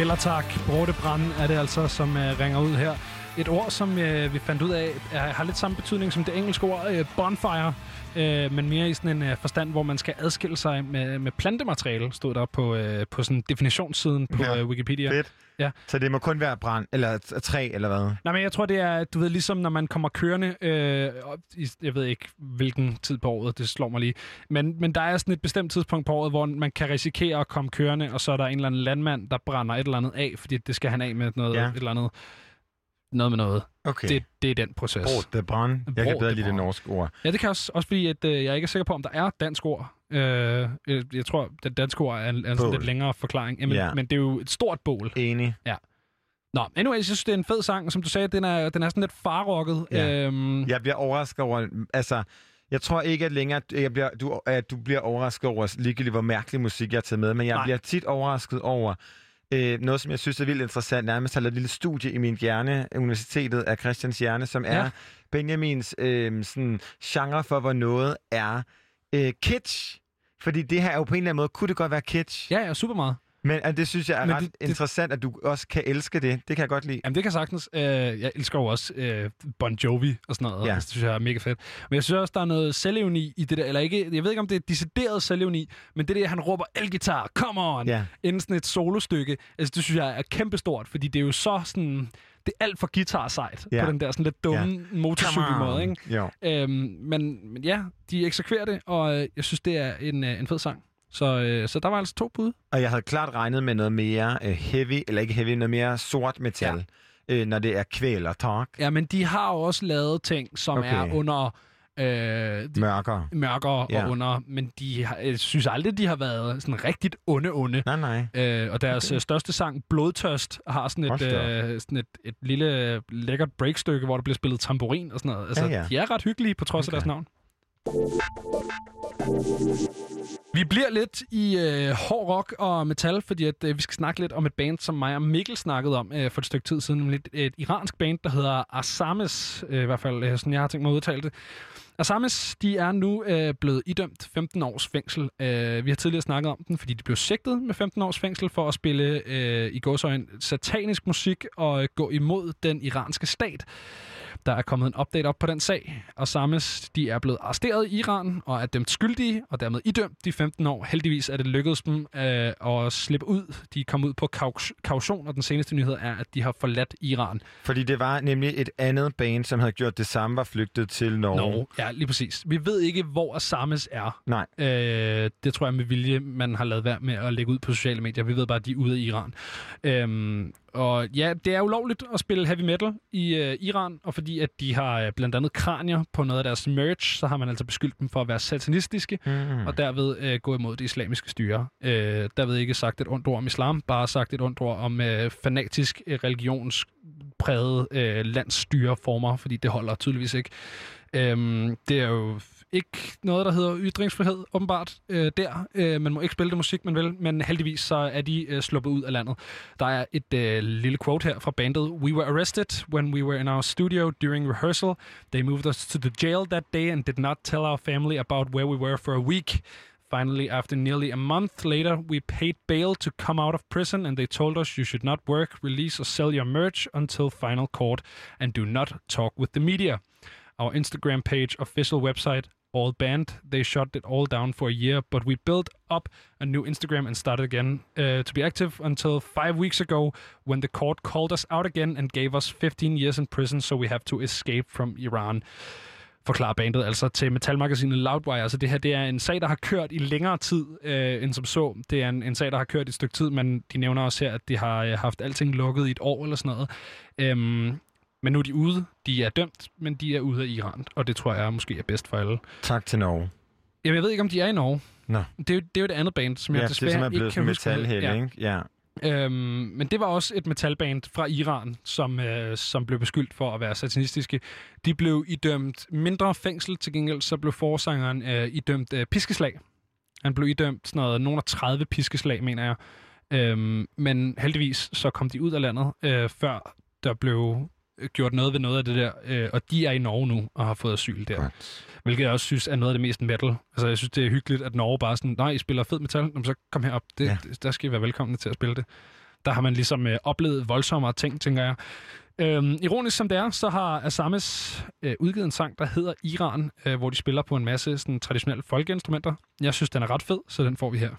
Kvælertak, Brortebrand er det altså, som uh, ringer ud her. Et ord, som uh, vi fandt ud af, er, har lidt samme betydning som det engelske ord uh, bonfire, uh, men mere i sådan en uh, forstand, hvor man skal adskille sig med, med plantemateriale, stod der på, uh, på sådan definitionssiden på Ja, uh, Wikipedia. Fedt. Ja. Så det må kun være brand, eller træ, eller hvad? Nej, men jeg tror, det er, du ved, ligesom når man kommer kørende, øh, i, jeg ved ikke, hvilken tid på året, det slår mig lige, men, men der er sådan et bestemt tidspunkt på året, hvor man kan risikere at komme kørende, og så er der en eller anden landmand, der brænder et eller andet af, fordi det skal han af med noget, Ja. et eller andet, noget med noget. Okay. Det, det er den proces. Brot de brand. Jeg kan bedre lide det norske ord. Ja, det kan også, også fordi, at øh, jeg ikke er sikker på, om der er dansk ord. Øh, jeg, tror, det danske ord er en, er en lidt længere forklaring. Jamen, Ja. Men det er jo et stort bål. Enig. Ja. Nå, anyways, jeg synes, det er en fed sang. Som du sagde, den er, den er sådan lidt farrocket. Ja. Øhm, Jeg bliver overrasket over... Altså, jeg tror ikke, at længere jeg bliver, du, at du bliver overrasket over ligegyldigt, hvor mærkelig musik jeg har taget med, men jeg Nej. bliver tit overrasket over øh, noget, som jeg synes er vildt interessant. Nærmest har lavet et lille studie i min hjerne, Universitetet af Christians Hjerne, som er Ja. Benjamins øh, sådan, genre for, hvor noget er øh, kitsch. Fordi det her er jo på en eller anden måde, kunne det godt være kitsch? Ja, ja, super meget. Men øh, det synes jeg er Men ret det- det- interessant, at du også kan elske det. Det kan jeg godt lide. Jamen, det kan sagtens. Øh, jeg elsker jo også øh, Bon Jovi og sådan noget. Ja. Ja. Det synes jeg er mega fedt. Men jeg synes også, der er noget selvevni i det der. Eller ikke, jeg ved ikke, om det er decideret selvevni, men det der, han råber elgitar, come on, Ja. inden sådan et solostykke. Altså, det synes jeg er kæmpestort, fordi det er jo så sådan... Det er alt for guitar-sejt Ja. på den der sådan lidt dumme Ja. ja. motorcykelmåde, ikke? Jo. Øhm, men, men ja, de eksekverer det, og øh, jeg synes, det er en, øh, en fed sang. Så, øh, så der var altså to bud. Og jeg havde klart regnet med noget mere øh, heavy, eller ikke heavy, noget mere sort metal, ja. øh, når det er kvæl og talk. Ja, men de har jo også lavet ting, som Okay. er under... Øh, de, Mørkere. mørkere Ja. og under, men de har, jeg synes aldrig, de har været sådan rigtigt onde, onde. Nej, nej. Øh, og deres okay. største sang, Blodtørst, har sådan et, øh, sådan et, et lille øh, lækkert breakstykke, hvor der bliver spillet tamburin og sådan noget. Altså, Ja, ja. de er ret hyggelige, på trods okay. af deres navn. Vi bliver lidt i øh, hård rock og metal, fordi at, øh, vi skal snakke lidt om et band, som mig og Mikkel snakkede om øh, for et stykke tid siden. Nemlig et, et iransk band, der hedder Asames, øh, i hvert fald øh, sådan jeg har tænkt mig at udtale det. Asames, de er nu øh, blevet idømt 15 års fængsel. Øh, vi har tidligere snakket om den, fordi de blev sigtet med 15 års fængsel for at spille øh, i gåsøjne satanisk musik og øh, gå imod den iranske stat. Der er kommet en update op på den sag, og Sames de er blevet arresteret i Iran og er dømt skyldige og dermed idømt de 15 år. Heldigvis er det lykkedes dem øh, at slippe ud. De er kommet ud på kaution, og den seneste nyhed er, at de har forladt Iran. Fordi det var nemlig et andet band, som havde gjort det samme, var flygtet til Norge. Norge. Ja, lige præcis. Vi ved ikke, hvor Asames er. Nej. Øh, det tror jeg med vilje, man har lavet være med at lægge ud på sociale medier. Vi ved bare, at de er ude af Iran. Øhm, og ja, det er ulovligt at spille heavy metal i øh, Iran, og fordi at de har øh, blandt andet kranier på noget af deres merch, så har man altså beskyldt dem for at være satanistiske, Mm. og derved øh, gå imod det islamiske styre. Øh, derved ikke sagt et ondt ord om islam, bare sagt et ondt ord om øh, fanatisk øh, præget øh, landsstyreformer, fordi det holder tydeligvis ikke. Øhm, det er jo ikke noget, der hedder ytringsfrihed, åbenbart, øh, der. Øh, man må ikke spille det musik, man vil, men heldigvis så er de øh, sluppet ud af landet. Der er et øh, lille quote her fra bandet. We were arrested when we were in our studio during rehearsal. They moved us to the jail that day and did not tell our family about where we were for a week. Finally, after nearly a month later, we paid bail to come out of prison, and they told us you should not work, release, or sell your merch until final court, and do not talk with the media. Our Instagram page, official website, all banned. They shut it all down for a year, but we built up a new Instagram and started again uh, to be active until five weeks ago when the court called us out again and gave us 15 years in prison, so we have to escape from Iran forklarer bandet altså til metalmagasinet Loudwire. Altså det her, det er en sag, der har kørt i længere tid øh, end som så. Det er en, en sag, der har kørt i et stykke tid, men de nævner også her, at de har øh, haft alting lukket i et år eller sådan noget. Øhm, men nu er de ude. De er dømt, men de er ude af Iran, og det tror jeg måske er bedst for alle. Tak til Norge. Jamen, jeg ved ikke, om de er i Norge. Nå. Det er, jo, det er jo et andet band, som jeg Ja, det er desværre simpelthen blevet ikke kan huske. Ja. ikke? Ja. Øhm, men det var også et metalband fra Iran, som, øh, som blev beskyldt for at være satanistiske. De blev idømt mindre fængsel, til gengæld så blev forsangeren øh, idømt øh, piskeslag. Han blev idømt sådan noget, nogle af 30 piskeslag, mener jeg. Øhm, men heldigvis så kom de ud af landet, øh, før der blev gjort noget ved noget af det der. Øh, og de er i Norge nu og har fået asyl der. Hvilket jeg også synes er noget af det mest metal. Altså jeg synes, det er hyggeligt, at Norge bare sådan, nej, I spiller fed metal, Jamen, så kom herop. Det, ja. Der skal I være velkomne til at spille det. Der har man ligesom øh, oplevet voldsommere ting, tænker jeg. Øhm, ironisk som det er, så har Asames øh, udgivet en sang, der hedder Iran, øh, hvor de spiller på en masse sådan, traditionelle folkeinstrumenter. Jeg synes, den er ret fed, så den får vi her.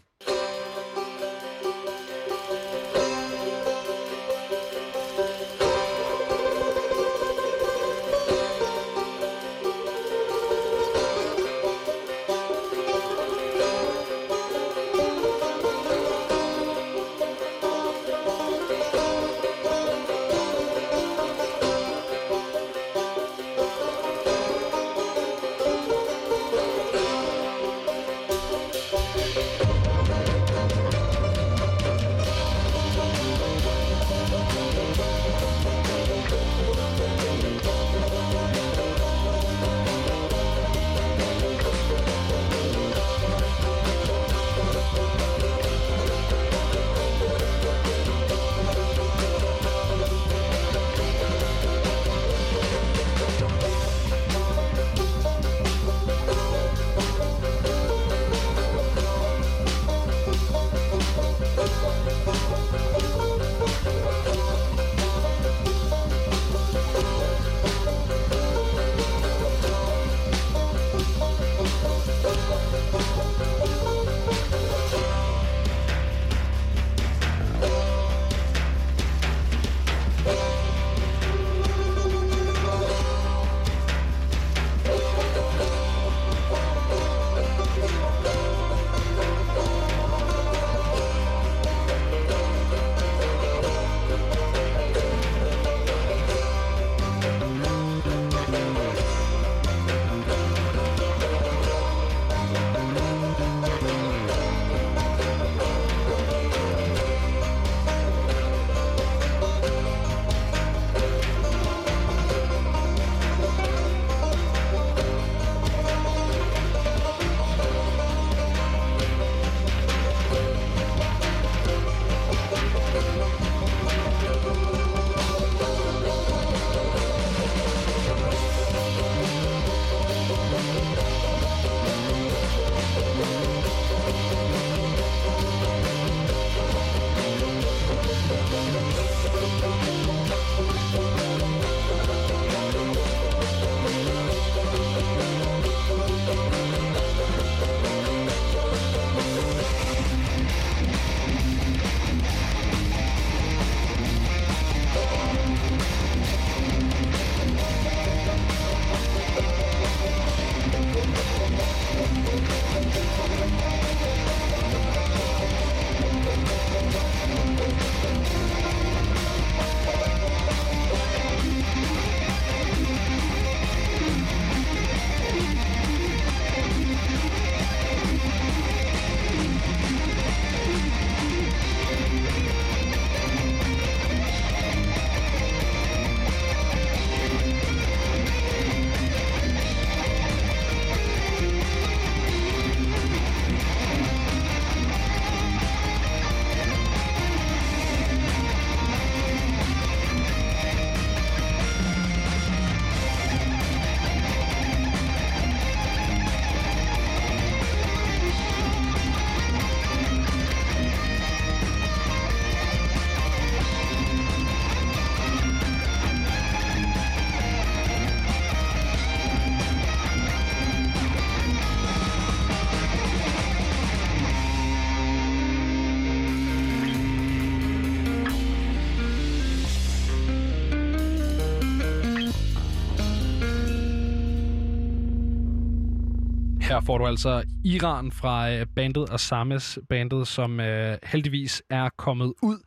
Her får du altså Iran fra øh, bandet Asames bandet, som øh, heldigvis er kommet ud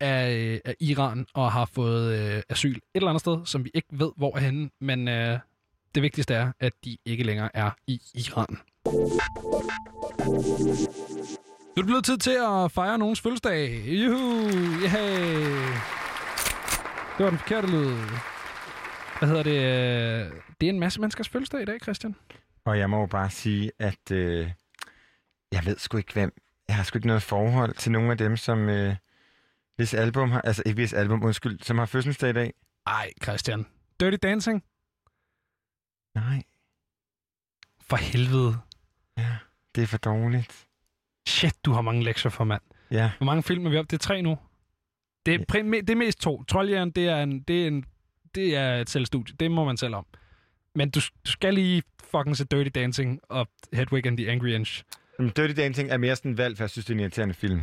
af, øh, af Iran og har fået øh, asyl et eller andet sted, som vi ikke ved, hvor er henne. Men øh, det vigtigste er, at de ikke længere er i Iran. Nu er det blevet tid til at fejre nogens fødselsdag. Juhu! Yeah! Det var den forkerte lyd. Hvad hedder det? Øh, det er en masse menneskers fødselsdag i dag, Christian. Og jeg må jo bare sige, at øh, jeg ved sgu ikke, hvem... Jeg har sgu ikke noget forhold til nogle af dem, som... Øh, hvis album har... Altså ikke hvis album, undskyld, som har fødselsdag i dag. Ej, Christian. Dirty Dancing? Nej. For helvede. Ja, det er for dårligt. Shit, du har mange lektier for, mand. Ja. Hvor mange film er vi op? Det er tre nu. Det er, ja. det er mest to. Trolljæren, det er, en, det, er en, det er et selvstudie. Det må man selv om. Men du, du skal lige fucking se Dirty Dancing og Hedwig and the Angry Inch. Men Dirty Dancing er mere sådan valg, for jeg synes, det er en irriterende film.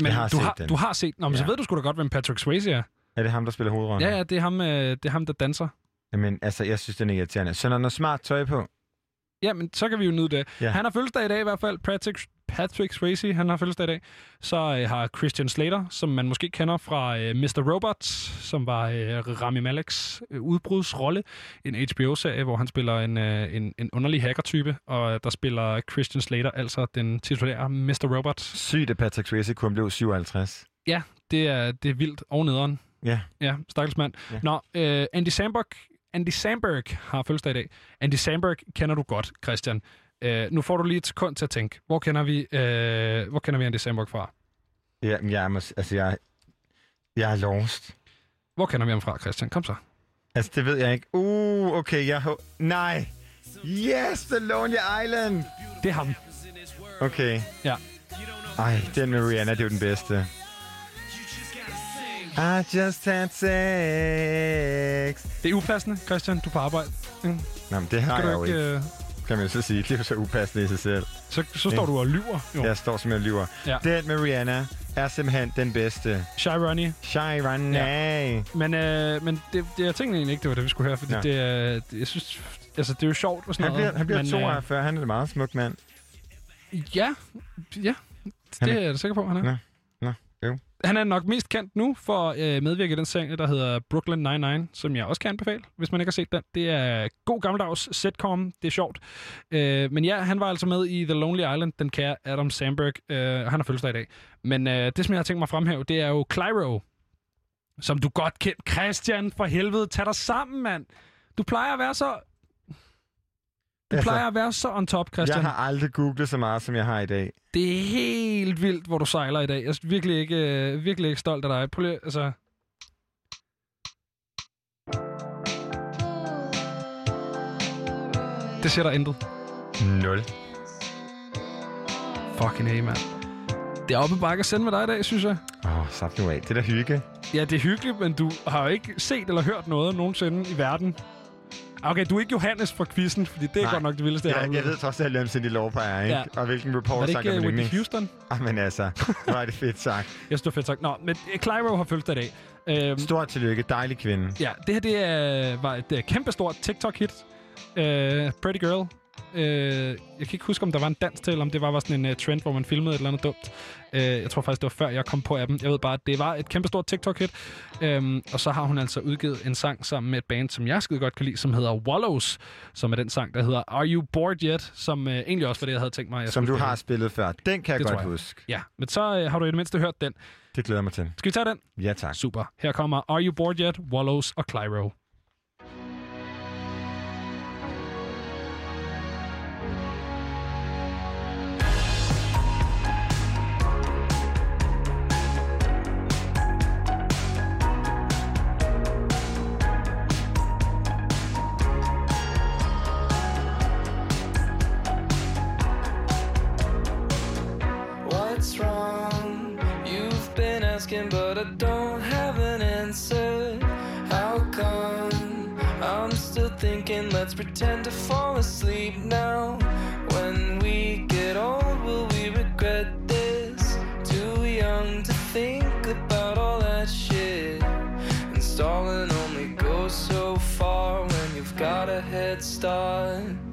Men Jeg har du, set har, den. du har set... Nå, men ja. så ved du sgu da godt, hvem Patrick Swayze er. Er det ham, der spiller hovedrollen? Ja, ja, det er ham, øh, det er ham der danser. Jamen, altså, jeg synes, den er irriterende. Så når er noget smart tøj på, Ja, men så kan vi jo nyde det. Ja. Han har fødselsdag i dag i hvert fald. Patrick, Patrick Swayze, han har fødselsdag i dag. Så øh, har Christian Slater, som man måske kender fra øh, Mr. Robot, som var øh, Rami Maleks øh, udbrudsrolle. En HBO-serie, hvor han spiller en, øh, en, en underlig hacker-type. Og øh, der spiller Christian Slater, altså den titulære Mr. Robot. sygt, at Patrick Swayze kun blev 57. Ja, det er, det er vildt og nederen. Ja. Ja, stakkels mand. Ja. Nå, øh, Andy Samberg, Andy Samberg har fødselsdag i dag. Andy Samberg kender du godt, Christian. Øh, nu får du lige et sekund til at tænke. Hvor kender vi, øh, hvor kender vi Andy Samberg fra? Ja, men jeg er, mås- altså, jeg, jeg er lost. Hvor kender vi ham fra, Christian? Kom så. Altså, det ved jeg ikke. Uh, okay, jeg har... Nej! Yes, The Lonely Island! Det er ham. Okay. Ja. Ej, den med Rihanna, det er jo den bedste. I just had sex. Det er upassende, Christian. Du er på arbejde. Mm. Nå, men det har Skal jeg jo ikke, ikke. Øh, Kan man så sige. Det er jo så upassende i sig selv. Så, så står du og lyver. Jo. Jeg står simpelthen og lyver. Ja. Den med Rihanna er simpelthen den bedste. Shy Ronnie. Shy Ronnie. Ja. Men, øh, men det, det, jeg tænkte egentlig ikke, det var det, vi skulle høre, fordi Ja. ja. det, er, det, jeg synes, altså, det er jo sjovt og sådan Han noget. bliver, han bliver men, 42. Han er en meget smuk mand. Øh, ja, ja. Han Det er- er jeg da sikker på, han er. Jo. Han er nok mest kendt nu for øh, medvirke i den serie, der hedder Brooklyn Nine-Nine, som jeg også kan anbefale, hvis man ikke har set den. Det er god gammeldags sitcom, det er sjovt. Øh, men ja, han var altså med i The Lonely Island, den kære Adam Sandberg. Øh, han har fødselsdag i dag. Men øh, det, som jeg har tænkt mig at fremhæve, det er jo Clyro, som du godt kender. Christian, for helvede, tag dig sammen, mand. Du plejer at være så... Du Altså, plejer at være så on top, Christian. Jeg har aldrig googlet så meget, som jeg har i dag. Det er helt vildt, hvor du sejler i dag. Jeg er virkelig ikke, øh, virkelig ikke stolt af dig. Prøv lige, altså... Det der intet. 0. Fucking hey, mand. Det er oppe bakke at sende med dig i dag, synes jeg. Åh, oh, slap nu af. Det er da hygge. Ja, det er hyggeligt, men du har jo ikke set eller hørt noget nogensinde i verden. Okay, du er ikke Johannes fra quizzen, fordi det er Nej. godt nok det vildeste, jeg Jeg, jeg ved trods alt, hvem Cindy Lauper er, ikke? Ja. Og hvilken Var report det sagt ikke er uh, min Whitney yndlings. Houston? Ah, men altså, hvor er det fedt sagt. Jeg synes, det fedt sagt. Nå, men øh, Clyro har fødselsdag i dag. Øhm, Stort tillykke. Dejlig kvinde. Ja, det her det er, var et kæmpestort TikTok-hit. Uh, Pretty Girl. Uh, jeg kan ikke huske, om der var en dans til, eller om det var, var sådan en uh, trend, hvor man filmede et eller andet dumt. Uh, jeg tror faktisk, det var før, jeg kom på appen. Jeg ved bare, at det var et kæmpestort TikTok-hit. Um, og så har hun altså udgivet en sang sammen med et band, som jeg skide godt kan lide, som hedder Wallows, som er den sang, der hedder Are You Bored Yet? Som uh, egentlig også var det, jeg havde tænkt mig. Jeg Som du har spille. spillet før. Den kan jeg Det godt jeg. huske. Ja, men så uh, har du i det mindste hørt den. Det glæder mig til. Skal vi tage den? Ja, tak. Super. Her kommer Are You Bored Yet? Wallows og Clyro. Asking, but I don't have an answer. How come? I'm still thinking, let's pretend to fall asleep now. When we get old, will we regret this? Too young to think about all that shit. And stalling only goes so far when you've got a head start.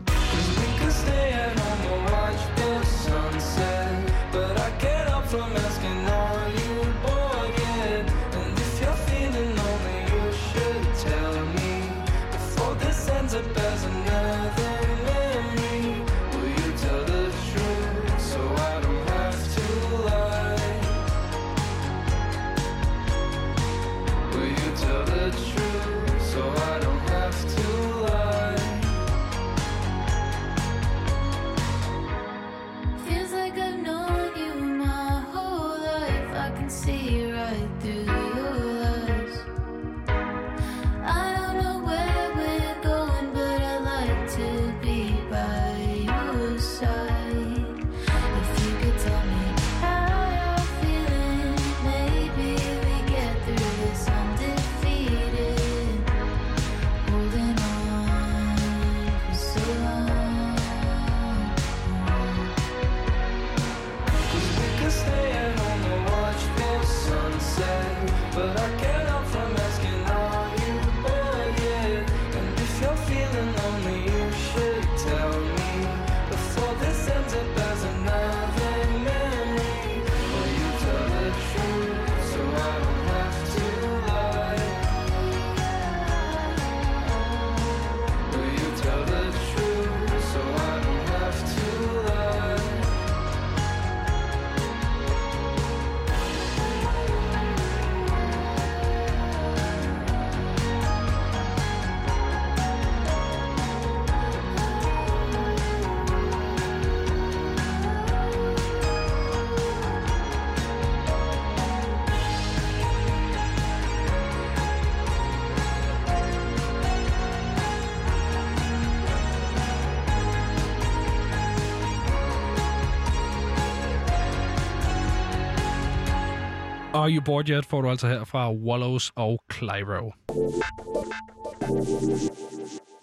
Are You Bored Yet får du altså her fra Wallows og Clyro.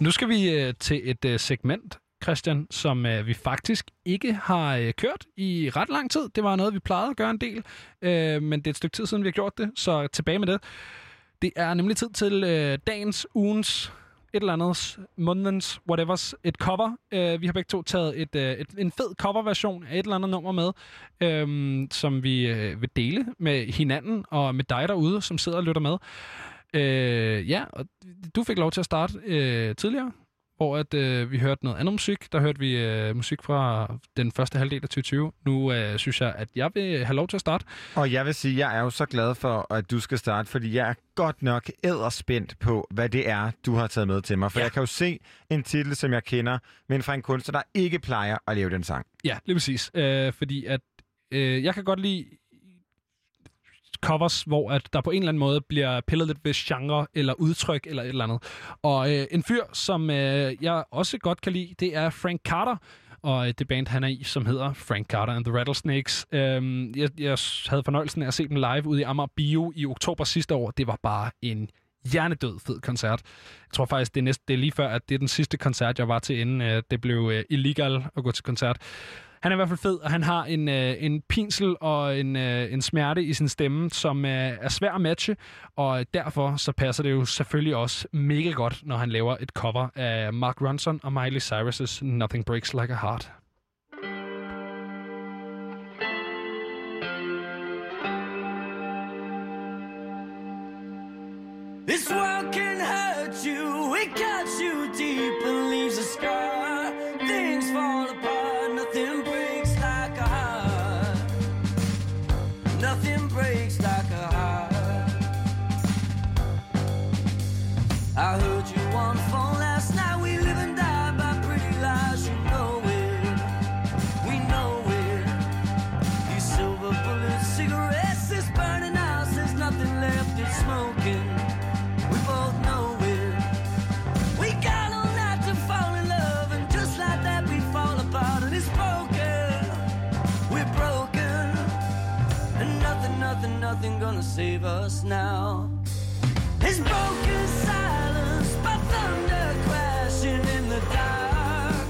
Nu skal vi øh, til et øh, segment, Christian, som øh, vi faktisk ikke har øh, kørt i ret lang tid. Det var noget, vi plejede at gøre en del, øh, men det er et stykke tid siden, vi har gjort det, så tilbage med det. Det er nemlig tid til øh, dagens, ugens, et eller andet, månedens, whatevers, et cover. Øh, vi har begge to taget et, øh, et, en fed coverversion af et eller andet nummer med, øh, som vi øh, vil dele med hinanden og med dig derude, som sidder og lytter med. Øh, ja, og du fik lov til at starte øh, tidligere, hvor at, øh, vi hørte noget andet musik. Der hørte vi øh, musik fra den første halvdel af 2020. Nu øh, synes jeg, at jeg vil have lov til at starte. Og jeg vil sige, jeg er jo så glad for, at du skal starte, fordi jeg er godt nok æderspændt på, hvad det er, du har taget med til mig. For ja. jeg kan jo se en titel, som jeg kender, men fra en kunstner, der ikke plejer at lave den sang. Ja, lige præcis. Øh, fordi at øh, jeg kan godt lide covers, hvor at der på en eller anden måde bliver pillet lidt ved genre eller udtryk eller et eller andet. Og øh, en fyr, som øh, jeg også godt kan lide, det er Frank Carter, og øh, det band, han er i, som hedder Frank Carter and the Rattlesnakes. Øhm, jeg, jeg havde fornøjelsen af at se dem live ude i Amager Bio i oktober sidste år. Det var bare en hjernedød fed koncert. Jeg tror faktisk, det er, næste, det er lige før, at det er den sidste koncert, jeg var til, inden øh, det blev øh, illegal at gå til koncert. Han er i hvert fald fed, og han har en, øh, en pinsel og en, øh, en smerte i sin stemme, som øh, er svær at matche, og derfor så passer det jo selvfølgelig også mega godt, når han laver et cover af Mark Ronson og Miley Cyrus' Nothing Breaks Like a Heart. This gonna save us now. It's broken silence, by thunder crashing in the dark.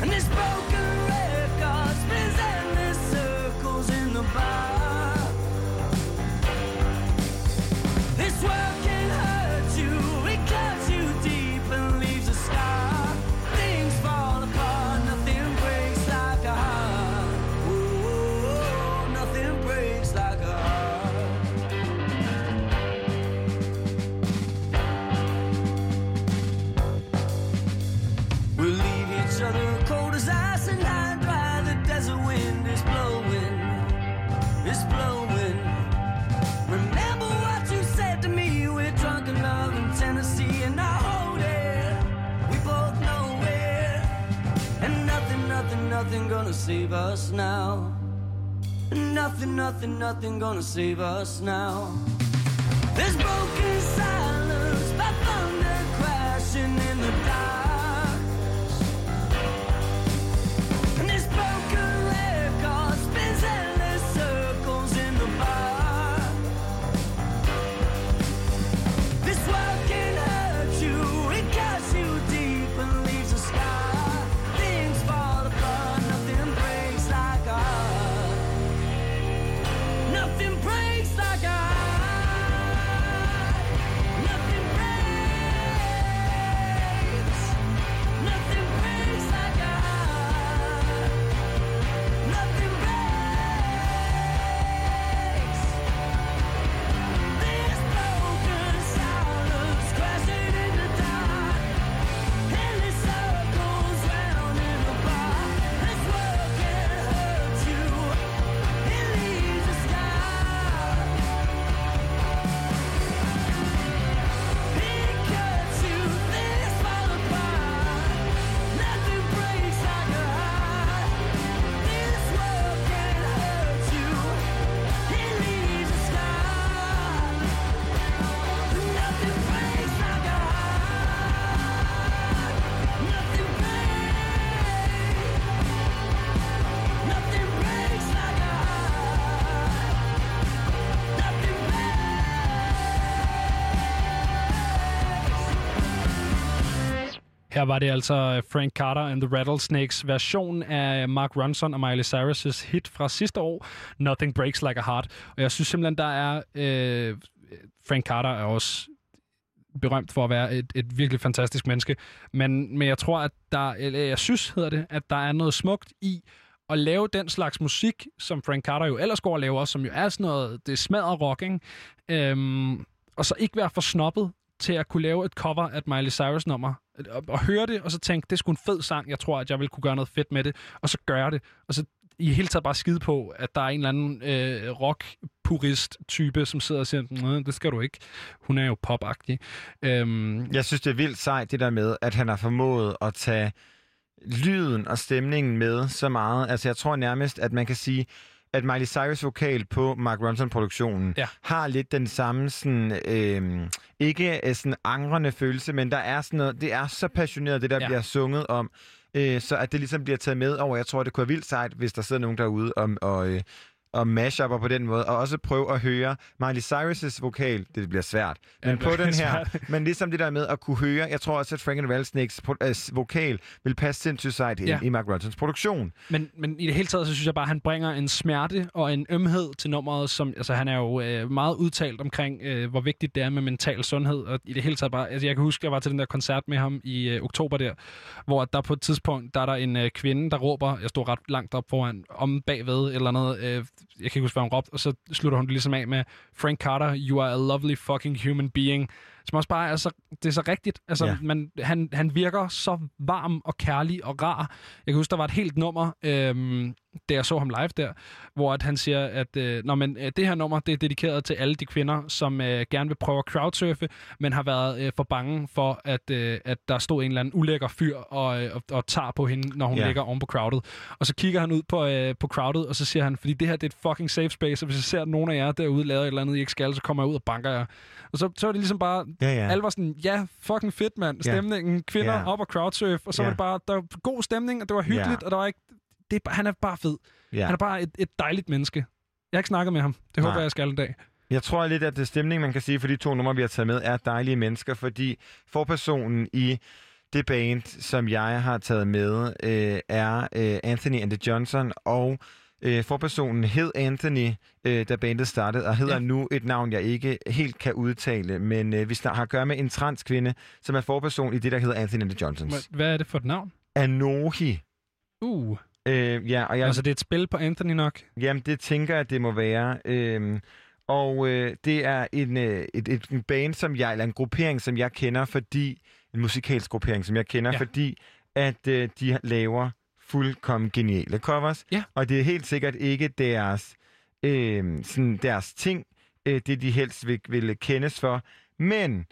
And this broken record spins endless circles in the bar. This world save us now. Nothing, nothing, nothing gonna save us now. There's broken silence by thunder crashing Her var det altså øh, Frank Carter and the Rattlesnakes version af Mark Ronson og Miley Cyrus' hit fra sidste år, Nothing Breaks Like a Heart. Og jeg synes simpelthen, der er... Øh, Frank Carter er også berømt for at være et, et virkelig fantastisk menneske. Men, men jeg tror, at der... Eller jeg synes, hedder det, at der er noget smukt i at lave den slags musik, som Frank Carter jo ellers går og laver, som jo er sådan noget, det smadrer rock, ikke? Øhm, og så ikke være for snobbet til at kunne lave et cover af et Miley Cyrus nummer, og, og høre det, og så tænke, det er sgu en fed sang, jeg tror, at jeg vil kunne gøre noget fedt med det, og så gøre det, og så i hele taget bare skide på, at der er en eller anden øh, rock-purist-type, som sidder og siger, det skal du ikke. Hun er jo popagtig. Øhm, Jeg synes, det er vildt sejt, det der med, at han har formået at tage lyden og stemningen med så meget. Altså, jeg tror nærmest, at man kan sige, at Miley Cyrus vokal på Mark Ronson-produktionen Ja. har lidt den samme sådan, øh, ikke sådan angrende følelse, men der er sådan noget, det er så passioneret, det der Ja. ja. bliver sunget om, øh, så at det ligesom bliver taget med over. Jeg tror, det kunne være vildt sejt, hvis der sidder nogen derude og, og, øh, og mashuper på den måde, og også prøve at høre Miley Cyrus' vokal, det bliver svært, Ja, men det på den her, svært. men ligesom det der med at kunne høre, jeg tror også, at Frank Rattlesnakes pro- øh, vokal vil passe sindssygt sejt ind Ja. i Mark Ronsons produktion. Men, men i det hele taget, så synes jeg bare, at han bringer en smerte og en ømhed til nummeret, som, altså han er jo øh, meget udtalt omkring, øh, hvor vigtigt det er med mental sundhed, og i det hele taget bare, altså jeg kan huske, jeg var til den der koncert med ham i øh, oktober der, hvor der på et tidspunkt, der er der en øh, kvinde, der råber, jeg stod ret langt op foran, om bagved eller noget, øh, jeg kan ikke huske, hvad hun råbte, og så slutter hun det ligesom af med, Frank Carter, you are a lovely fucking human being, som også bare er så, det er så rigtigt. Altså, Ja. man, han, han virker så varm og kærlig og rar. Jeg kan huske, der var et helt nummer, øhm, da jeg så ham live der, hvor at han siger, at øh, Nå, men, øh, det her nummer det er dedikeret til alle de kvinder, som øh, gerne vil prøve at crowdsurfe, men har været øh, for bange for, at, øh, at der stod en eller anden ulækker fyr og, øh, og, og tager på hende, når hun Ja. ligger oven på crowded. Og så kigger han ud på, øh, på crowded, og så siger han, fordi det her det er et fucking safe space, og hvis jeg ser, at nogen af jer derude laver et eller andet, I ikke skal, så kommer jeg ud og banker jer. Og så, så er det ligesom bare, Ja, ja. alle var sådan, ja, fucking fedt, mand. Stemningen, kvinder Ja. op og crowdsurf, og så Ja. var det bare, der var god stemning, og det var hyggeligt, Ja. og der var ikke, det er, han er bare fed. Ja. Han er bare et, et dejligt menneske. Jeg har ikke snakket med ham. Det håber jeg, jeg skal en dag. Jeg tror lidt, at det stemning, man kan sige for de to numre, vi har taget med, er dejlige mennesker, fordi forpersonen i det band, som jeg har taget med, øh, er øh, Anthony and the Johnson, og øh, forpersonen hed Anthony, øh, da bandet startede, og hedder ja. Nu et navn, jeg ikke helt kan udtale, men øh, vi har at gøre med en transkvinde, som er forperson i det, der hedder Anthony and the Johnsons. Hvad- Hvad er det for et navn? Anohi. Uh. Øh, ja, og jeg, Altså, det er et spil på Anthony nok. Jamen, det tænker jeg, det må være. Øhm, og øh, det er en, øh, et, et, en band, som jeg, eller en gruppering, som jeg kender, fordi, en musikalsk gruppering, som jeg kender, ja. fordi at øh, de laver fuldkommen geniale covers. Ja. Og det er helt sikkert ikke deres, øh, sådan deres ting, øh, det de helst vil, vil kendes for. Men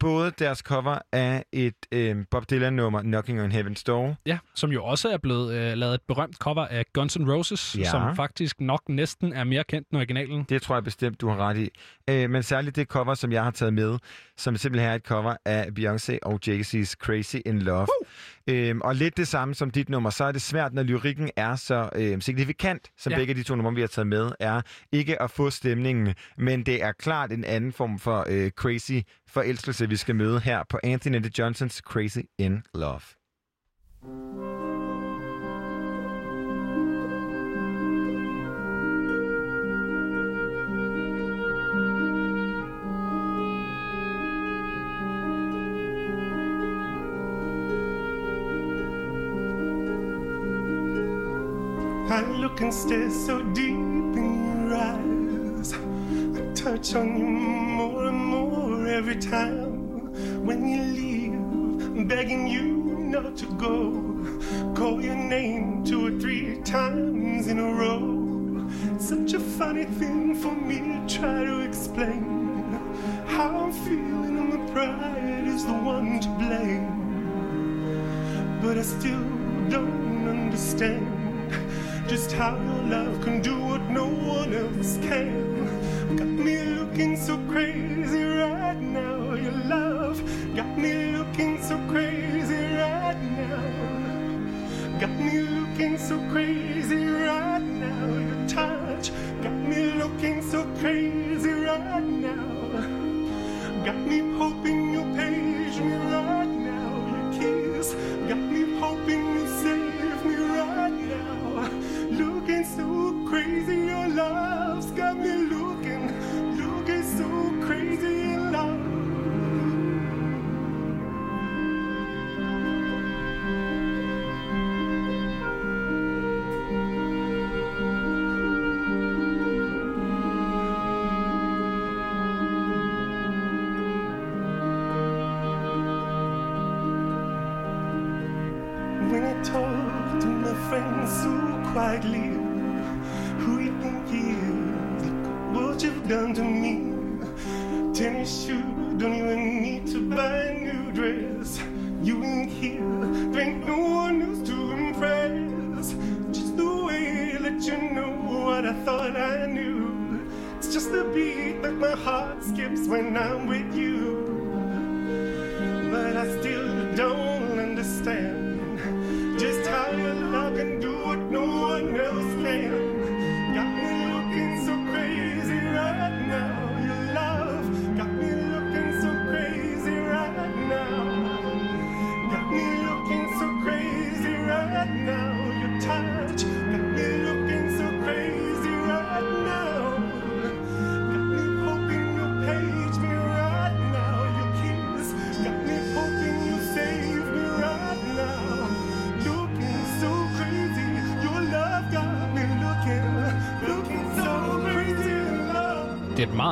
både deres cover af et øh, Bob Dylan-nummer, Knocking on Heaven's Door, Ja, som jo også er blevet øh, lavet et berømt cover af Guns N' Roses, Ja. som faktisk nok næsten er mere kendt end originalen. Det tror jeg bestemt, du har ret i. Øh, men særligt det cover, som jeg har taget med, som simpelthen er et cover af Beyoncé og Jay-Z's Crazy in Love. Uh! Øhm, og lidt det samme som dit nummer, så er det svært, når lyrikken er så øh, signifikant, som ja. begge de to numre, vi har taget med, er ikke at få stemningen, men det er klart en anden form for øh, crazy forelskelse, vi skal møde her på Anthony the Johnsons Crazy in Love. I look and stare so deep in your eyes. I touch on you more and more every time. When you leave, I'm begging you not to go. Call your name two or three times in a row. Such a funny thing for me to try to explain. How I'm feeling and my pride is the one to blame. But I still don't understand just how your love can do what no one else can. Got me looking so crazy right now. Got me looking so crazy right now. Got me looking so crazy right now. Your touch got me looking so crazy right now. Got me hoping you'll page me right now. Your kiss Got me hoping you save me right now. Looking so crazy, your love's got me looking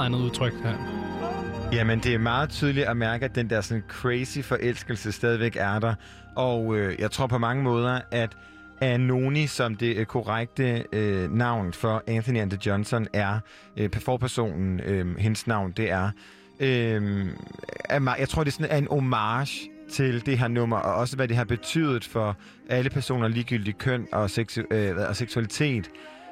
love. Andet udtryk her. Jamen, det er meget tydeligt at mærke, at den der sådan crazy forelskelse stadigvæk er der. Og øh, jeg tror på mange måder, at Anoni, som det øh, korrekte øh, navn for Anthony and the Johnson er, øh, forpersonen, øh, hendes navn, det er, øh, er, jeg tror, det er sådan en homage til det her nummer, og også hvad det har betydet for alle personer ligegyldigt køn og, seksu- øh, og seksualitet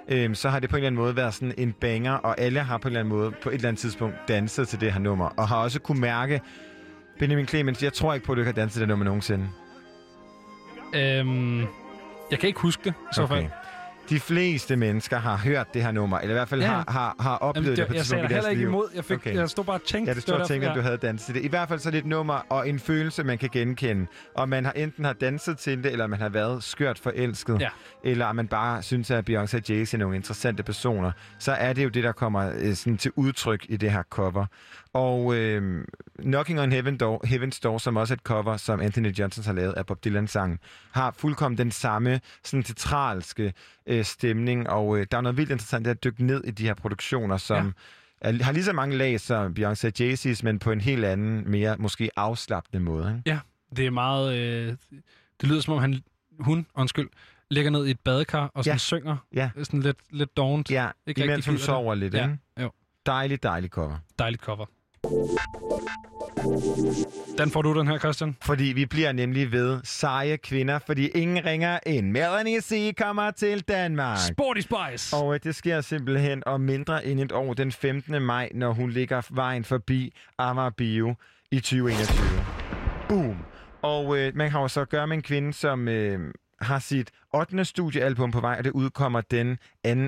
øhm, så har det på en eller anden måde været sådan en banger, og alle har på en eller anden måde på et eller andet tidspunkt danset til det her nummer, og har også kunne mærke, Benjamin Clemens, jeg tror ikke på, at du kan danse det nummer nogensinde. Øhm, jeg kan ikke huske det, i så fald. Okay. De fleste mennesker har hørt det her nummer, eller i hvert fald Ja. har, har, har oplevet Jamen, det på et jeg tidspunkt i dig heller deres ikke liv. imod. Jeg, fik, jeg stod bare og tænkte. Ja, du det stod og tænkte, at du havde danset det. I hvert fald så er det et nummer og en følelse, man kan genkende. Og man har enten har danset til det, eller man har været skørt forelsket. Ja. Eller man bare synes, at Beyoncé og Jay-Z er nogle interessante personer. Så er det jo det, der kommer øh, sådan til udtryk i det her cover. Og øh, Knocking on Heaven Door, Heaven's Door, som også er et cover, som Anthony Johnson har lavet af Bob Dylan sang, har fuldkommen den samme sådan teatralske øh, stemning. Og øh, der er noget vildt interessant er at dykke ned i de her produktioner, som ja. er, har lige så mange lag som Beyoncé og Jay-Z's, men på en helt anden, mere måske afslappende måde. Ikke? Ja, det er meget... Øh, det lyder som om han, hun, undskyld, ligger ned i et badekar og sådan Ja. synger. Ja. Sådan lidt, lidt dovent. Ja, Ikke imens hun gider det. sover lidt. Ja, Ikke? jo. Dejligt, dejligt cover. Dejligt cover. Den får du den her, Christian. Fordi vi bliver nemlig ved seje kvinder, fordi ingen ringer ind. Melanie C. kommer til Danmark. Sporty Spice! Og øh, det sker simpelthen om mindre end et år, den 15. maj, når hun ligger vejen forbi Amager Bio i 2021. Boom! Og øh, man har jo så at gøre med en kvinde, som øh, har sit 8. studiealbum på vej, og det udkommer den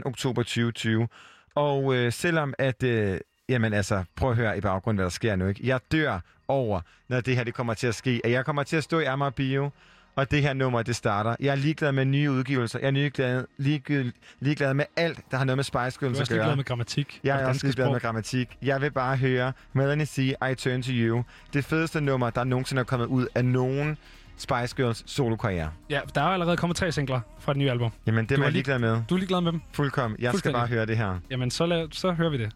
2. oktober 2020. Og øh, selvom at... Øh, jamen altså, prøv at høre i baggrunden, hvad der sker nu. Ikke? Jeg dør over, når det her det kommer til at ske. At jeg kommer til at stå i Amager Bio, og det her nummer, det starter. Jeg er ligeglad med nye udgivelser. Jeg er ligeglad, ligeglad, ligeglad med alt, der har noget med Spice Girls er at også gøre. ligeglad med grammatik. Jeg er også ligeglad sprog. med grammatik. Jeg vil bare høre Melanie C. I Turn To You. Det fedeste nummer, der nogensinde er kommet ud af nogen Spice Girls solokarriere. Ja, der er allerede kommet tre singler fra det nye album. Jamen, det er jeg lige- ligeglad med. Du er ligeglad med dem? Fuldkommen. Jeg skal bare høre det her. Jamen, så, lav, så hører vi det.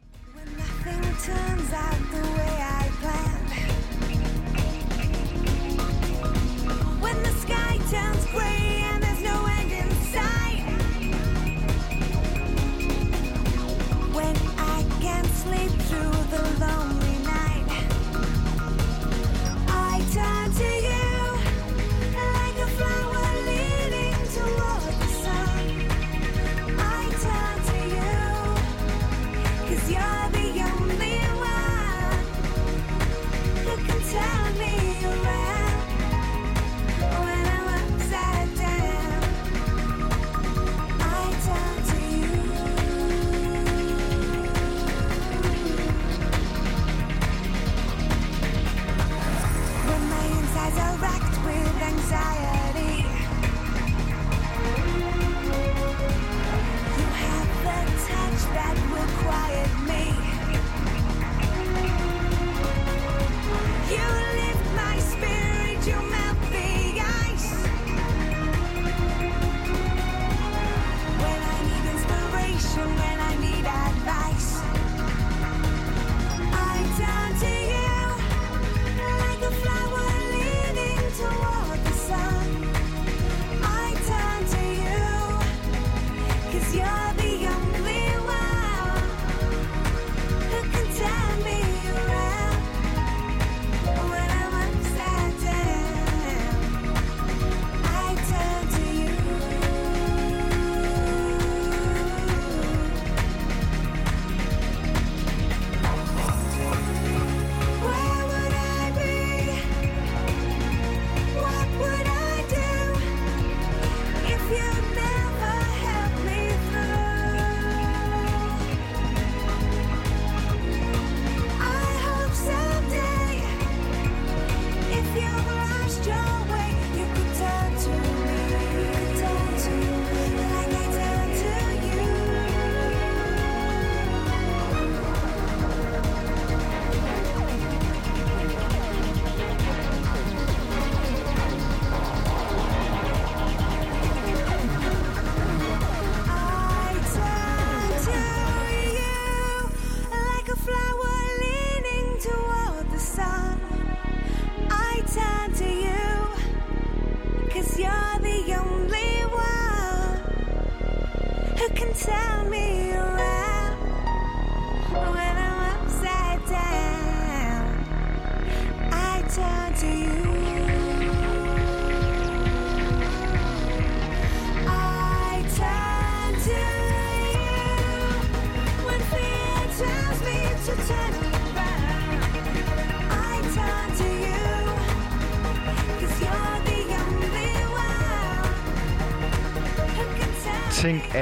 Turns out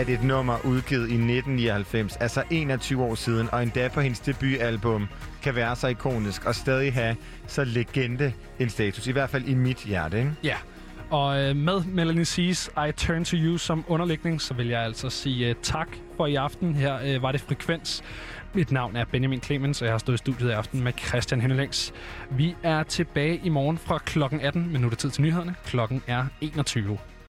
at et nummer udgivet i 1999, altså 21 år siden, og endda på hendes debutalbum, kan være så ikonisk og stadig have så legende en status. I hvert fald i mit hjerte, ikke? Ja, og øh, med Melanie C's I Turn To You som underlægning, så vil jeg altså sige øh, tak for i aften. Her øh, var det Frekvens. Mit navn er Benjamin Clemens, og jeg har stået i studiet i aften med Christian Hennelings. Vi er tilbage i morgen fra klokken 18, men nu er det tid til nyhederne. Klokken er 21.